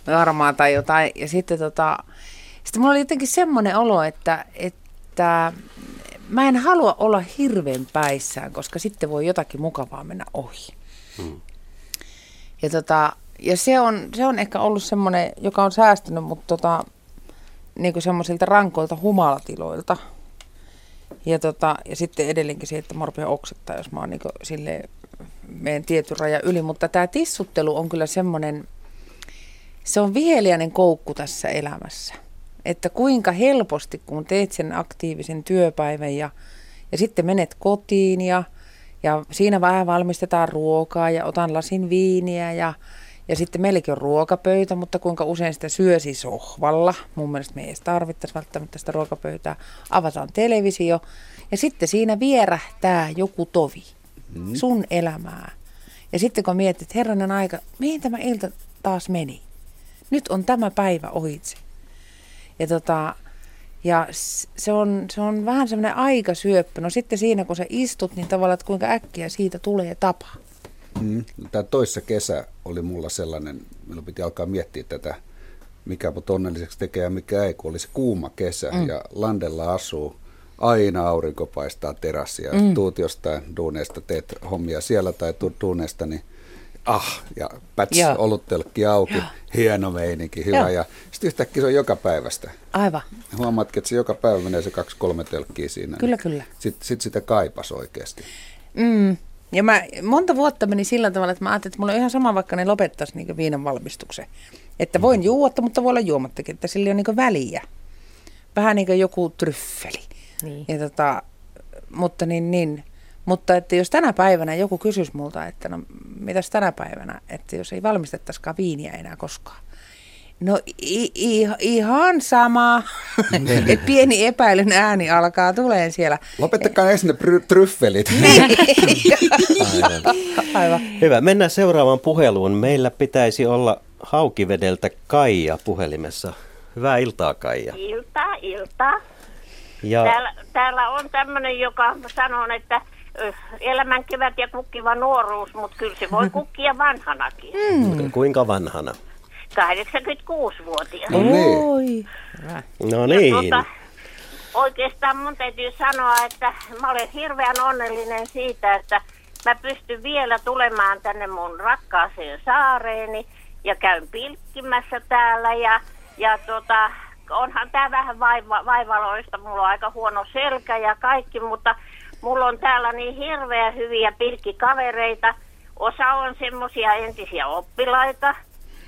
varmaan tai jotain. Ja sitten tota, sitten mulla oli jotenkin semmoinen olo, että, että mä en halua olla hirveän päissään, koska sitten voi jotakin mukavaa mennä ohi. Hmm. Ja, tota, ja se, on, se on ehkä ollut semmoinen, joka on säästänyt mut tota, niin semmoisilta rankoilta humalatiloilta – ja, tota, ja sitten edelleenkin se, että mä rupean oksettaa, jos mä oon niin sille meidän tietyn raja yli. Mutta tämä tissuttelu on kyllä semmoinen, se on viheliäinen koukku tässä elämässä. Että kuinka helposti, kun teet sen aktiivisen työpäivän ja, ja sitten menet kotiin ja, ja siinä vähän valmistetaan ruokaa ja otan lasin viiniä ja, ja sitten meilläkin on ruokapöytä, mutta kuinka usein sitä syösi sohvalla. Mun mielestä me ei edes tarvittaisi välttämättä sitä ruokapöytää. Avataan televisio ja sitten siinä vierähtää joku tovi mm. sun elämää. Ja sitten kun mietit, että herranen aika, mihin tämä ilta taas meni? Nyt on tämä päivä ohitse. Ja, tota, ja se, on, se on vähän semmoinen aikasyöppö. No sitten siinä, kun sä istut, niin tavallaan, että kuinka äkkiä siitä tulee tapa. Mm. Tämä toissa kesä oli mulla sellainen, minun piti alkaa miettiä tätä, mikä mut onnelliseksi tekee ja mikä ei, kun oli se kuuma kesä mm. ja Landella asuu. Aina aurinko paistaa terassia. Mm. Tuut jostain duuneesta, teet hommia siellä tai tuut duuneesta, niin ah, ja päts oluttelkki auki, ja. hieno meininki, hyvä. Ja, ja sitten yhtäkkiä se on joka päivästä. Aivan. Huomaatkin, että se joka päivä menee se kaksi-kolme telkkiä siinä. Kyllä, niin kyllä. Sitten sit sitä kaipas oikeasti. Mm. Ja mä monta vuotta meni sillä tavalla, että mä ajattelin, että mulla on ihan sama, vaikka ne lopettaisi niin viinan valmistuksen. Että voin mm. juotta, mutta voi olla juomattakin, että sillä on niin väliä. Vähän niin kuin joku tryffeli. Niin. Ja tota, mutta niin, niin. Mutta että jos tänä päivänä joku kysyisi multa, että no mitäs tänä päivänä, että jos ei valmistettaisikaan viiniä enää koskaan, No i- i- ihan sama. Niin. Et pieni epäilyn ääni alkaa tulee siellä. Lopettakaa ensin ne pry- tryffelit. Niin. Aivan. Aivan. Hyvä, mennään seuraavaan puheluun. Meillä pitäisi olla Haukivedeltä Kaija puhelimessa. Hyvää iltaa Kaija. Iltaa, iltaa. Ja... Täällä, täällä on tämmöinen, joka sanoo, että elämän kevät ja kukkiva nuoruus, mutta kyllä se voi kukkia vanhanakin. Mm. Kuinka vanhana? 86-vuotias. No niin. No niin. tuota, oikeastaan mun täytyy sanoa, että mä olen hirveän onnellinen siitä, että mä pystyn vielä tulemaan tänne mun rakkaaseen saareeni ja käyn pilkkimässä täällä ja, ja tuota, onhan tää vähän vaiva, vaivaloista, mulla on aika huono selkä ja kaikki, mutta mulla on täällä niin hirveä hyviä pilkkikavereita. Osa on semmosia entisiä oppilaita,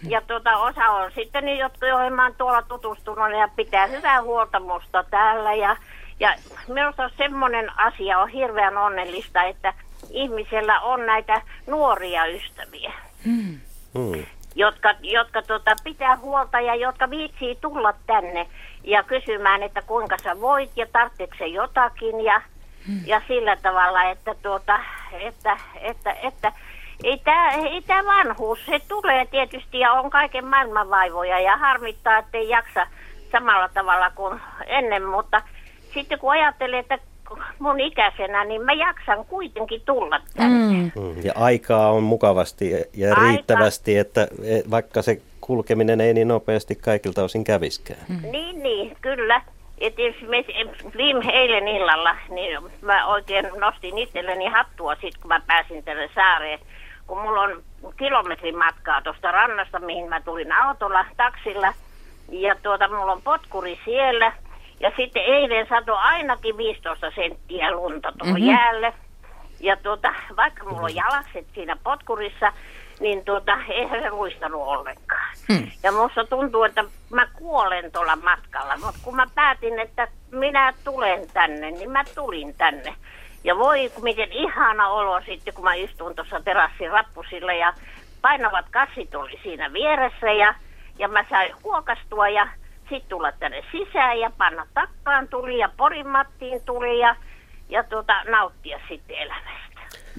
ja tuota, osa on sitten niin, jotka joihin mä tuolla tutustunut ja pitää hyvää huolta musta täällä. Ja, ja minusta semmoinen asia on hirveän onnellista, että ihmisellä on näitä nuoria ystäviä. Mm. Mm. jotka, jotka tota, pitää huolta ja jotka viitsii tulla tänne ja kysymään, että kuinka sä voit ja tarvitsetko se jotakin ja, hmm. ja sillä tavalla, että, tuota, että, että, että ei tämä ei tää vanhuus, se tulee tietysti ja on kaiken maailman vaivoja ja harmittaa, että ei jaksa samalla tavalla kuin ennen, mutta sitten kun ajattelee, että mun ikäisenä, niin mä jaksan kuitenkin tulla tänne. Mm. Ja aikaa on mukavasti ja Aika. riittävästi, että e, vaikka se kulkeminen ei niin nopeasti kaikilta osin käviskään. Mm. Niin, niin, kyllä. Et viime eilen illalla, niin mä oikein nostin itselleni hattua sit, kun mä pääsin tälle saareen. Kun mulla on kilometrin matkaa tuosta rannasta, mihin mä tulin autolla, taksilla. Ja tuota, mulla on potkuri siellä. Ja sitten eilen satoi ainakin 15 senttiä lunta tuohon mm-hmm. jäälle. Ja tuota, vaikka mulla on jalakset siinä potkurissa, niin tuota, eihän se luistanut ollenkaan. Hmm. Ja musta tuntuu, että mä kuolen tuolla matkalla. Mutta kun mä päätin, että minä tulen tänne, niin mä tulin tänne. Ja voi miten ihana olo sitten, kun mä istun tuossa terassin rappusilla ja painavat kassit oli siinä vieressä ja, ja mä sain huokastua ja sitten tulla tänne sisään ja panna takkaan tuli ja porimattiin tuli ja, ja tuota, nauttia sitten elämästä.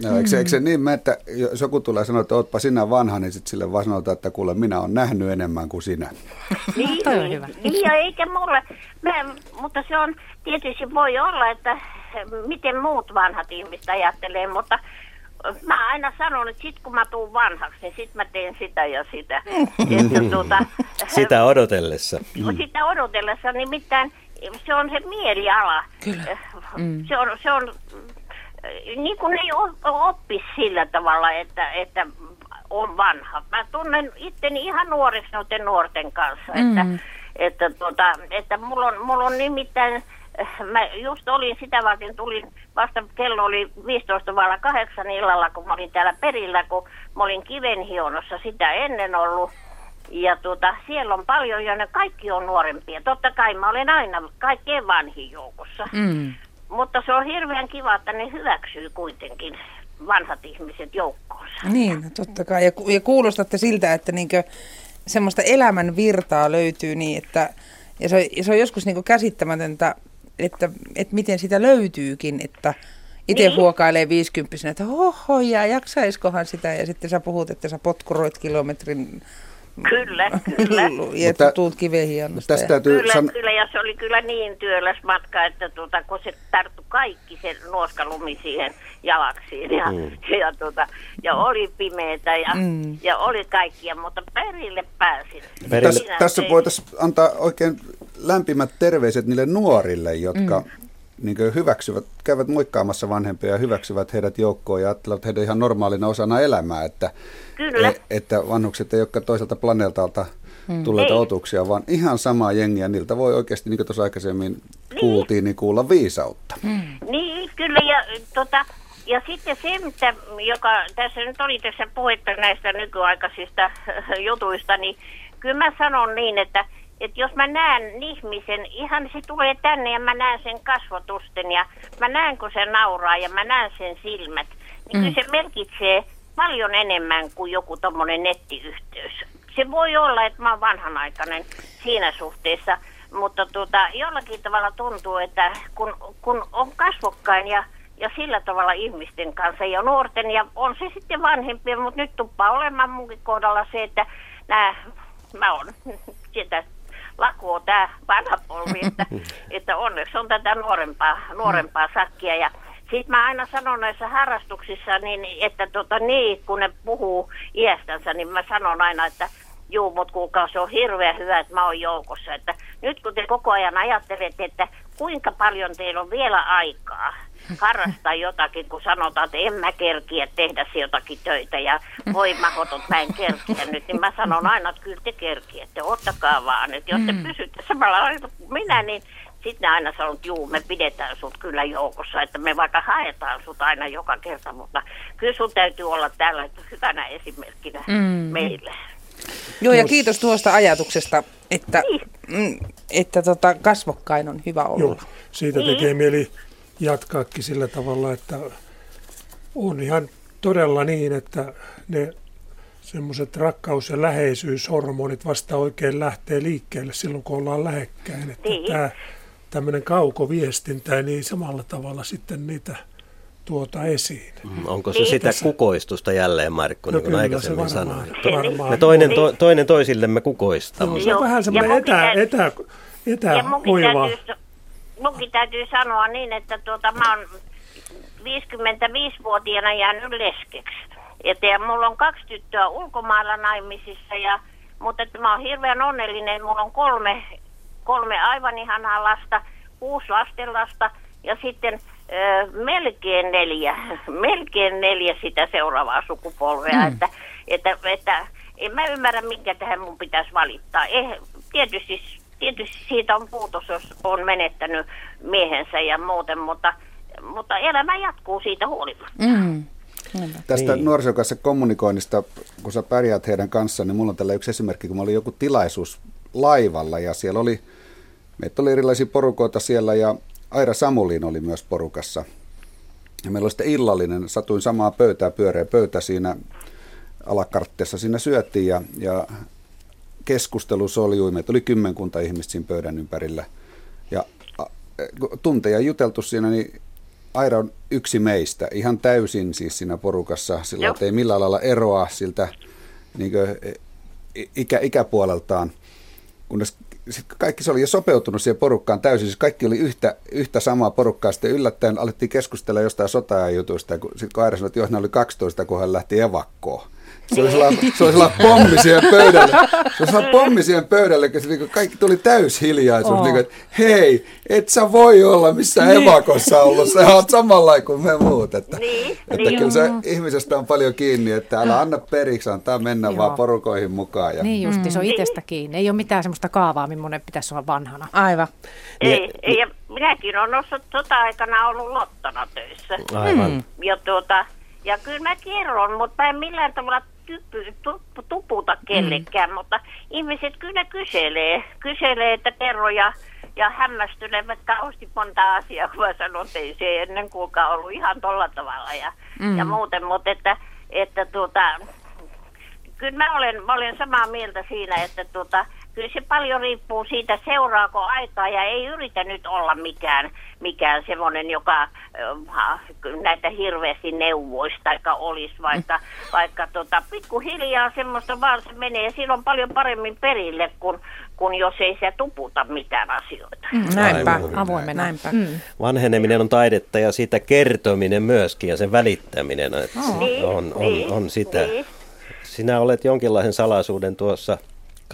No, eikö, eikö se niin mä, että jos joku tulee sanoa, että ootpa sinä vanha, niin sitten sille vaan sanotaan, että kuule, minä olen nähnyt enemmän kuin sinä. Niin, niin, hyvä. niin ja eikä mulle, mä, mutta se on, tietysti voi olla, että miten muut vanhat ihmiset ajattelee, mutta mä aina sanon, että sit kun mä tuun vanhaksi, niin sit mä teen sitä ja sitä. että, tuota, sitä odotellessa. Sitä odotellessa, nimittäin se on se mieliala. Kyllä. Mm. Se on, se on niin kuin ei oppi sillä tavalla, että, että on vanha. Mä tunnen itteni ihan nuoreksi noiden nuorten kanssa, mm. että, että, tuota, että mulla, on, mulla on nimittäin, mä just olin sitä varten, tulin, vasta kello oli 15 vailla kahdeksan illalla, kun mä olin täällä perillä, kun mä olin kivenhionossa sitä ennen ollut. Ja tuota, siellä on paljon ja ne kaikki on nuorempia. Totta kai mä olen aina kaikkein vanhin joukossa. Mm. Mutta se on hirveän kiva, että ne hyväksyy kuitenkin vanhat ihmiset joukkoonsa. Niin, totta kai. Ja, ja kuulostatte siltä, että niinkö semmoista elämän virtaa löytyy niin, että ja se on, ja se on joskus niinku käsittämätöntä, että, että miten sitä löytyykin, että itse niin. huokailee 50 että hoho, ja jaksaiskohan sitä, ja sitten sä puhut, että sä potkuroit kilometrin Kyllä, kyllä. Mutta tuut kivehianosta. Tästä täytyy kyllä, san... kyllä, ja se oli kyllä niin työläs matka, että tuota, kun se tarttui kaikki se nuoskalumi siihen jalaksiin ja, mm. ja, tuota, ja oli pimeätä ja, mm. ja oli kaikkia, mutta perille pääsin. Perille. Tässä, tässä voitaisiin antaa oikein lämpimät terveiset niille nuorille, jotka mm niin hyväksyvät, käyvät moikkaamassa vanhempia ja hyväksyvät heidät joukkoon ja ajattelevat heidän ihan normaalina osana elämää, että, Kyllä. E, että vanhukset ei ole toiselta planeetalta hmm. tulleita ei. otuksia, vaan ihan samaa jengiä. Niiltä voi oikeasti, niin kuin tuossa aikaisemmin niin. kuultiin, niin kuulla viisautta. Hmm. Niin, kyllä. Ja, tota, ja sitten se, mitä, joka tässä nyt oli tässä puhetta näistä nykyaikaisista jutuista, niin kyllä mä sanon niin, että että jos mä näen ihmisen, ihan se tulee tänne ja mä näen sen kasvotusten ja mä näen, kun se nauraa ja mä näen sen silmät, niin mm. kyllä se merkitsee paljon enemmän kuin joku tommonen nettiyhteys. Se voi olla, että mä oon vanhanaikainen siinä suhteessa, mutta tuota, jollakin tavalla tuntuu, että kun, kun on kasvokkain ja, ja sillä tavalla ihmisten kanssa ja nuorten ja on se sitten vanhempia, mutta nyt tuppaa olemaan munkin kohdalla se, että nää, mä oon sieltä lakoo tämä vanha polvi, että, että onneksi on tätä nuorempaa, nuorempaa sakkia. Ja sitten mä aina sanon näissä harrastuksissa, niin, että tota, niin, kun ne puhuu iästänsä, niin mä sanon aina, että juu, mutta kuulkaa, se on hirveän hyvä, että mä oon joukossa. Että nyt kun te koko ajan ajattelette, että kuinka paljon teillä on vielä aikaa, harrastaa jotakin, kun sanotaan, että en mä kerkiä tehdä jotakin töitä ja voi mahotot, mä en kerkiä nyt, niin mä sanon aina, että kyllä te kerkiätte, ottakaa vaan, että jos te mm. pysytte samalla lailla kuin minä, niin sitten ne aina sanoo, että juu, me pidetään sut kyllä joukossa, että me vaikka haetaan sut aina joka kerta, mutta kyllä sun täytyy olla tällä hyvänä esimerkkinä mm. meille. Joo, ja kiitos tuosta ajatuksesta, että, niin. Mm, että tota, kasvokkain on hyvä olla. Joo, siitä tekee niin. mieli jatkaakin sillä tavalla, että on ihan todella niin, että ne semmoiset rakkaus- ja läheisyyshormonit vasta oikein lähtee liikkeelle silloin, kun ollaan lähekkäin. Että niin. tämä tämmöinen kaukoviestintä, niin samalla tavalla sitten niitä tuota esiin. Mm, onko se sitä kukoistusta jälleen, Markku, no niin kuin aikaisemmin sanoin? Varmaan. Me toinen, to, toinen toisillemme kukoistamme. Se on vähän semmoinen etä, etä, etä, etä munkin täytyy sanoa niin, että tuota, mä oon 55-vuotiaana jäänyt leskeksi. Ja, ja mulla on kaksi tyttöä ulkomailla naimisissa, ja, mutta että mä oon hirveän onnellinen. Mulla on kolme, kolme aivan ihanaa lasta, kuusi lastenlasta ja sitten ö, melkein neljä, melkein neljä sitä seuraavaa sukupolvea. Mm. Että, että, että en mä ymmärrä, minkä tähän mun pitäisi valittaa. Eh, tietysti, tietysti siitä on puutos, jos on menettänyt miehensä ja muuten, mutta, mutta elämä jatkuu siitä huolimatta. Mm. Tästä niin. nuorisokassa kommunikoinnista, kun sä pärjäät heidän kanssaan, niin mulla on tällä yksi esimerkki, kun mä olin joku tilaisuus laivalla ja siellä oli, meitä oli erilaisia porukoita siellä ja Aira Samulin oli myös porukassa. Ja meillä oli sitten illallinen, satuin samaa pöytää, pyöreä pöytä siinä alakartteessa siinä syötiin ja, ja keskustelu soljui. Meitä oli kymmenkunta ihmistä siinä pöydän ympärillä. Ja tunteja juteltu siinä, niin Aira on yksi meistä, ihan täysin siis siinä porukassa, sillä ei millään lailla eroa siltä niin kuin, ikä, ikäpuoleltaan, kunnes kaikki se oli jo sopeutunut siihen porukkaan täysin, siis kaikki oli yhtä, yhtä samaa porukkaa, sitten yllättäen alettiin keskustella jostain sotajutuista, kun, sitten kun Aira sanoi, että joo, oli 12, kun hän lähti evakkoon. Se oli sellainen, se oli sellainen pommi siihen pöydälle. Se oli sellainen pommi siihen pöydälle, kun niin kaikki tuli täyshiljaisuus. Oh. Niin että hei, et sä voi olla missä niin. evakossa ollut. Sä oot samalla kuin me muut. Että, niin. että niin. kyllä se ihmisestä on paljon kiinni, että älä anna periksi, antaa mennä Joo. vaan porukoihin mukaan. Ja... Niin justi, se on itsestä kiinni. Ei ole mitään semmoista kaavaa, millainen pitäisi olla vanhana. Aivan. Ei, ei ja minäkin olen ollut sota-aikana ollut lottona töissä. Aivan. Ja tuota, ja kyllä mä kerron, mutta en millään tavalla tuputa kellekään, mm. mutta ihmiset kyllä kyselee, kyselee, että kerro ja, ja hämmästynevät kauheasti monta asiaa, kun mä sanon, että ei se ennen kuulkaa ollut ihan tolla tavalla ja, mm. ja muuten, mutta että, että tuota, kyllä mä olen, mä olen samaa mieltä siinä, että tuota, kyllä se paljon riippuu siitä, seuraako aikaa ja ei yritä nyt olla mikään, mikään semmoinen, joka äh, näitä hirveästi neuvoisi tai olisi, vaikka, vaikka tota, pikkuhiljaa semmoista vaan se menee. Siinä on paljon paremmin perille, kuin, kun jos ei se tuputa mitään asioita. Mm, näinpä, avoimena. Näinpä. Mm. Vanheneminen on taidetta ja siitä kertominen myöskin ja sen välittäminen että oh. on, on, niin, on sitä. Niin. Sinä olet jonkinlaisen salaisuuden tuossa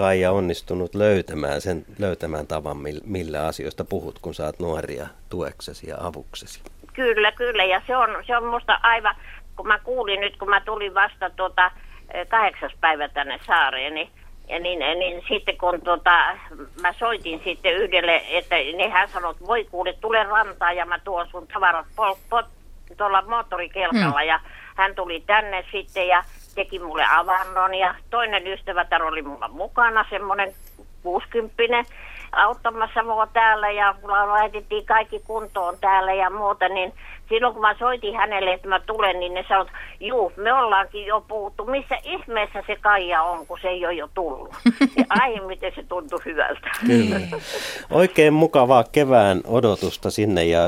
Kaija onnistunut löytämään sen löytämään tavan, millä asioista puhut, kun saat nuoria tueksesi ja avuksesi. Kyllä, kyllä. Ja se on, se on musta aivan, kun mä kuulin nyt, kun mä tulin vasta tuota, eh, kahdeksas päivä tänne saareen, niin ja niin, niin sitten kun tota, mä soitin sitten yhdelle, että niin hän sanoi, että voi kuule, tule rantaan ja mä tuon sun tavarat pol, pol, tuolla moottorikelkalla. Hmm. Ja hän tuli tänne sitten ja teki mulle avannon ja toinen ystävätär oli mulla mukana, semmoinen 60 auttamassa mua täällä ja laitettiin kaikki kuntoon täällä ja muuta, niin silloin kun mä soitin hänelle, että mä tulen, niin ne sanoivat, juu, me ollaankin jo puhuttu, missä ihmeessä se Kaija on, kun se ei ole jo tullut. Ja ai, miten se tuntui hyvältä. Kyllä. Oikein mukavaa kevään odotusta sinne ja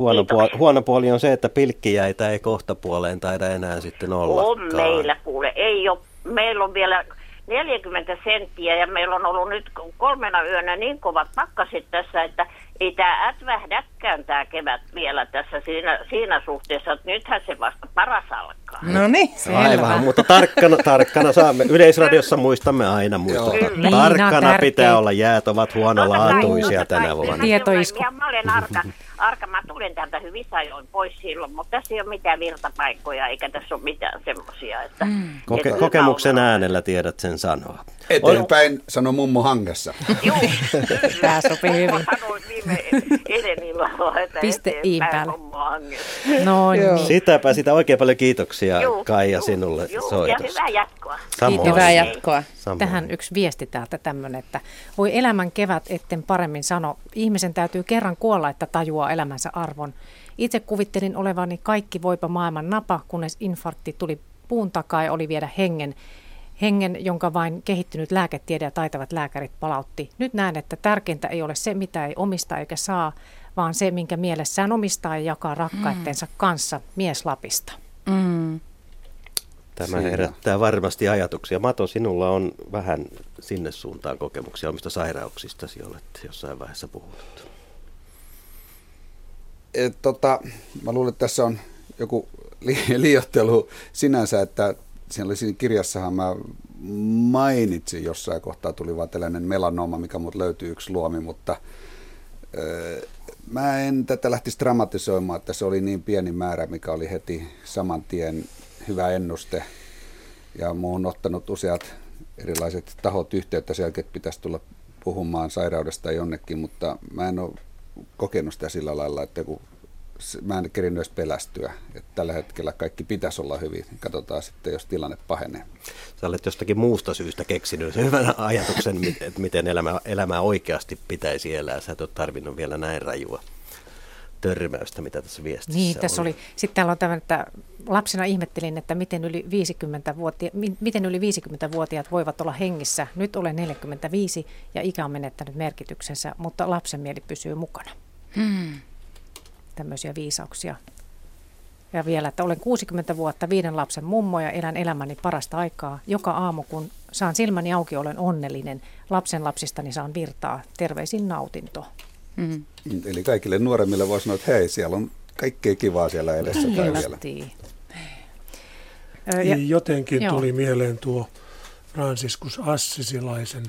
Huono, puoli, huono puoli on se, että pilkkijäitä ei kohta puoleen taida enää sitten olla. On meillä kuule, ei ole. Meillä on vielä 40 senttiä ja meillä on ollut nyt kolmena yönä niin kovat pakkasit tässä, että ei tämä ätvähdäkään tämä kevät vielä tässä siinä, siinä suhteessa, että nythän se vasta paras alkaa. No niin, Aivan, mutta tarkkana, tarkkana saamme. Yleisradiossa muistamme aina muistuttaa. Niin, tarkkana pitää olla, jäät ovat huonolaatuisia tänä vuonna. Tietoisku. Mä olen arka, arka, mä tulen täältä hyvissä ajoin pois silloin, mutta tässä ei ole mitään virtapaikkoja eikä tässä ole mitään semmoisia. Että, mm. Koke, että kokemuksen äänellä tiedät sen sanoa. Eteenpäin, sano mummo hangessa. Joo, Tämä sopii hyvin. Sanoin viime edenillalla, että Piste päälle. No niin. Sitäpä sitä oikein paljon kiitoksia Joo, Kaija sinulle Joo, soitosta. Ja hyvää jatkoa. Samoin. Hyvää jatkoa. Samoin. Tähän yksi viesti täältä tämmöinen, että voi elämän kevät etten paremmin sano. Ihmisen täytyy kerran kuolla, että tajuaa elämänsä arvon. Itse kuvittelin olevani kaikki voipa maailman napa, kunnes infarkti tuli puun takaa ja oli viedä hengen. hengen, jonka vain kehittynyt lääketiede ja taitavat lääkärit palautti. Nyt näen, että tärkeintä ei ole se, mitä ei omista eikä saa, vaan se, minkä mielessään omistaa ja jakaa rakkaitteensa mm. kanssa mies Lapista. Mm. Tämä Siinä. herättää varmasti ajatuksia. Mato, sinulla on vähän sinne suuntaan kokemuksia omista sairauksista, olet jossain vaiheessa puhunut. Et, tota, mä luulen, että tässä on joku li- liiottelu sinänsä, että siinä, oli, siinä kirjassahan mä mainitsin jossain kohtaa, tuli vaan tällainen melanoma, mikä mut löytyy yksi luomi, mutta öö, mä en tätä lähtisi dramatisoimaan, että se oli niin pieni määrä, mikä oli heti saman tien hyvä ennuste. Ja muun on ottanut useat erilaiset tahot yhteyttä sen että pitäisi tulla puhumaan sairaudesta jonnekin, mutta mä en ole kokenut sitä sillä lailla, että kun mä en kerin myös pelästyä. Että tällä hetkellä kaikki pitäisi olla hyvin. Katsotaan sitten, jos tilanne pahenee. Sä olet jostakin muusta syystä keksinyt hyvän ajatuksen, että miten elämä, elämää oikeasti pitäisi elää. Sä et ole tarvinnut vielä näin rajua törmäystä, mitä tässä viestissä Niin, tässä oli. Sitten täällä on tämä, että lapsena ihmettelin, että miten yli 50 vuotia, miten yli 50-vuotiaat voivat olla hengissä. Nyt olen 45 ja ikä on menettänyt merkityksensä, mutta lapsen mieli pysyy mukana. Hmm. Tämmöisiä viisauksia. Ja vielä, että olen 60 vuotta viiden lapsen mummo ja elän elämäni parasta aikaa. Joka aamu, kun saan silmäni auki, olen onnellinen. Lapsen lapsistani saan virtaa. Terveisin nautinto. Mm. Eli kaikille nuoremmille voi sanoa, että hei, siellä on kaikkea kivaa siellä edessä vielä. Ja, Jotenkin joo. tuli mieleen tuo Franciscus Assisilaisen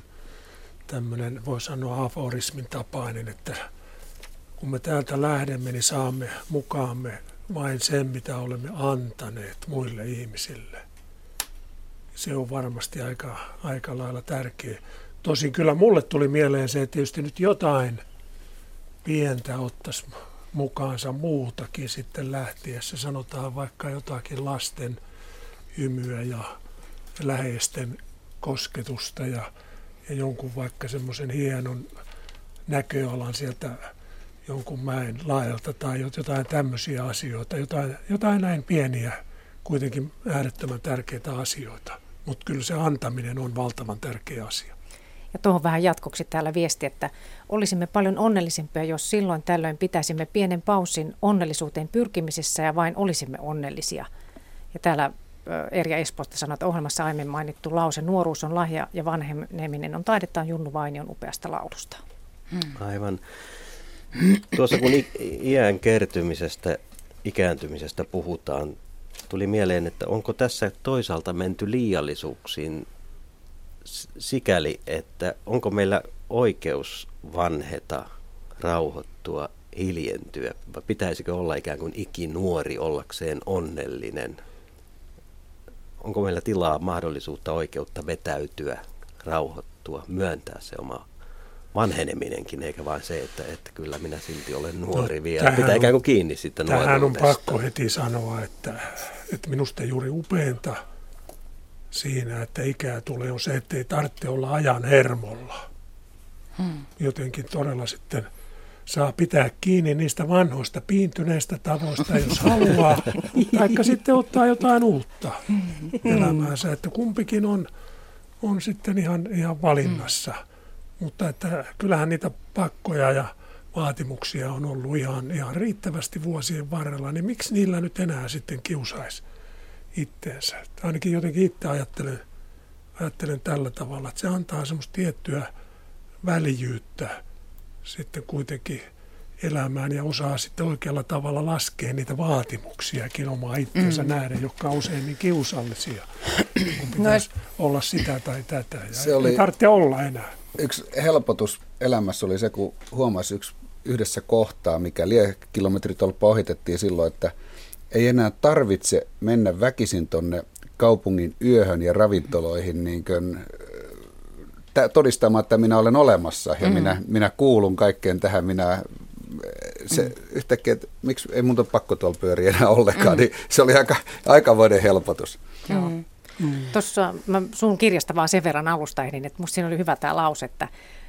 tämmöinen, voi sanoa aforismin tapainen, että kun me täältä lähdemme, niin saamme mukaamme vain sen, mitä olemme antaneet muille ihmisille. Se on varmasti aika, aika lailla tärkeä. Tosin kyllä mulle tuli mieleen se, että tietysti nyt jotain – pientä ottaisi mukaansa muutakin sitten lähtiessä. Sanotaan vaikka jotakin lasten hymyä ja läheisten kosketusta ja, ja jonkun vaikka semmoisen hienon näköalan sieltä jonkun mäen laajalta tai jotain tämmöisiä asioita, jotain, jotain näin pieniä, kuitenkin äärettömän tärkeitä asioita. Mutta kyllä se antaminen on valtavan tärkeä asia. Ja tuohon vähän jatkoksi täällä viesti, että olisimme paljon onnellisempia, jos silloin tällöin pitäisimme pienen paussin onnellisuuteen pyrkimisessä ja vain olisimme onnellisia. Ja täällä Erja Espoosta sanoi, että ohjelmassa aiemmin mainittu lause, nuoruus on lahja ja vanheneminen on taidettaan Junnu Vainion upeasta laulusta. Hmm. Aivan. Tuossa kun iän kertymisestä, ikääntymisestä puhutaan, tuli mieleen, että onko tässä toisaalta menty liiallisuuksiin sikäli, että onko meillä oikeus vanheta, rauhoittua, hiljentyä, vai pitäisikö olla ikään kuin ikinuori ollakseen onnellinen? Onko meillä tilaa, mahdollisuutta, oikeutta vetäytyä, rauhoittua, myöntää se oma vanheneminenkin, eikä vain se, että, että kyllä minä silti olen nuori no, vielä. Pitää ikään kuin kiinni sitten Tähän on pakko heti sanoa, että, että minusta juuri upeinta – siinä, että ikää tulee, on se, että ei tarvitse olla ajan hermolla. Hmm. Jotenkin todella sitten saa pitää kiinni niistä vanhoista piintyneistä tavoista, jos haluaa, taikka sitten ottaa jotain uutta hmm. elämäänsä, että kumpikin on, on sitten ihan, ihan valinnassa. Hmm. Mutta että kyllähän niitä pakkoja ja vaatimuksia on ollut ihan, ihan riittävästi vuosien varrella, niin miksi niillä nyt enää sitten kiusaisi? Itteensä. Että ainakin jotenkin itse ajattelen, ajattelen tällä tavalla, että se antaa semmoista tiettyä väljyyttä sitten kuitenkin elämään ja osaa sitten oikealla tavalla laskea niitä vaatimuksiakin omaa itseensä mm. nähden, jotka on usein niin kiusallisia, kun no pitäisi no, olla sitä tai tätä. Ja se oli, ei tarvitse olla enää. Yksi helpotus elämässä oli se, kun huomasi yksi yhdessä kohtaa, mikä liekilometritolppa ohitettiin silloin, että – ei enää tarvitse mennä väkisin tuonne kaupungin yöhön ja ravintoloihin niin kuin, todistamaan, että minä olen olemassa ja mm. minä, minä kuulun kaikkeen tähän, minä se mm. yhtäkkiä, että miksi ei mun ole pakko tuolla pyöriä enää ollenkaan, mm. niin se oli aika, aika vuoden helpotus. Joo. Mm. Mm. Tuossa mä sun kirjasta vaan sen verran alusta ehdin, että musta siinä oli hyvä tämä lause, että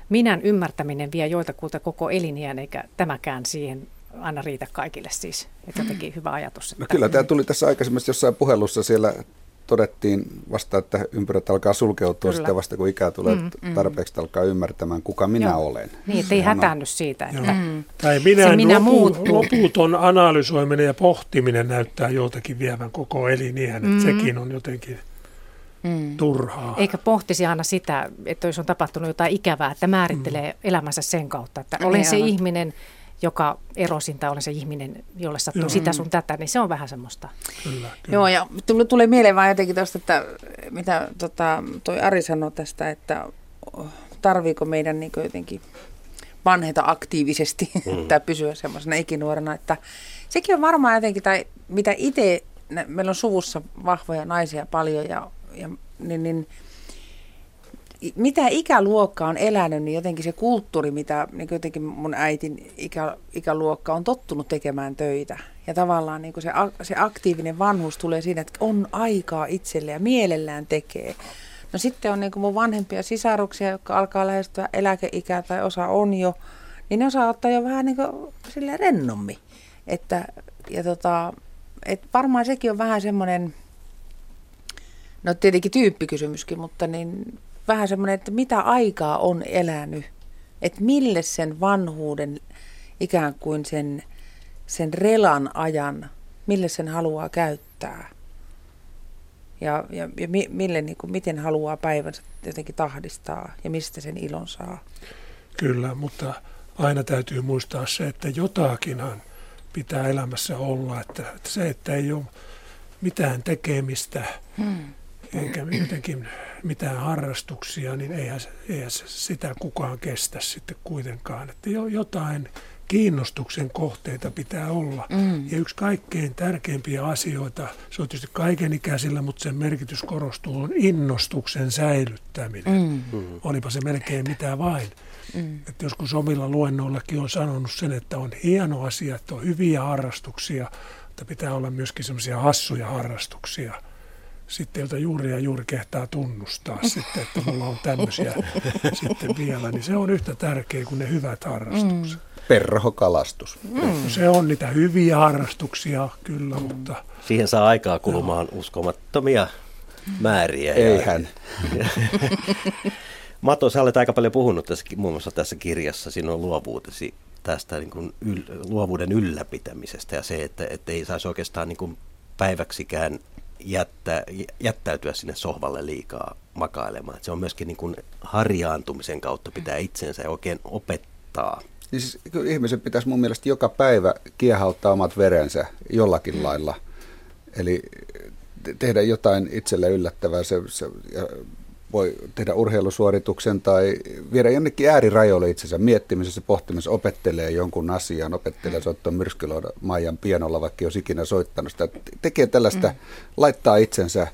minän ymmärtäminen vie joitakuta koko eliniän, eikä tämäkään siihen aina riitä kaikille siis. Että jotenkin hyvä ajatus. Että... No kyllä tämä tuli tässä aikaisemmassa jossain puhelussa siellä todettiin vasta, että ympyrät alkaa sulkeutua Kyllä. sitä vasta, kun ikää tulee mm, mm. tarpeeksi, alkaa ymmärtämään, kuka minä Joo. olen. Niin, ettei hätäänny siitä, että mm. tai minä se minä lopu, loputon analysoiminen ja pohtiminen näyttää joltakin vievän koko eliniän, mm. että sekin on jotenkin mm. turhaa. Eikä pohtisi aina sitä, että jos on tapahtunut jotain ikävää, että määrittelee mm. elämänsä sen kautta, että olen niin, se aivan. ihminen, joka erosin tai olen se ihminen, jolle sattuu Joo. sitä sun tätä, niin se on vähän semmoista. Kyllä, kyllä. Joo, ja tuli, tuli mieleen vaan jotenkin tuosta, että mitä tota, toi Ari sanoi tästä, että tarviiko meidän niin jotenkin vanheta aktiivisesti mm. tai pysyä semmoisena ikinuorena, että sekin on varmaan jotenkin, tai mitä itse, meillä on suvussa vahvoja naisia paljon ja, ja niin, niin mitä ikäluokka on elänyt, niin jotenkin se kulttuuri, mitä niin jotenkin mun äitin ikä, ikäluokka on tottunut tekemään töitä. Ja tavallaan niin se, se aktiivinen vanhuus tulee siinä, että on aikaa itselle ja mielellään tekee. No sitten on niin mun vanhempia sisaruksia, jotka alkaa lähestyä eläkeikää tai osa on jo, niin ne osaa ottaa jo vähän niin kuin rennommin. Että, ja tota, et varmaan sekin on vähän semmoinen, no tietenkin tyyppikysymyskin, mutta niin vähän semmoinen, että mitä aikaa on elänyt, että mille sen vanhuuden ikään kuin sen, sen relan ajan, mille sen haluaa käyttää. Ja, ja, ja mille, niin kuin, miten haluaa päivänsä jotenkin tahdistaa ja mistä sen ilon saa. Kyllä, mutta aina täytyy muistaa se, että jotakinhan pitää elämässä olla. Että, että se, että ei ole mitään tekemistä, hmm eikä jotenkin mitään harrastuksia, niin eihän, eihän sitä kukaan kestä sitten kuitenkaan. Että jo, jotain kiinnostuksen kohteita pitää olla. Mm. Ja yksi kaikkein tärkeimpiä asioita, se on tietysti kaikenikäisillä, mutta sen merkitys korostuu, on innostuksen säilyttäminen. Mm. mm. Olipa se melkein mitä vain. Mm. Että joskus omilla luennoillakin on sanonut sen, että on hieno asia, että on hyviä harrastuksia, mutta pitää olla myöskin semmoisia hassuja harrastuksia – sitten, jota juuri ja juuri kehtaa tunnustaa sitten, että mulla on tämmöisiä sitten vielä, niin se on yhtä tärkeä kuin ne hyvät harrastukset. Mm. Perhokalastus. Mm. No, se on niitä hyviä harrastuksia kyllä, mm. mutta... Siihen saa aikaa kulumaan no. uskomattomia määriä. Eihän. Ja, Mato, sä olet aika paljon puhunut tässä, muun muassa tässä kirjassa sinun luovuutesi tästä niin kuin yl, luovuuden ylläpitämisestä ja se, että, että ei saisi oikeastaan niin kuin päiväksikään jättää, jättäytyä sinne sohvalle liikaa makailemaan. Että se on myöskin niin kuin harjaantumisen kautta pitää itsensä oikein opettaa. Siis, ihmisen pitäisi mun mielestä joka päivä kiehauttaa omat verensä jollakin lailla. Eli tehdä jotain itselle yllättävää. Se, se, ja voi tehdä urheilusuorituksen tai viedä jonnekin äärirajoille itsensä miettimisessä, pohtimisessa, opettelee jonkun asian, opettelee mm. soittaa myrskyloida Maijan pianolla, vaikka jos ikinä soittanut sitä. Tekee tällaista, mm. laittaa itsensä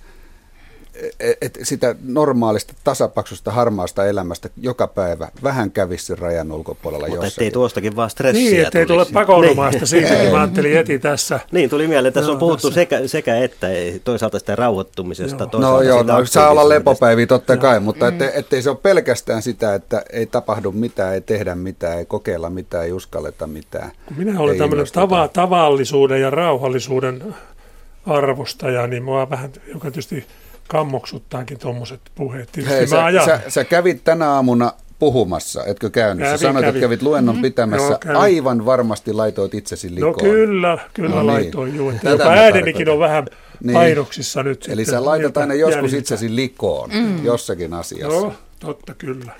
että sitä normaalista tasapaksusta harmaasta elämästä joka päivä vähän kävisi rajan ulkopuolella Mutta jossakin. ettei tuostakin vaan stressiä Niin, ettei tule pakonomaista niin. siitä, niin mä ajattelin heti tässä. Niin, tuli mieleen, että tässä on puhuttu sekä, sekä että toisaalta sitä rauhoittumisesta, joo. toisaalta No joo, no, saa olla lepopäiviä totta joo. kai, mutta mm. ettei, ettei se ole pelkästään sitä, että ei tapahdu mitään, ei tehdä mitään, ei kokeilla mitään, ei uskalleta mitään. Minä olen tämmöinen tava, tavallisuuden ja rauhallisuuden arvostaja, niin mua vähän, joka tietysti kammoksuttaakin tuommoiset puheet. Hei, sä, sä, sä kävit tänä aamuna puhumassa, etkö käynyt? Kävin, sä sanoit, kävin. että kävit luennon mm-hmm. pitämässä. Joo, Aivan varmasti laitoit itsesi no likoon. No kyllä, kyllä no, laitoin. Niin. Juu, jopa äänenikin on vähän niin. painoksissa nyt. Eli sä laitat aina joskus itsesi likoon mm. jossakin asiassa. Joo, totta kyllä.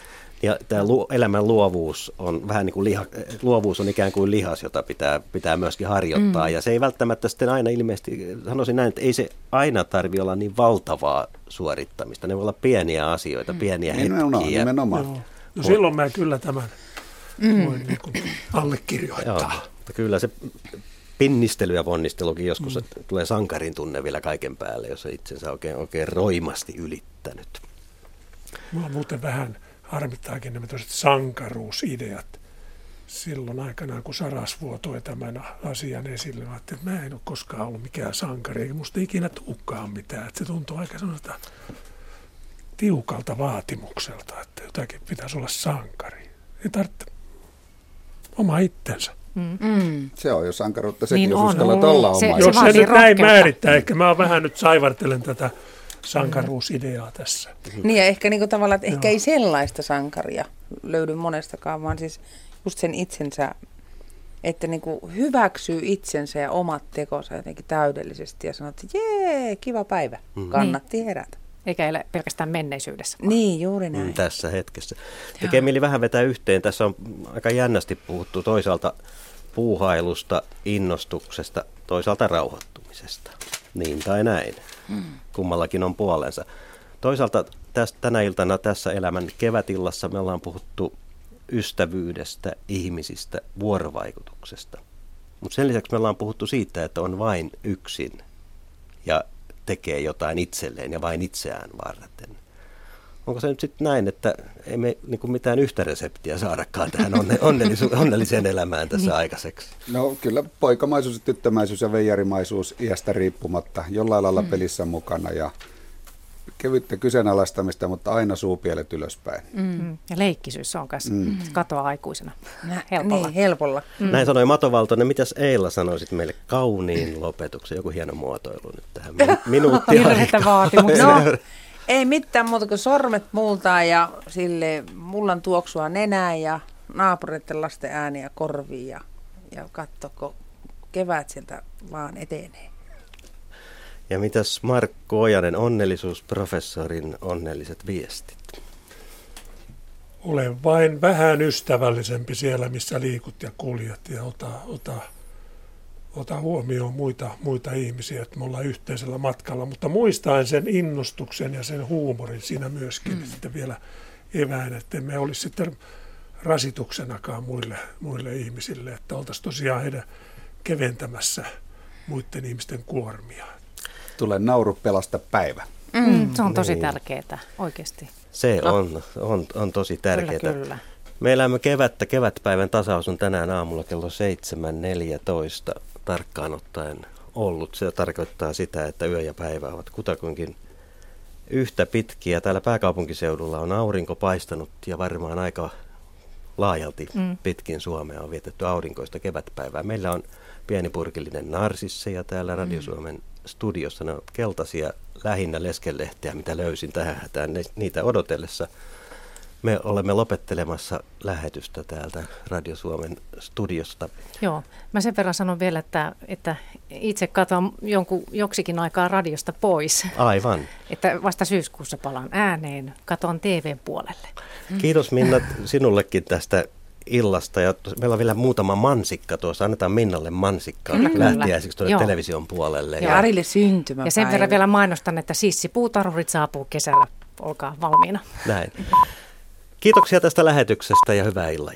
Ja tämä lu, elämän luovuus on vähän niin kuin liha, luovuus on ikään kuin lihas, jota pitää, pitää myöskin harjoittaa. Mm. Ja se ei välttämättä sitten aina ilmeisesti, sanoisin näin, että ei se aina tarvi olla niin valtavaa suorittamista. Ne voi olla pieniä asioita, mm. pieniä nimenomaan, hetkiä. Nimenomaan. Joo. No silloin mä kyllä tämän mm. voin niin kuin allekirjoittaa. Joo, mutta kyllä se pinnistely ja ponnistelukin joskus mm. tulee sankarin tunne vielä kaiken päälle, jos on itsensä oikein, oikein roimasti ylittänyt. Mua muuten vähän harmittaakin nämä sankaruusideat. Silloin aikanaan, kun Sarasvuo toi tämän asian esille, mä että mä en ole koskaan ollut mikään sankari, eikä musta ikinä tulekaan mitään. Että se tuntuu aika sellaista tiukalta vaatimukselta, että jotakin pitäisi olla sankari. Ei tarvitse oma itsensä. Mm. mm. Se on jo sankaruutta sekin, niin jos uskallat olla oma. Se, jos se, se nyt näin määrittää, ehkä mä vähän nyt saivartelen tätä sankaruusideaa tässä. Niin ja ehkä niin kuin tavallaan, että ehkä ei sellaista sankaria löydy monestakaan, vaan siis just sen itsensä, että niin kuin hyväksyy itsensä ja omat tekonsa jotenkin täydellisesti ja sanoo, että jee, kiva päivä, mm. kannatti niin. herätä. Eikä ele pelkästään menneisyydessä. Vaan. Niin, juuri näin. Mm, tässä hetkessä. Tekee mieli vähän vetää yhteen. Tässä on aika jännästi puhuttu toisaalta puuhailusta, innostuksesta, toisaalta rauhoittumisesta. Niin tai näin. Mm. Kummallakin on puolensa. Toisaalta tästä, tänä iltana tässä elämän kevätillassa me ollaan puhuttu ystävyydestä, ihmisistä, vuorovaikutuksesta. Mutta sen lisäksi me ollaan puhuttu siitä, että on vain yksin ja tekee jotain itselleen ja vain itseään varten. Onko se nyt sitten näin, että ei me niin kuin mitään yhtä reseptiä saadakaan tähän onne, onnellisu, onnelliseen elämään tässä niin. aikaiseksi? No kyllä poikamaisuus, tyttömäisyys ja veijarimaisuus iästä riippumatta jollain lailla mm. pelissä mukana ja kevyttä kyseenalaistamista, mutta aina suupielet ylöspäin. Mm. Ja leikkisyys on myös mm. katoa aikuisena helpolla. Niin, helpolla. Mm. Näin sanoi Mato Valtonen. Mitäs Eila sanoisit meille kauniin lopetuksen? Joku hieno muotoilu nyt tähän minuuttia. Hirveitä vaatimuksia. No, ei mitään muuta kuin sormet multaa ja sille mullan tuoksua nenään ja naapureiden lasten ääniä korviin ja, ja katsoko kevät sieltä vaan etenee. Ja mitäs Markku Ojanen, onnellisuusprofessorin onnelliset viestit? Olen vain vähän ystävällisempi siellä, missä liikut ja kuljet ja ota, ota, ota huomioon muita, muita ihmisiä, että me ollaan yhteisellä matkalla. Mutta muistaen sen innostuksen ja sen huumorin siinä myöskin mm. sitten vielä evään, että me olisi sitten rasituksenakaan muille, muille ihmisille, että oltaisiin tosiaan heidän keventämässä muiden ihmisten kuormia. Tule nauru pelasta päivä. Mm, mm, se on tosi niin. tärkeää, oikeasti. Se no. on, on, on tosi tärkeää. Kyllä, kyllä. Me elämme kevättä. Kevätpäivän tasaus on tänään aamulla kello 7.14 tarkkaan ottaen ollut. Se tarkoittaa sitä, että yö ja päivä ovat kutakuinkin yhtä pitkiä. Täällä pääkaupunkiseudulla on aurinko paistanut ja varmaan aika laajalti mm. pitkin Suomea on vietetty aurinkoista kevätpäivää. Meillä on pienipurkillinen narsisseja täällä mm. Radio Suomen studiossa. Ne on keltaisia lähinnä leskelehtiä, mitä löysin tähän hätään niitä odotellessa. Me olemme lopettelemassa lähetystä täältä Radio Suomen studiosta. Joo, mä sen verran sanon vielä, että, että itse katson jonkun, joksikin aikaa radiosta pois. Aivan. että vasta syyskuussa palaan ääneen, katon TVn puolelle. Kiitos Minna sinullekin tästä illasta ja meillä on vielä muutama mansikka tuossa. Annetaan Minnalle mansikka mm, lähtiäisiksi tuonne Joo. television puolelle. Ja, ja Arille syntymäpäivä. Ja sen verran vielä mainostan, että sissipuutarhurit saapuu kesällä. Olkaa valmiina. Näin. Kiitoksia tästä lähetyksestä ja hyvää illanjatkoa.